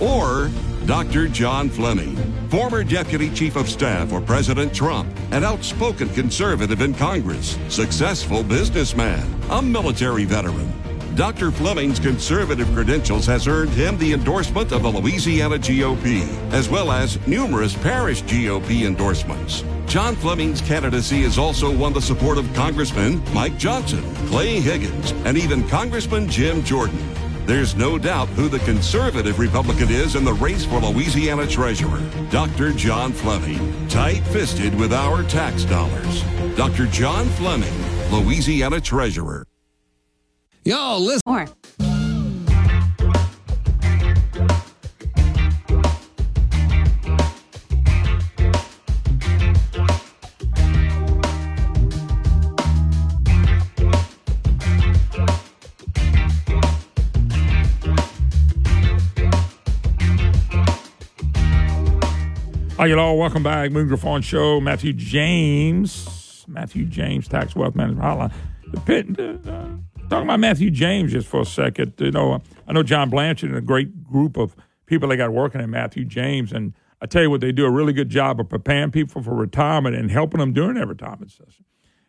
Or Dr. John Fleming, former Deputy Chief of Staff for President Trump, an outspoken conservative in Congress, successful businessman, a military veteran. Dr. Fleming's conservative credentials has earned him the endorsement of the Louisiana GOP, as well as numerous parish GOP endorsements. John Fleming's candidacy has also won the support of Congressman Mike Johnson, Clay Higgins, and even Congressman Jim Jordan. There's no doubt who the conservative Republican is in the race for Louisiana Treasurer. Dr. John Fleming, tight fisted with our tax dollars. Dr. John Fleming, Louisiana Treasurer. Y'all listen. More. Hi, you all. Welcome back. Moon Griffon Show. Matthew James. Matthew James, Tax Wealth Management Hotline. Uh, talking about Matthew James just for a second. You know, I know John Blanchard and a great group of people they got working at Matthew James. And I tell you what, they do a really good job of preparing people for retirement and helping them during their retirement session.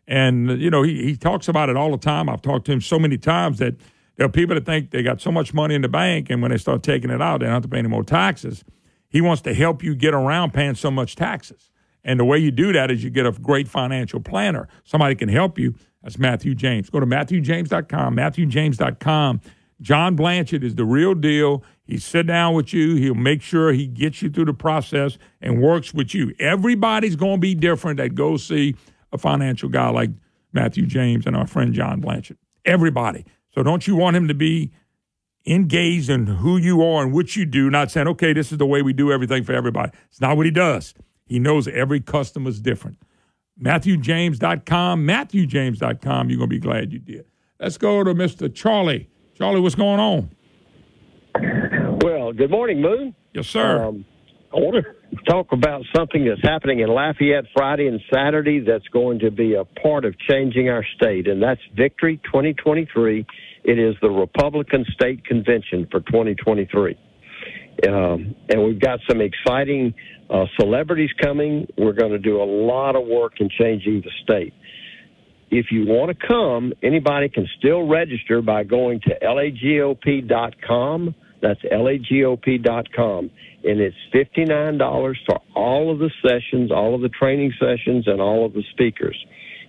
And, you know, he, he talks about it all the time. I've talked to him so many times that there are people that think they got so much money in the bank, and when they start taking it out, they don't have to pay any more taxes. He wants to help you get around paying so much taxes. And the way you do that is you get a great financial planner. Somebody can help you. That's Matthew James. Go to MatthewJames.com, MatthewJames.com. John Blanchard is the real deal. He sit down with you. He'll make sure he gets you through the process and works with you. Everybody's going to be different that go see a financial guy like Matthew James and our friend John Blanchard. Everybody. So don't you want him to be engaged in who you are and what you do, not saying, okay, this is the way we do everything for everybody. It's not what he does. He knows every customer's different. MatthewJames.com, MatthewJames.com. You're going to be glad you did. Let's go to Mr. Charlie. Charlie, what's going on? Well, good morning, Moon. Yes, sir. Um, I want to talk about something that's happening in Lafayette Friday and Saturday that's going to be a part of changing our state, and that's Victory 2023. It is the Republican State Convention for 2023. Um, and we've got some exciting uh, celebrities coming. We're going to do a lot of work in changing the state. If you want to come, anybody can still register by going to lagop.com. That's lagop.com. And it's $59 for all of the sessions, all of the training sessions, and all of the speakers.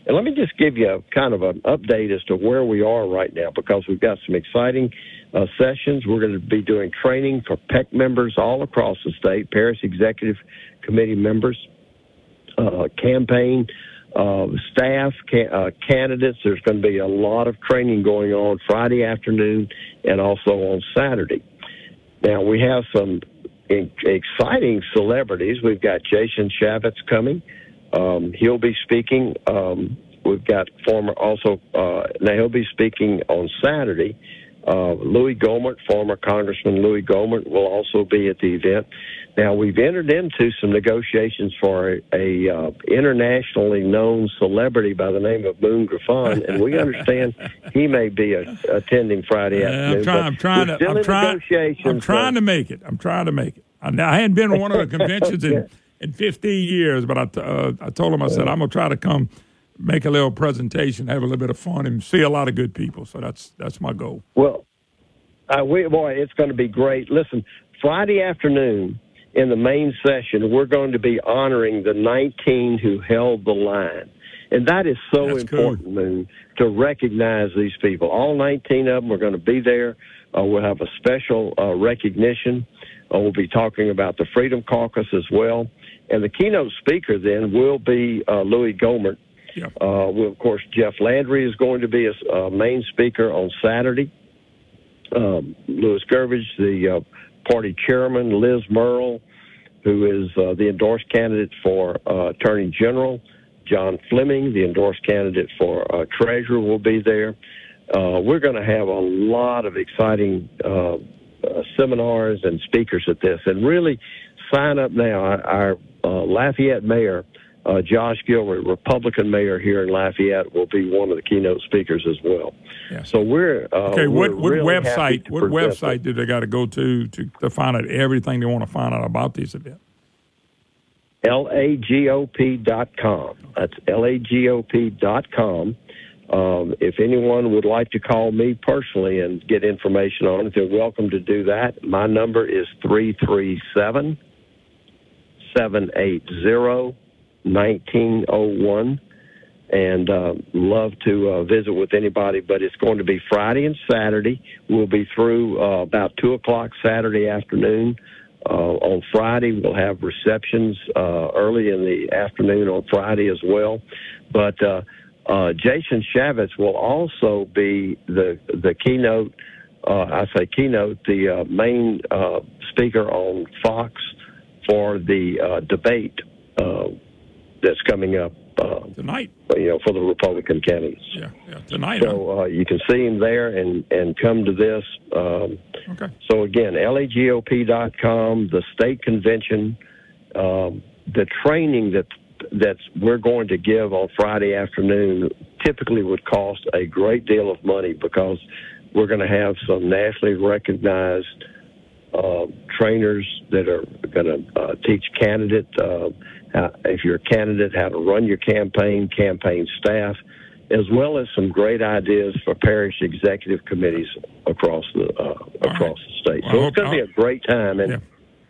And let me just give you a kind of an update as to where we are right now because we've got some exciting uh, sessions. We're going to be doing training for PEC members all across the state, Parish Executive Committee members, uh, campaign uh, staff, ca- uh, candidates. There's going to be a lot of training going on Friday afternoon and also on Saturday. Now, we have some exciting celebrities. We've got Jason Chaffetz coming. Um, he'll be speaking. Um, we've got former also. Uh, now he'll be speaking on Saturday. Uh, Louis Gohmert, former Congressman Louis Gohmert, will also be at the event. Now we've entered into some negotiations for a, a uh, internationally known celebrity by the name of Moon Griffon, and we understand he may be a, attending Friday Yeah, afternoon. I'm trying. I'm trying to. I'm trying. I'm trying to make it. I'm trying to make it. I, I hadn't been to one of the conventions in, in 15 years, but I, t- uh, I told him I said I'm gonna try to come, make a little presentation, have a little bit of fun, and see a lot of good people. So that's that's my goal. Well, uh, we, boy, it's going to be great. Listen, Friday afternoon in the main session, we're going to be honoring the 19 who held the line. And that is so important, Moon, to recognize these people. All 19 of them are going to be there. Uh, we'll have a special uh, recognition. Uh, we'll be talking about the Freedom Caucus as well. And the keynote speaker then will be uh, Louis Gohmert. Uh, well, of course, Jeff Landry is going to be a uh, main speaker on Saturday. Um, Louis Gurvich, the uh, party chairman, Liz Murrill, who is uh, the endorsed candidate for uh, Attorney General, John Fleming, the endorsed candidate for uh, treasurer, will be there. Uh, we're going to have a lot of exciting uh, uh, seminars and speakers at this, and really sign up now. Our, our Lafayette mayor, uh, Josh Guillory, Republican mayor here in Lafayette, will be one of the keynote speakers as well. So we're uh, Okay, what, we're what really website? What website do they got to go to, to to find out everything they want to find out about these events? lagop.com. That's L A G O P lagop.com. Um, if anyone would like to call me personally and get information on it, they're welcome to do that. My number is 337 780 1901. And uh, love to uh, visit with anybody, but it's going to be Friday and Saturday. We'll be through uh, about 2 o'clock Saturday afternoon. Uh, on Friday, we'll have receptions uh, early in the afternoon on Friday as well. But uh, uh, Jason Chaffetz will also be the the keynote. Uh, I say keynote, the uh, main uh, speaker on Fox for the uh, debate uh, that's coming up uh, tonight. You know, for the Republican candidates. Yeah, yeah, tonight. So uh, you can see him there and and come to this. Um, Okay. so again, lagop.com, the state convention, um, the training that that we're going to give on Friday afternoon typically would cost a great deal of money because we're going to have some nationally recognized uh, trainers that are going to uh, teach candidate uh, how, if you're a candidate how to run your campaign, campaign staff, as well as some great ideas for parish executive committees across the uh, across the state. Well, So it's going to be a great time, and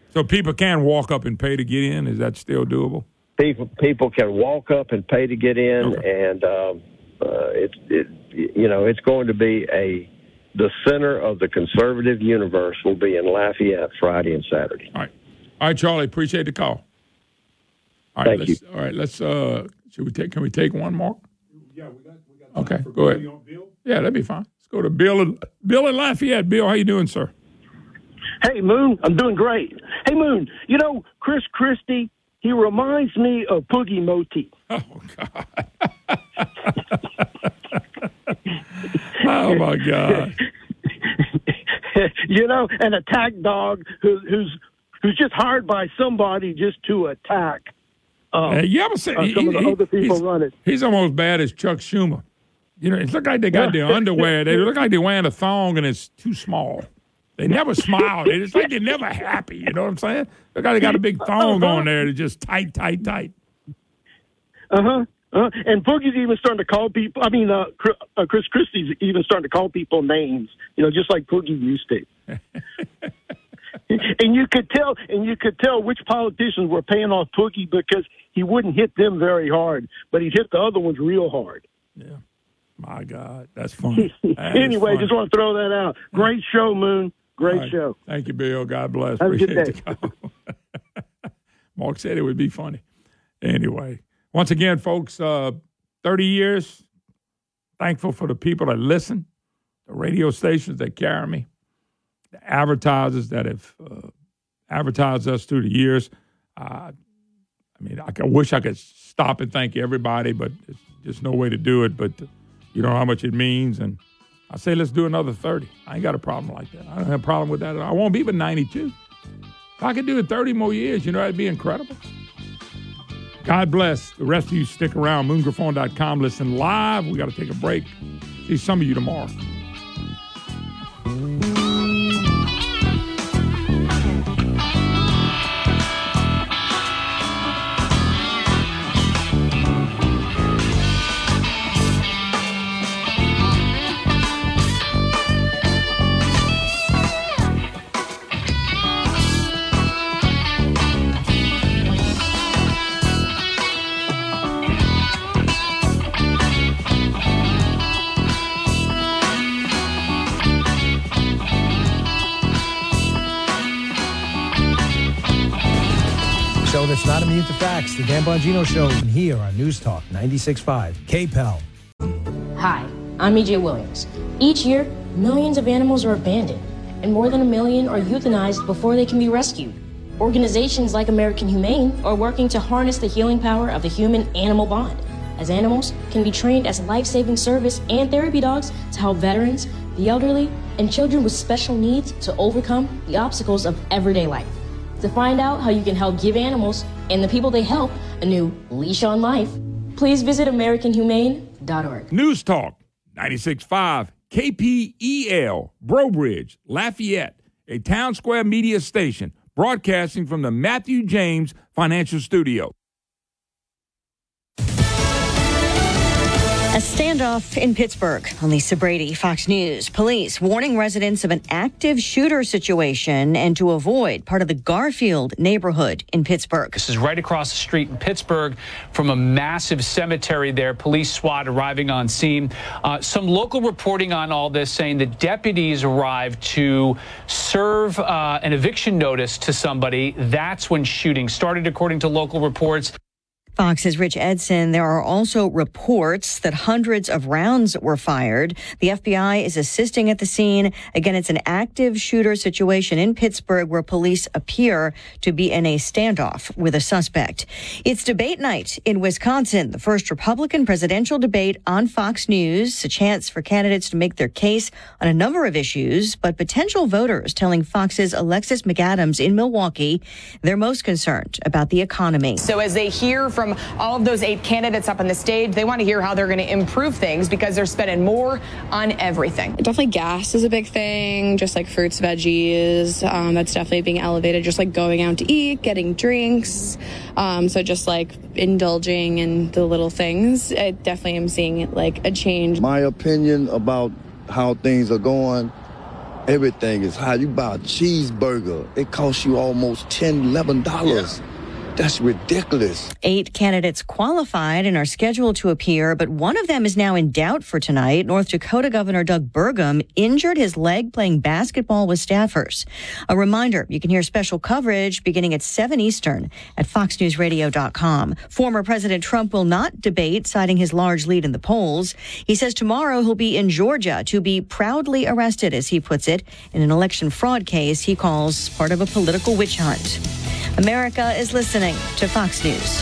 So people can walk up and pay to get in. Is that still doable? people people can walk up and pay to get in, and um, uh, it's it, you know it's going to be a the center of the conservative universe will be in Lafayette Friday and Saturday. All right, all right, Charlie. Appreciate the call. All right, Thank let's, All right, let's. Uh, should we take? Can we take one more? Yeah, we got. We got okay, go ahead. Yeah, that'd be fine. Let's go to Bill. and, Bill in Lafayette. Bill, how you doing, sir? Hey, Moon, I'm doing great. Hey, Moon, you know, Chris Christie, he reminds me of Boogie Moti. Oh my God. you know, an attack dog who, who's who's just hired by somebody just to attack. Um, Uh, you ever say uh, some of the other people he's, running? He's almost bad as Chuck Schumer. You know, it look like they got their underwear. They look like they're wearing a thong and it's too small. They never smile. It's like they're never happy. You know what I'm saying? Look like they got a big thong on there. It's just tight, tight, tight. Uh huh. Uh, and Boogie's even starting to call people. I mean, uh, Chris, uh, Christie's even starting to call people names. You know, just like Boogie used to. and you could tell, and you could tell which politicians were paying off Boogie because he wouldn't hit them very hard, but he'd hit the other ones real hard. Yeah, my God, that's funny. That anyway, funny. just want to throw that out. Great show, Moon. Great right. show. Thank you, Bill. God bless. Have a good Appreciate call. Mark said it would be funny. Anyway, once again, folks, uh, 30 years. Thankful for the people that listen, the radio stations that carry me, the advertisers that have uh, advertised us through the years. Uh, I mean, I, wish I could stop and thank everybody, but there's just no way to do it. But you know how much it means. And I say, let's do another 30. I ain't got a problem like that. I don't have a problem with that. I won't be but 92. If I could do it 30 more years, you know, that'd be incredible. God bless. The rest of you stick around. MoonGriffon.com. Listen live. We got to take a break. See some of you tomorrow. The Dan Bongino Show, here on News Talk 96.5 KPEL. Hi, I'm EJ Williams. Each year, millions of animals are abandoned, and more than a million are euthanized before they can be rescued. Organizations like American Humane are working to harness the healing power of the human animal bond, as animals can be trained as life saving service and therapy dogs to help veterans, the elderly, and children with special needs to overcome the obstacles of everyday life. To find out how you can help give animals and the people they help a new leash on life, please visit AmericanHumane.org. News Talk 96.5 KPEL, Breaux Bridge, Lafayette, a town square media station broadcasting from the Matthew James Financial Studio. A standoff in Pittsburgh. On Lisa Brady, Fox News. Police warning residents of an active shooter situation and to avoid part of the Garfield neighborhood in Pittsburgh. This is right across the street in Pittsburgh from a massive cemetery there. Police SWAT arriving on scene. Uh, some local reporting on all this saying that deputies arrived to serve uh, an eviction notice to somebody. That's when shooting started, according to local reports. Fox's Rich Edson. There are also reports that hundreds of rounds were fired. The FBI is assisting at the scene. Again, it's an active shooter situation in Pittsburgh where police appear to be in a standoff with a suspect. It's debate night in Wisconsin, the first Republican presidential debate on Fox News, a chance for candidates to make their case on a number of issues, but potential voters telling Fox's Alexis McAdams in Milwaukee they're most concerned about the economy. So as they hear from all of those eight candidates up on the stage, they want to hear how they're going to improve things because they're spending more on everything. Definitely gas is a big thing, just like fruits, veggies. Um, that's definitely being elevated, just like going out to eat, getting drinks. Um, so just like indulging in the little things. I definitely am seeing like a change. My opinion about how things are going, everything is high. You buy a cheeseburger, it costs you almost $10, $11. That's ridiculous. Eight candidates qualified and are scheduled to appear, but one of them is now in doubt for tonight. North Dakota Governor Doug Burgum injured his leg playing basketball with staffers. A reminder, you can hear special coverage beginning at 7 Eastern at foxnewsradio.com. Former President Trump will not debate, citing his large lead in the polls. He says tomorrow he'll be in Georgia to be proudly arrested, as he puts it, in an election fraud case he calls part of a political witch hunt. America is listening to Fox News.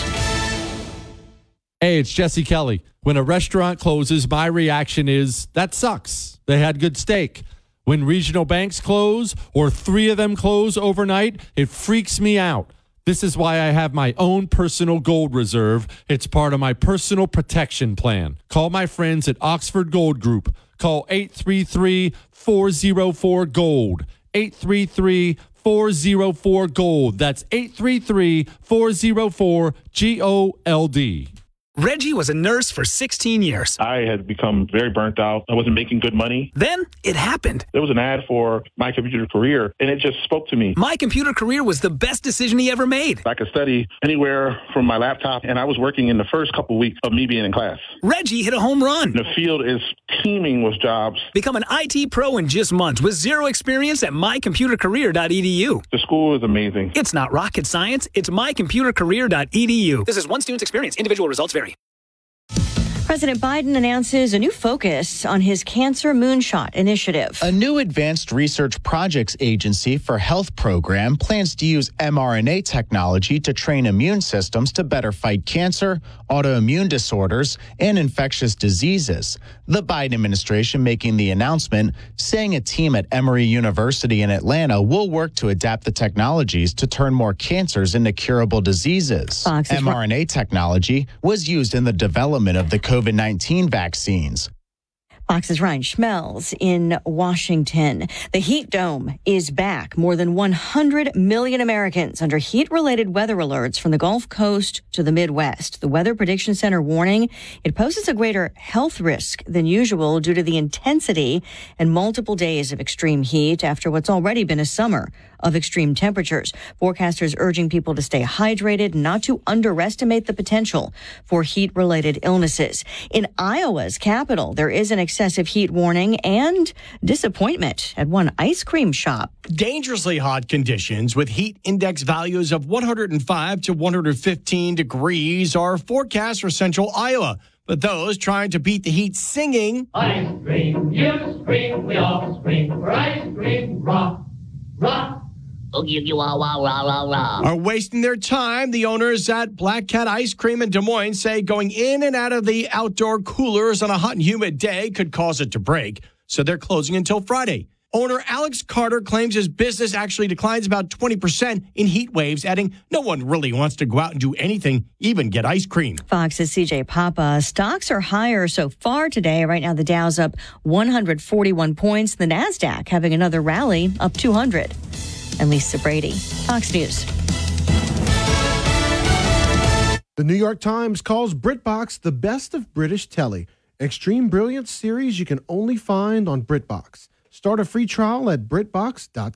Hey, it's Jesse Kelly. When a restaurant closes, my reaction is that sucks. They had good steak. When regional banks close or three of them close overnight, it freaks me out. This is why I have my own personal gold reserve. It's part of my personal protection plan. Call my friends at Oxford Gold Group. Call 833 404 Gold. 833 404 Gold. That's 833 404 G O L D. Reggie was a nurse for 16 years. I had become very burnt out. I wasn't making good money. Then it happened. There was an ad for my computer career, and it just spoke to me. My computer career was the best decision he ever made. I could study anywhere from my laptop, and I was working in the first couple weeks of me being in class. Reggie hit a home run. The field is teeming with jobs. Become an IT pro in just months with zero experience at mycomputercareer.edu. The school is amazing. It's not rocket science, it's mycomputercareer.edu. This is one student's experience. Individual results vary. President Biden announces a new focus on his Cancer Moonshot initiative. A new advanced research projects agency for health program plans to use mRNA technology to train immune systems to better fight cancer, autoimmune disorders, and infectious diseases. The Biden administration making the announcement, saying a team at Emory University in Atlanta will work to adapt the technologies to turn more cancers into curable diseases. Fox mRNA technology was used in the development of the COVID 19 vaccines. Fox's Ryan Schmelz in Washington. The heat dome is back. More than 100 million Americans under heat related weather alerts from the Gulf Coast to the Midwest. The Weather Prediction Center warning it poses a greater health risk than usual due to the intensity and multiple days of extreme heat after what's already been a summer of extreme temperatures. Forecasters urging people to stay hydrated, not to underestimate the potential for heat related illnesses. In Iowa's capital, there is an excessive heat warning and disappointment at one ice cream shop. dangerously hot conditions with heat index values of 105 to 115 degrees are forecast for central Iowa. But those trying to beat the heat singing Ice cream, you scream, we all scream for ice cream. Rock, rock, are wasting their time. The owners at Black Cat Ice Cream in Des Moines say going in and out of the outdoor coolers on a hot and humid day could cause it to break. So they're closing until Friday. Owner Alex Carter claims his business actually declines about 20% in heat waves, adding, No one really wants to go out and do anything, even get ice cream. Fox's CJ Papa. Stocks are higher so far today. Right now, the Dow's up 141 points. The NASDAQ having another rally up 200. And Lisa Brady, Fox News. The New York Times calls BritBox the best of British telly. Extreme Brilliance series you can only find on BritBox. Start a free trial at BritBox.com.